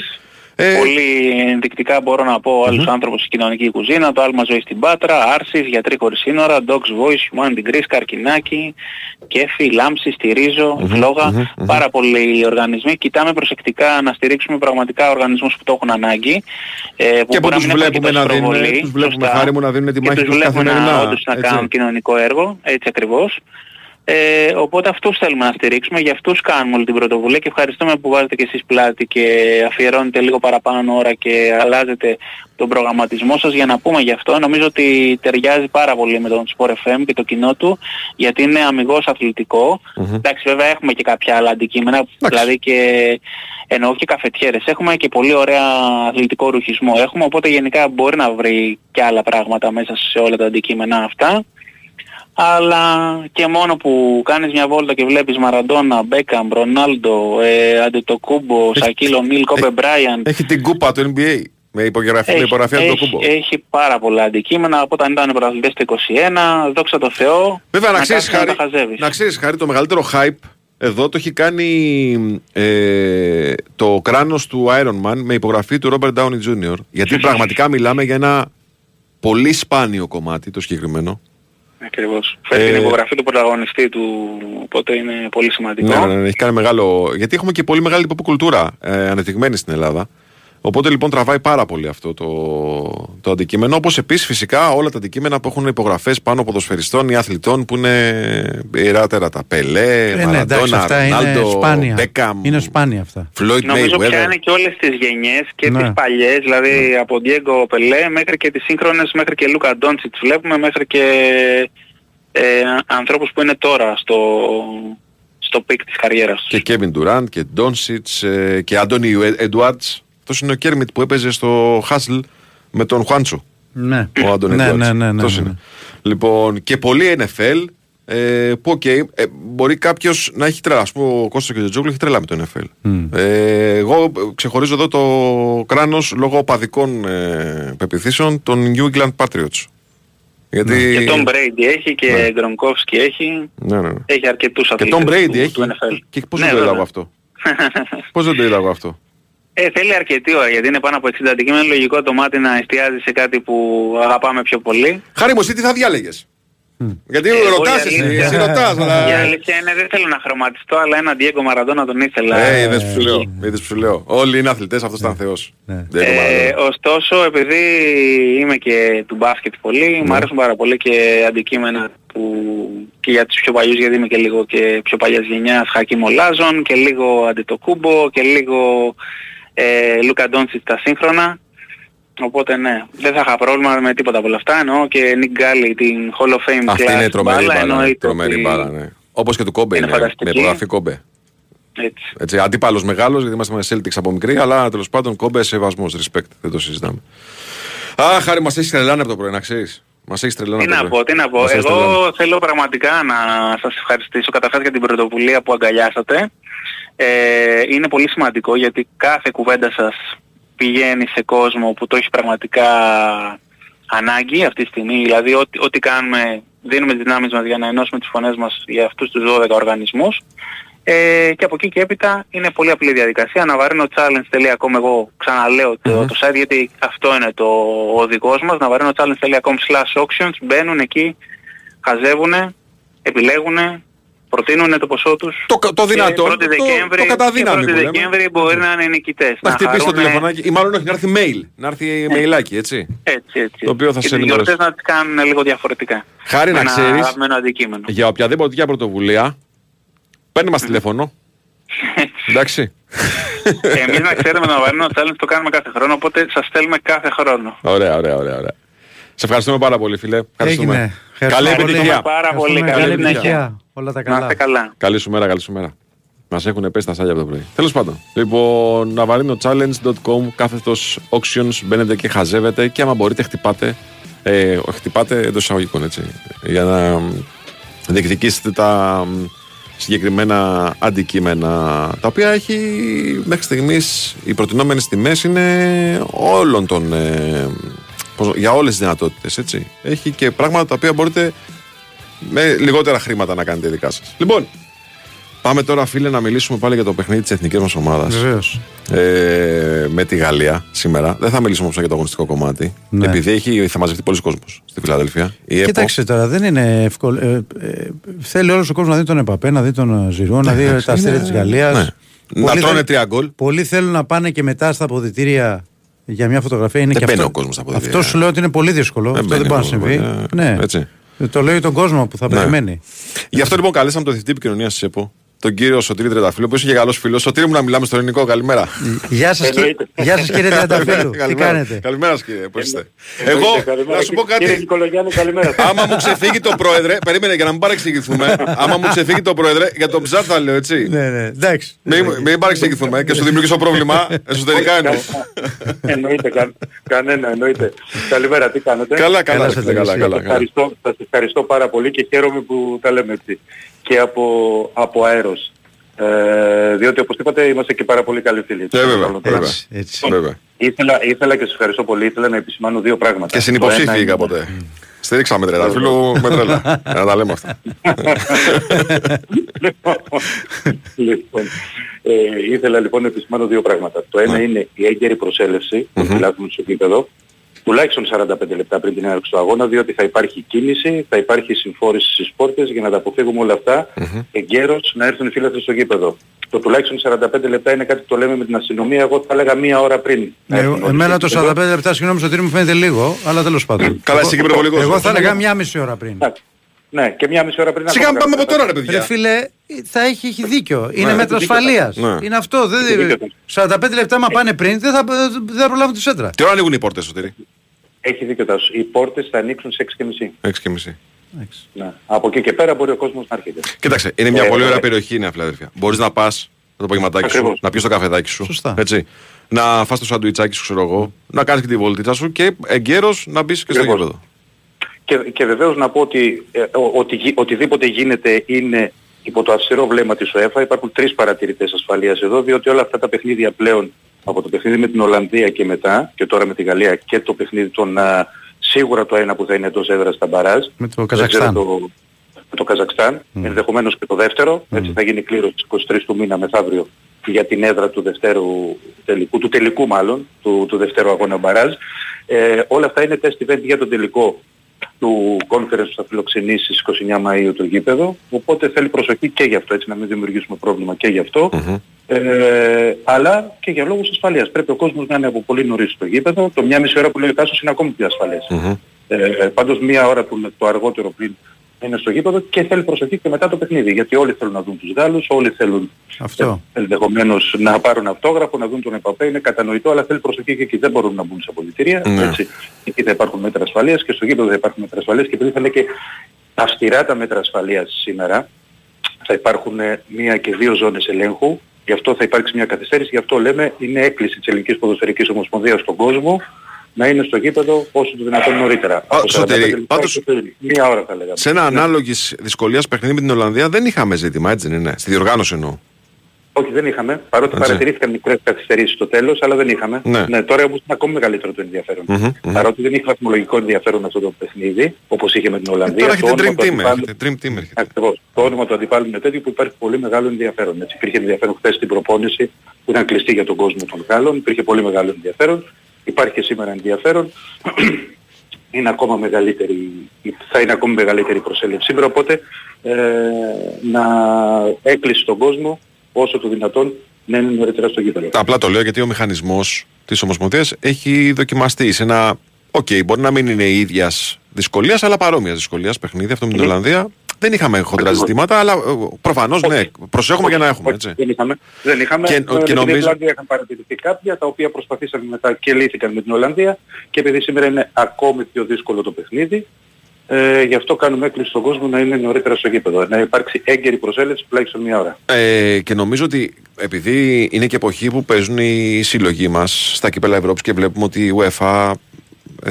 Ε, Πολύ ενδεικτικά μπορώ να πω ο άλλος άνθρωπος στην κοινωνική κουζίνα, το άλμα ζωή στην Πάτρα, Άρσης, Γιατροί χωρίς σύνορα, Dogs Voice, Humanity Greece, Καρκινάκη, Κέφι, Λάμψη, Στηρίζω, Φλόγα, πάρα πολλοί οργανισμοί. Κοιτάμε προσεκτικά να στηρίξουμε πραγματικά οργανισμούς που το έχουν ανάγκη. Ε, που και που μπορεί τους να μην έχουν βλέπουμε τόση να δίνουν, προβολή, τους βλέπουμε σωστά. χάρη μου να δίνουν τη και μάχη τους τους βλέπουμε να, καθημερινά. όντως να έτσι. κάνουν κοινωνικό έργο, έτσι ακριβώς. Ε, οπότε αυτούς θέλουμε να στηρίξουμε, για αυτούς κάνουμε όλη την πρωτοβουλία και ευχαριστούμε που βάζετε και εσείς πλάτη και αφιερώνετε λίγο παραπάνω ώρα και αλλάζετε τον προγραμματισμό σας για να πούμε γι' αυτό. Νομίζω ότι ταιριάζει πάρα πολύ με τον Sport FM και το κοινό του γιατί είναι αμυγός αθλητικό. Εντάξει βέβαια έχουμε και κάποια άλλα αντικείμενα, δηλαδή και εννοώ και καφετιέρες. Έχουμε και πολύ ωραία αθλητικό ρουχισμό. Έχουμε οπότε γενικά μπορεί να βρει και άλλα πράγματα μέσα σε όλα τα αντικείμενα αυτά αλλά και μόνο που κάνεις μια βόλτα και βλέπεις Μαραντόνα, Μπέκαμ, Ρονάλντο, ε, Αντετοκούμπο, Σακίλο Νίλ, Κόμπε Μπράιαν. Έχει την κούπα του NBA με υπογραφή, με υπογραφή από το έχει, κούμπο. έχει πάρα πολλά αντικείμενα από όταν ήταν πρωταθλητές το 21, δόξα τω Θεώ, Βέβαια να να ξέρεις κάθεσαι να χάρη, τα χαζεύεις. να ξέρεις χάρη το μεγαλύτερο hype εδώ το έχει κάνει ε, το κράνος του Iron Man με υπογραφή του Robert Downey Jr. Γιατί πραγματικά μιλάμε για ένα πολύ σπάνιο κομμάτι το συγκεκριμένο. Ακριβώς. Φέρει Ε, την υπογραφή του πρωταγωνιστή του, οπότε είναι πολύ σημαντικό. Ναι, ναι, ναι, έχει κάνει μεγάλο. Γιατί έχουμε και πολύ μεγάλη pop κουλτούρα ε, ανεπτυγμένη στην Ελλάδα. Οπότε λοιπόν τραβάει πάρα πολύ αυτό το, το αντικείμενο. Όπως επίσης φυσικά όλα τα αντικείμενα που έχουν υπογραφές πάνω ποδοσφαιριστών ή αθλητών που είναι ιεράτερα τα Πελέ, Ε, ναι, εντάξει, Μαραντόνα, αυτά είναι Ρονάλντο, σπάνια. Μπέκαμ, Είναι σπάνια αυτά. Φλόιτ Νομίζω Μέιουέδερ. πιάνει και όλες τις γενιές και Ναι. τις παλιές, δηλαδή από Diego Πελέ μέχρι και τις σύγχρονες, μέχρι και Λούκα Ντόντσιτς βλέπουμε, μέχρι και ε, ανθρώπους που είναι τώρα στο, στο peak της καριέρας τους. Και Κέβιν Ντουράντ και Ντόντσιτς και Άντονι Έντουαρντς. Αυτός είναι ο Κέρμιτ που έπαιζε στο Χάσλ με τον Χουάντσο. Ναι. Ο Άντονι ναι, Έντουαρντς. ναι, ναι, ναι, Αυτός ναι, είναι. Λοιπόν, και πολλοί NFL. Ε, που οκ, ε, μπορεί κάποιος να έχει τρέλα. Α πούμε, ο Κώστας και ο Τζόγλου έχει τρέλα με το NFL. Ε, εγώ ε, ξεχωρίζω εδώ το κράνος λόγω οπαδικών ε, πεπιθήσεων των New England Patriots. Γιατί... Και τον Brady έχει και Ναι. Γκρονκόφσκι έχει, Ναι, ναι, ναι. έχει αρκετούς Και αθλητές τον Brady του, έχει. του NFL. Και πώς Ναι, δεν το είδα βέβαια. εγώ αυτό; Πώς δεν το είδα εγώ αυτό; Ε, θέλει αρκετή ώρα γιατί είναι πάνω από 60 αντικείμενα. Είναι λογικό το μάτι να εστιάζει σε κάτι που αγαπάμε πιο πολύ. Χάρη μου, εσύ τι θα διάλεγες; Γιατί Εγώ ρωτάς η εσύ, αλήθεια- εσύ ρωτάς, αλλά... Η αλήθεια είναι δεν θέλω να χρωματιστώ, αλλά ένα Diego Maradona τον ήθελα. Ε, είδες που σου λέω, είδες που σου λέω. Όλοι είναι αθλητές, αυτός ήταν θεός. Δεν Ε, είναι ωστόσο, επειδή είμαι και του μπάσκετ πολύ, Ναι. μου αρέσουν πάρα πολύ και αντικείμενα που και για τους πιο παλιούς, γιατί είμαι και λίγο και πιο παλιάς γενιάς, Χακί Μολάζων και λίγο Αντιτοκούμπο και λίγο ε, Λούκα Ντόντσιτς τα σύγχρονα. Οπότε ναι, δεν θα είχα πρόβλημα με τίποτα από όλα αυτά. Εννοώ και Nick Galley, την Hall of Fame Αυτή class είναι τρομερή μπάλα. ναι, εννοείται Τρομερή ότι- μπάλα, ναι. Όπως και του Κόμπε Είναι είναι, με φανταστική. υπογραφή Κόμπε. Έτσι. Έτσι, αντίπαλος μεγάλος, γιατί είμαστε με Celtics από μικρή, αλλά τέλος πάντων Κόμπε σεβασμός, respect, δεν το συζητάμε. Α, χάρη μας έχεις τρελάνει από το πρωί, να ξέρεις. Μας έχεις τρελάνει Τι από το να πρωί. πω, τι να πω. Μας έχεις τρελάνει. Εγώ θέλω πραγματικά να σας ευχαριστήσω καταρχάς για την πρωτοβουλία που αγκαλιάσατε. Ε, είναι πολύ σημαντικό γιατί κάθε κουβέντα σας πηγαίνει σε κόσμο που το έχει πραγματικά ανάγκη αυτή τη στιγμή. Δηλαδή ό,τι, ό,τι κάνουμε δίνουμε τις δυνάμεις μας για να ενώσουμε τις φωνές μας για αυτούς τους 12 οργανισμούς. Ε, και από εκεί και έπειτα είναι πολύ απλή διαδικασία. navarinochallenge.com εγώ ξαναλέω το, το site γιατί αυτό είναι το ο οδηγός μας. navarinochallenge.com slash auctions μπαίνουν εκεί, χαζεύουν, επιλέγουν προτείνουν το ποσό τους το, το δυνατό, και 1η το, Δεκέμβρη, το καταδύναμη και 1η που λέμε. Δεκέμβρη μπορεί να είναι νικητές. Να χτυπήσει το χαρούνε- τηλεφωνάκι ή μάλλον όχι να έρθει mail. Να έρθει mailάκι, έτσι. Έτσι, έτσι. Το οποίο θα και σε τις ενημερώσει. γιορτές να τις κάνουν λίγο διαφορετικά. Χάρη Με να ένα ξέρεις, αγαπημένο αντικείμενο. για οποιαδήποτε τέτοια πρωτοβουλία, παίρνει μας τηλέφωνο. Εντάξει. Εμείς να ξέρουμε να βαρύνω challenge το κάνουμε κάθε χρόνο, οπότε σας στέλνουμε κάθε χρόνο. Ωραία, ωραία, ωραία. ωραία. Σε ευχαριστούμε πάρα πολύ, φίλε. Ευχαριστούμε. Έγινε. Καλή Ευχαριστούμε πολύ. επιτυχία. Πάρα πολύ. Ευχαριστούμε. Καλή Καλή επιτυχία. επιτυχία. Όλα τα Να καλά. είστε καλά. Καλή σου μέρα, καλή σου μέρα. Μας έχουν πέσει τα σάλια από το πρωί. Τέλος πάντων. Λοιπόν, navarinochallenge.com κάθετος auctions μπαίνετε και χαζεύετε και άμα μπορείτε χτυπάτε. Ε, χτυπάτε εντός εισαγωγικών έτσι. Για να μ, διεκδικήσετε τα μ, συγκεκριμένα αντικείμενα τα οποία έχει μέχρι στιγμής οι προτινόμενες τιμές είναι όλων των. Ε, πώς- για όλες τις δυνατότητες. Έτσι. Έχει και πράγματα τα οποία μπορείτε με λιγότερα χρήματα να κάνετε δικά σας. Λοιπόν, πάμε τώρα, φίλε, να μιλήσουμε πάλι για το παιχνίδι της εθνικής μας ομάδας. Βεβαίως. Ε, με τη Γαλλία σήμερα. Δεν θα μιλήσουμε όμως για το αγωνιστικό κομμάτι. Ναι. Επειδή έχει, θα μαζευτεί πολλοί κόσμος στη Φιλαδέλφια. Η ΕΠΟ- Κοίταξε τώρα, δεν είναι εύκολο. Ε, ε, θέλει όλος ο κόσμος να δει τον Επαπέ, να δει τον Ζηρού, να δει εντάξει, τα αστέρια είναι- της Γαλλίας. ναι. Να τρώνε τρία γκολ. Πολλοί θέλουν να πάνε και μετά στα αποδητήρια για μια φωτογραφία. Είναι Δεν και μπαίνει αυτό, ο κόσμος στα αποδυτήρια. Αυτός σου λέω ότι είναι πολύ δύσκολο. Δεν αυτό δεν μπαίνει μπορεί να ο συμβεί. κόσμος, ε, ναι. έτσι. Το λέω για τον κόσμο που θα Ναι. περιμένει. Γι' αυτό λοιπόν καλέσαμε τον διευθυντή επικοινωνίας τη ΕΠΟ, τον κύριο Σωτήρη Τρεταφύλλο, που είσαι και καλός φίλος. Σωτήρη μου να μιλάμε στο ελληνικό. Καλημέρα. Γεια σας, Γεια σας, κύριε Τριανταφύλλου. Τι Καλημέρα. κάνετε; Καλημέρα, σας, κύριε. Πώς είστε; Εννοείται, Εγώ, καλημέρα. να σου πω Κύριε κάτι. Νικολογιάννη, καλημέρα. Άμα μου ξεφύγει το πρόεδρε, περίμενε για να μην παρεξηγηθούμε. Άμα μου ξεφύγει το πρόεδρε, για τον ψάρ θα λέω έτσι. Ναι, ναι, εντάξει. Μην, μην παρεξηγηθούμε και σου δημιουργήσω πρόβλημα. Εσωτερικά εννοώ. εννοείται, κα, κανένα, εννοείται. Καλημέρα, τι κάνετε; Καλά, καλά, ρε φίλε, καλά, Σας καλά. Ευχαριστώ, σας ευχαριστώ πάρα πολύ και χαίρομαι που τα λέμε έτσι. Και από, από αέρος. Ε, διότι όπως είπατε είμαστε και πάρα πολύ καλοί φίλοι. Ε, βέβαια, Άλλο βέβαια. τώρα. Έτσι. Βέβαια. Ήθελα, ήθελα και σας ευχαριστώ πολύ, ήθελα να επισημάνω δύο πράγματα. Και Το συνυποψήφιοι ένα είναι- κάποτε. Στηρίξαμε τρελαφύλλου με τρέλα. Να τα λέμε αυτά. λοιπόν, ε, ήθελα λοιπόν να επισημάνω δύο πράγματα. Το Ναι. ένα είναι η έγκαιρη προσέλευση που φυλάκουμε στο επίπεδο, τουλάχιστον 45 λεπτά πριν την έναρξη του αγώνα, διότι θα υπάρχει κίνηση, θα υπάρχει συμφόρηση στις πόρτες για να τα αποφύγουμε όλα αυτά, εγκαίρως να έρθουν οι φίλαθροι στο γήπεδο. Το τουλάχιστον 45 λεπτά είναι κάτι που το λέμε με την αστυνομία, εγώ θα έλεγα μία ώρα πριν. να Ναι, έρθουν όλοι εμένα στο το γήπεδο. 45 λεπτά, συγγνώμη, στο μου φαίνεται λίγο, αλλά τέλος πάντων. Καλά, Εγώ- εσύ και υπερβολικός. Εγώ θα Ναι, έλεγα ναι. μια μισή ώρα πριν. Ναι, και μία μισή ώρα πριν. Σιγά ακόμα πάμε από καλύτερα. τώρα, ρε Ρε παιδιά. φίλε, θα έχει, έχει δίκιο. Είναι Ναι, μέτρος έχει δίκιο. ασφαλεία. Ναι. Είναι αυτό. Δεν, Έχει δίκιο. 45 λεπτά, μα πάνε πριν, δεν θα, δεν θα προλάβουν τη σέντρα. Τι ώρα ανοίγουν οι πόρτες, Σωτήρη. Έχει δίκιο Τάσος. Οι πόρτες θα ανοίξουν σε 6.30. 6 και μισή. Ναι. Από εκεί και πέρα μπορεί ο κόσμος να έρχεται. Κοίταξε, είναι μια Ε, πολύ ωραία ε, περιοχή είναι Φιλαδέλφια. Μπορείς να πας το απογευματάκι σου, Ακριβώς. να πιεις το καφεδάκι σου. Σωστά. Έτσι. Να φας το σαντουιτσάκι σου, ξέρω εγώ, να κάνεις και τη βολτίτσα σου και εγκαίρως να μπεις και στο Ακριβώς. γήπεδο. Και, και βεβαίως να πω ότι ε, ο- ότι, γι- οτιδήποτε γίνεται είναι υπό το αυστηρό βλέμμα της ΟΕΦΑ. Υπάρχουν τρεις παρατηρητές ασφαλείας εδώ, διότι όλα αυτά τα παιχνίδια πλέον από το παιχνίδι με την Ολλανδία και μετά, και τώρα με τη Γαλλία και το παιχνίδι των α, σίγουρα το ένα που θα είναι εντός έδρας στα μπαράζ. Με το Δεν Καζακστάν. ξέρω Το, με το Καζακστάν, ενδεχομένως και το δεύτερο, έτσι θα γίνει κλήρωση στις 23 του μήνα μεθαύριο για την έδρα του δευτέρου τελικού, του τελικού μάλλον, του, του δευτέρου αγώνα μπαράζ. Ε, όλα αυτά είναι test event για τον τελικό του conference που θα φιλοξενήσει στις 29 Μαΐου το γήπεδο, οπότε θέλει προσοχή και γι' αυτό, έτσι να μην δημιουργήσουμε πρόβλημα και γι' αυτό. Ε, αλλά και για λόγους ασφαλείας. Πρέπει ο κόσμος να είναι από πολύ νωρίς στο γήπεδο. Το μια μισή ώρα που λέει ο Τάσος είναι ακόμη πιο ασφαλές. Ε, πάντως μία ώρα που το αργότερο πριν είναι στο γήπεδο και θέλει προσοχή και μετά το παιχνίδι. Γιατί όλοι θέλουν να δουν τους Γάλλους, όλοι θέλουν Αυτό. ε, ενδεχομένως να πάρουν αυτόγραφο, να δουν τον Επαπέ, είναι κατανοητό, αλλά θέλει προσοχή και εκεί δεν μπορούν να μπουν σε αποδητήρια. Ναι. Έτσι. Εκεί θα υπάρχουν μέτρα ασφαλείας και στο γήπεδο θα υπάρχουν μέτρα ασφαλείας και επειδή θα είναι και αυστηρά τα μέτρα ασφαλείας σήμερα, θα υπάρχουν ε, μία και δύο ζώνες ελέγχου, γι' αυτό θα υπάρξει μια καθυστέρηση, γι' αυτό λέμε είναι έκκληση της Ελληνικής Ποδοσφαιρικής Ομοσπονδίας στον κόσμο να είναι στο γήπεδο όσο το δυνατόν νωρίτερα. Α, Από 45 Σωτήρη, λεπτά πάντως- και πριν. Μία ώρα θα λέγαμε. Σε ένα ανάλογης δυσκολίας παιχνίδι με την Ολλανδία δεν είχαμε ζήτημα, έτσι δεν είναι; Στη διοργάνωση εννοώ. Όχι, δεν είχαμε. Παρότι Έτσι. παρατηρήθηκαν μικρές καθυστερήσεις στο τέλος, αλλά δεν είχαμε. Ναι. τώρα όμως είναι ακόμη μεγαλύτερο το ενδιαφέρον. Μμμ, μμμ. Παρότι δεν είχε βαθμολογικό ενδιαφέρον αυτό το παιχνίδι, όπως είχε με την Ολλανδία. Ε, Τώρα έχετε το όνομα dream του team. αντιπάλου- έχετε Dream team έρχεται. Ακριβώς. Το όνομα του αντιπάλου είναι τέτοιο που υπάρχει πολύ μεγάλο ενδιαφέρον. Έτσι. Υπήρχε ενδιαφέρον χθες στην προπόνηση που ήταν κλειστή για τον κόσμο των Γάλλων. Υπήρχε πολύ μεγάλο ενδιαφέρον. Υπάρχει και σήμερα ενδιαφέρον. είναι ακόμα μεγαλύτερη, θα είναι ακόμα μεγαλύτερη η προσέλευση σήμερα, οπότε ε, μια έκκληση στον κόσμο όσο το δυνατόν να είναι νωρίτερα στο γήπεδο. Απλά το λέω γιατί ο μηχανισμός της Ομοσπονδίας έχει δοκιμαστεί σε ένα. Οκ, μπορεί να μην είναι η ίδιας δυσκολίας, αλλά παρόμοιας δυσκολίας παιχνίδι αυτό με την Ολλανδία. Δεν είχαμε χοντρά ζητήματα, αλλά προφανώς ναι, προσέχουμε για να έχουμε. Έτσι. Δεν είχαμε. Δεν είχαμε. Και- Ε, και με την νομίζω- Ιρλανδία είχαν παρατηρηθεί κάποια τα οποία προσπαθήσαν μετά και λύθηκαν με την Ολλανδία και επειδή σήμερα είναι ακόμη πιο δύσκολο το παιχνίδι ε, γι' αυτό κάνουμε έκκληση στον κόσμο να είναι νωρίτερα στο γήπεδο. Να υπάρξει έγκαιρη προσέλευση τουλάχιστον μια ώρα. Ε, και νομίζω ότι επειδή είναι και εποχή που παίζουν οι σύλλογοι μας στα κύπελα Ευρώπης και βλέπουμε ότι η UEFA ε,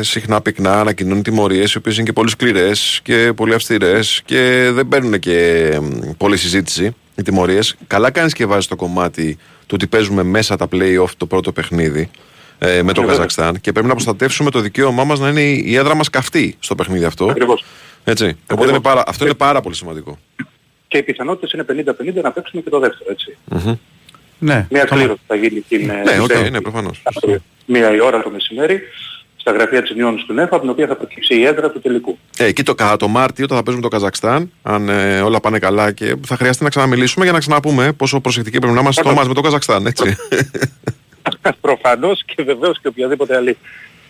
συχνά πυκνά ανακοινώνει τιμωρίες οι οποίες είναι και πολύ σκληρές και πολύ αυστηρές και δεν παίρνουν και μ, πολλή συζήτηση οι τιμωρίες. Καλά κάνεις και βάζεις το κομμάτι του ότι παίζουμε μέσα τα play-off το πρώτο παιχνίδι ε, με το Ναι, βέβαια. Καζακστάν και πρέπει να προστατεύσουμε το δικαίωμά μας να είναι η η έδρα μας καυτή στο παιχνίδι αυτό. Ακριβώς. Έτσι. Οπότε είναι πάρα, αυτό είναι πάρα πολύ σημαντικό. Και οι πιθανότητες είναι 50-50 να παίξουμε και το δεύτερο έτσι. Μμμ. Ναι. Μια κλήρωση θα γίνει την Ναι, ε, οκ, Δευτέρα. ναι, προφανώς. Μία η ώρα το μεσημέρι στα γραφεία στη Νιόν της ΟΥΕΦΑ, από την οποία θα προκύψει η έδρα του τελικού. Ε, εκεί το, κα- το Μάρτιο, όταν θα παίζουμε το Καζακστάν, αν ε, όλα πάνε καλά και θα χρειαστεί να ξαναμιλήσουμε για να ξαναπούμε πόσο προσεκτικοί πρέπει να είμαστε στο ματς με το Καζακστάν, έτσι. Προφανώς και βεβαίως και οποιαδήποτε άλλη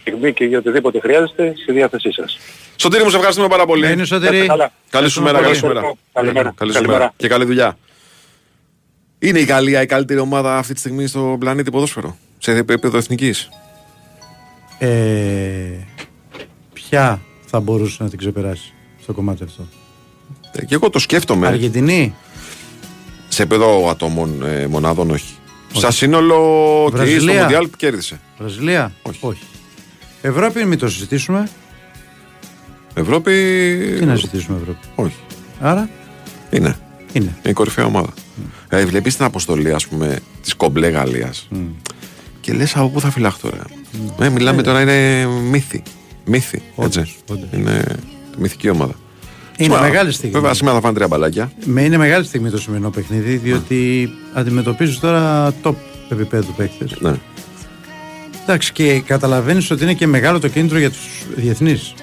στιγμή και για οτιδήποτε χρειάζεται στη διάθεσή σας. Σωτήρη μου, σε ευχαριστούμε πάρα πολύ. Είναι Σωτήρη. Είστε καλά. Καλή σου μέρα, καλή σου Ευχαριστώ. μέρα. Καλημέρα. Καλή σου Καλημέρα. μέρα. Και καλή δουλειά. Είναι η Γαλλία η καλύτερη ομάδα αυτή τη στιγμή στο πλανήτη ποδόσφαιρο, σε επίπεδο εθνικής; Ε, ποια θα μπορούσε να την ξεπεράσει στο κομμάτι αυτό; Ε, Και εγώ το σκέφτομαι. Αργεντινή; Σε επίπεδο ατόμων ε, μονάδων, όχι. Σαν σύνολο και στο Βραζιλία. Μοντιάλ κέρδισε. Βραζιλία; Όχι. Ευρώπη, μην το συζητήσουμε. Ευρώπη. Τι να συζητήσουμε Ευρώπη; Όχι. Άρα; Είναι. είναι. Είναι η κορυφαία ομάδα. Δηλαδή, βλέπεις την αποστολή, ας πούμε, της κομπλέ Γαλλίας. Και λες από πού θα φυλαχτώ, ρε. Ε, μιλάμε Ε. τώρα, είναι μύθι. Μύθι. Έτσι. Είναι μυθική ομάδα. Είναι Σήμερα- μεγάλη στιγμή. Βέβαια, σήμερα θα φάνε τρία μπαλάκια. Με είναι μεγάλη στιγμή το σημερινό παιχνίδι, διότι αντιμετωπίζεις τώρα top επίπεδου παίκτες. Ναι. Εντάξει, και καταλαβαίνεις ότι είναι και μεγάλο το κίνητρο για τους διεθνείς.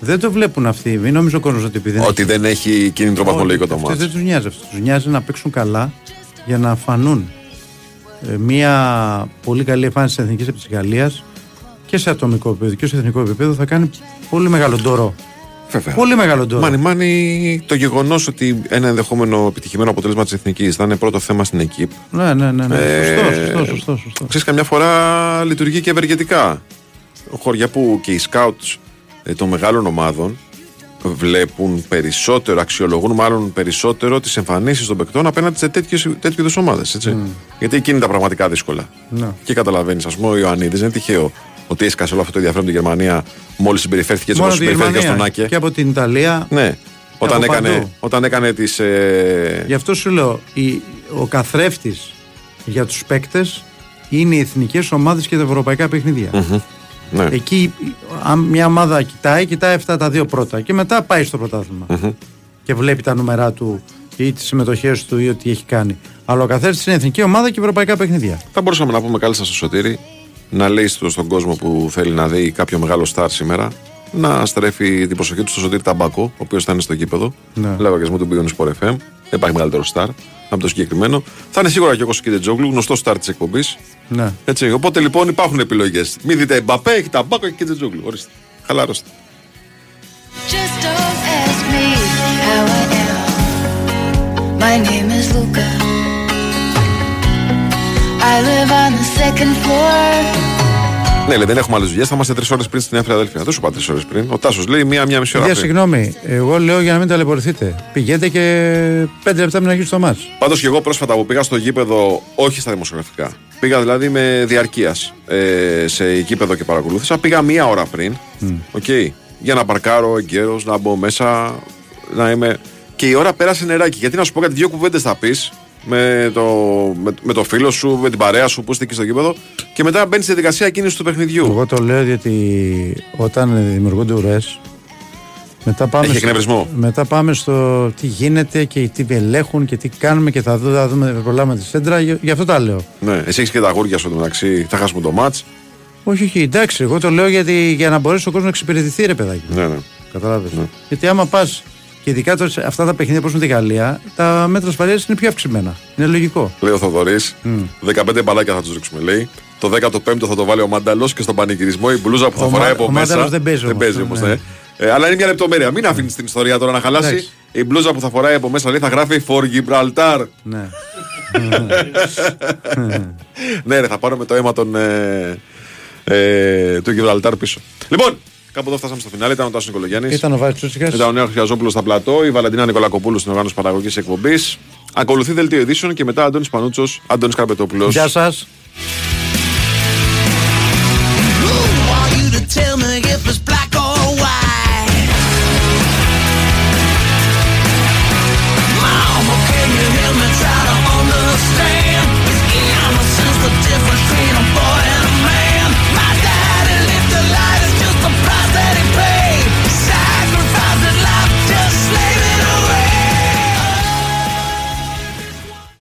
Δεν το βλέπουν αυτοί. Μην νομίζω ο κόσμος ότι επειδή. Ότι δεν έχει κίνητρο βαθμολογικό το Αυτές μάτι. δεν τους νοιάζει αυτό. Τους νοιάζει να παίξουν καλά για να φανούν. Ε, μία πολύ καλή εμφάνιση της εθνικής από τη Γαλλίας και σε ατομικό επίπεδο και σε εθνικό επίπεδο θα κάνει πολύ μεγάλο ντόρο. Βέβαια. Πολύ μεγάλο ντόρο. Μάνι, μάνι, το γεγονός ότι ένα ενδεχόμενο επιτυχημένο αποτέλεσμα της εθνικής θα είναι πρώτο θέμα στην ΕΚΙΠ. Ναι, ναι, ναι. ναι. Ε, Σωστό, σωστό, σωστό, σωστό. Ξέρεις, καμιά φορά λειτουργεί και ευεργετικά. Χωριά που και οι σκάουτς ε, των μεγάλων ομάδων βλέπουν περισσότερο, αξιολογούν μάλλον περισσότερο τις εμφανίσεις των παικτών απέναντι σε τέτοιες, τέτοιου είδους ομάδες. Έτσι. Γιατί εκεί είναι τα πραγματικά δύσκολα. Ναι. Και καταλαβαίνεις, ας πούμε, ο Ιωαννίδης δεν είναι τυχαίο ότι έσκασε όλο αυτό το ενδιαφέρον τη Γερμανία μόλις συμπεριφέρθηκε έτσι Μόνο όπως τη συμπεριφέρθηκε στον Γερμανία Άκε. και από την Ιταλία. Ναι. Όταν από έκανε, παντού. όταν έκανε τις... Ε... Γι' αυτό σου λέω, η, ο καθρέφτης για τους παίκτες είναι οι εθνικές ομάδες και τα ευρωπαϊκά παιχνίδια. μμμ. Ναι. Εκεί, αν μια ομάδα κοιτάει, κοιτάει αυτά τα δύο πρώτα και μετά πάει στο πρωτάθλημα. Μμμ. Και βλέπει τα νούμερά του ή τις συμμετοχές του ή ό,τι έχει κάνει. Αλλά ο καθρέφτη είναι εθνική ομάδα και ευρωπαϊκά παιχνίδια. Θα μπορούσαμε να πούμε κάλλιστα στο Σωτήρι να λέει στο- στον κόσμο που θέλει να δει κάποιο μεγάλο στάρ σήμερα να στρέφει την προσοχή του στο Σωτήρι Ταμπάκο, ο οποίος θα είναι στο γήπεδο. Ναι. Λέω λογαριασμό του Beyond Sport FM. Δεν υπάρχει μεγαλύτερο στάρ από το συγκεκριμένο. Θα είναι σίγουρα και ο Κώσος Τζόγλου, γνωστός στάρ της εκπομπής. Ναι. Έτσι, οπότε λοιπόν υπάρχουν επιλογές. Μην δείτε Μπαπέ, έχει Ταμπάκο και Τζόγλου. Ορίστε. Χαλάρωστε. Just don't ask me how I am. My name is Luca. I live on the second floor. Ναι, λέει, δεν έχουμε άλλες δουλειές. Θα είμαστε τρεις ώρες πριν στην Νέα Φιλαδέλφια. Δεν σου είπα τρεις ώρες πριν. Ο Τάσος λέει μία-μία μισή ώρα. Παιδιά, πριν. συγγνώμη, εγώ λέω για να μην ταλαιπωρηθείτε. Πηγαίνετε και πέντε λεπτά πριν να γίνει το μάτς. Πάντως και εγώ πρόσφατα που πήγα στο γήπεδο, όχι στα δημοσιογραφικά. Πήγα δηλαδή με διαρκείας ε, σε γήπεδο και παρακολούθησα. Πήγα μία ώρα πριν. Οκ. για να παρκάρω εγκαίρως, να μπω μέσα, να είμαι. Και η ώρα πέρασε νεράκι. Γιατί να σου πω κάτι, δύο κουβέντες θα πεις με το, με, με το φίλο σου, με την παρέα σου που είστε εκεί στο γήπεδο και μετά μπαίνει στη διαδικασία κίνησης του παιχνιδιού. Εγώ το λέω διότι όταν δημιουργούνται ουρές. Μετά πάμε, Έχει στο- εκνευρισμό. μετά πάμε στο τι γίνεται και τι ελέγχουν και τι κάνουμε και θα, δω, θα δούμε προλάβουμε τη σέντρα. Γι' γι' αυτό τα λέω. Ναι, εσύ έχεις και τα αγόρια σου εδώ μεταξύ. Θα χάσουμε το ματς. Όχι, όχι, εντάξει, εγώ το λέω γιατί για να μπορέσει ο κόσμος να εξυπηρετηθεί, ρε παιδάκι. Ναι, ναι. Κατάλαβε. Γιατί άμα πας και ειδικά τώρα σε αυτά τα παιχνίδια που έχουν τη Γαλλία, τα μέτρα ασφαλείας είναι πιο αυξημένα. Είναι λογικό. Λέει ο Θοδωρής, 15 μπαλάκια θα τους ρίξουμε, λέει. Το 15ο θα το βάλει ο Μάνταλος και στον πανηγυρισμό η μπλούζα που θα Ο φοράει Μα- από ο μέσα. Μάνταλος δεν παίζει όμως, παίζει όμως, ναι. ναι. Ε, αλλά είναι μια λεπτομέρεια. Μην αφήνεις την ιστορία τώρα να χαλάσει. Εντάξει. Η μπλούζα που θα φοράει από μέσα λέει θα γράφει For Gibraltar. Ναι. ναι, ρε, θα πάρω με το αίμα των, ε, ε, του Gibraltar πίσω. Λοιπόν, Κάπου εδώ φτάσαμε στο φινάλι. Ήταν ο Τάσος Νικολογιάννης. Ήταν ο Βάης Τσούτσικας. Ήταν ο Νέος Χρυαζόπουλο στα πλατό. Η Βαλαντινά Νικολακοπούλου στην οργάνωση παραγωγής εκπομπής. Ακολουθεί δελτίο ειδήσεων και μετά Αντώνης Πανούτσος, Αντώνης Καρπετόπουλος. Γεια σας.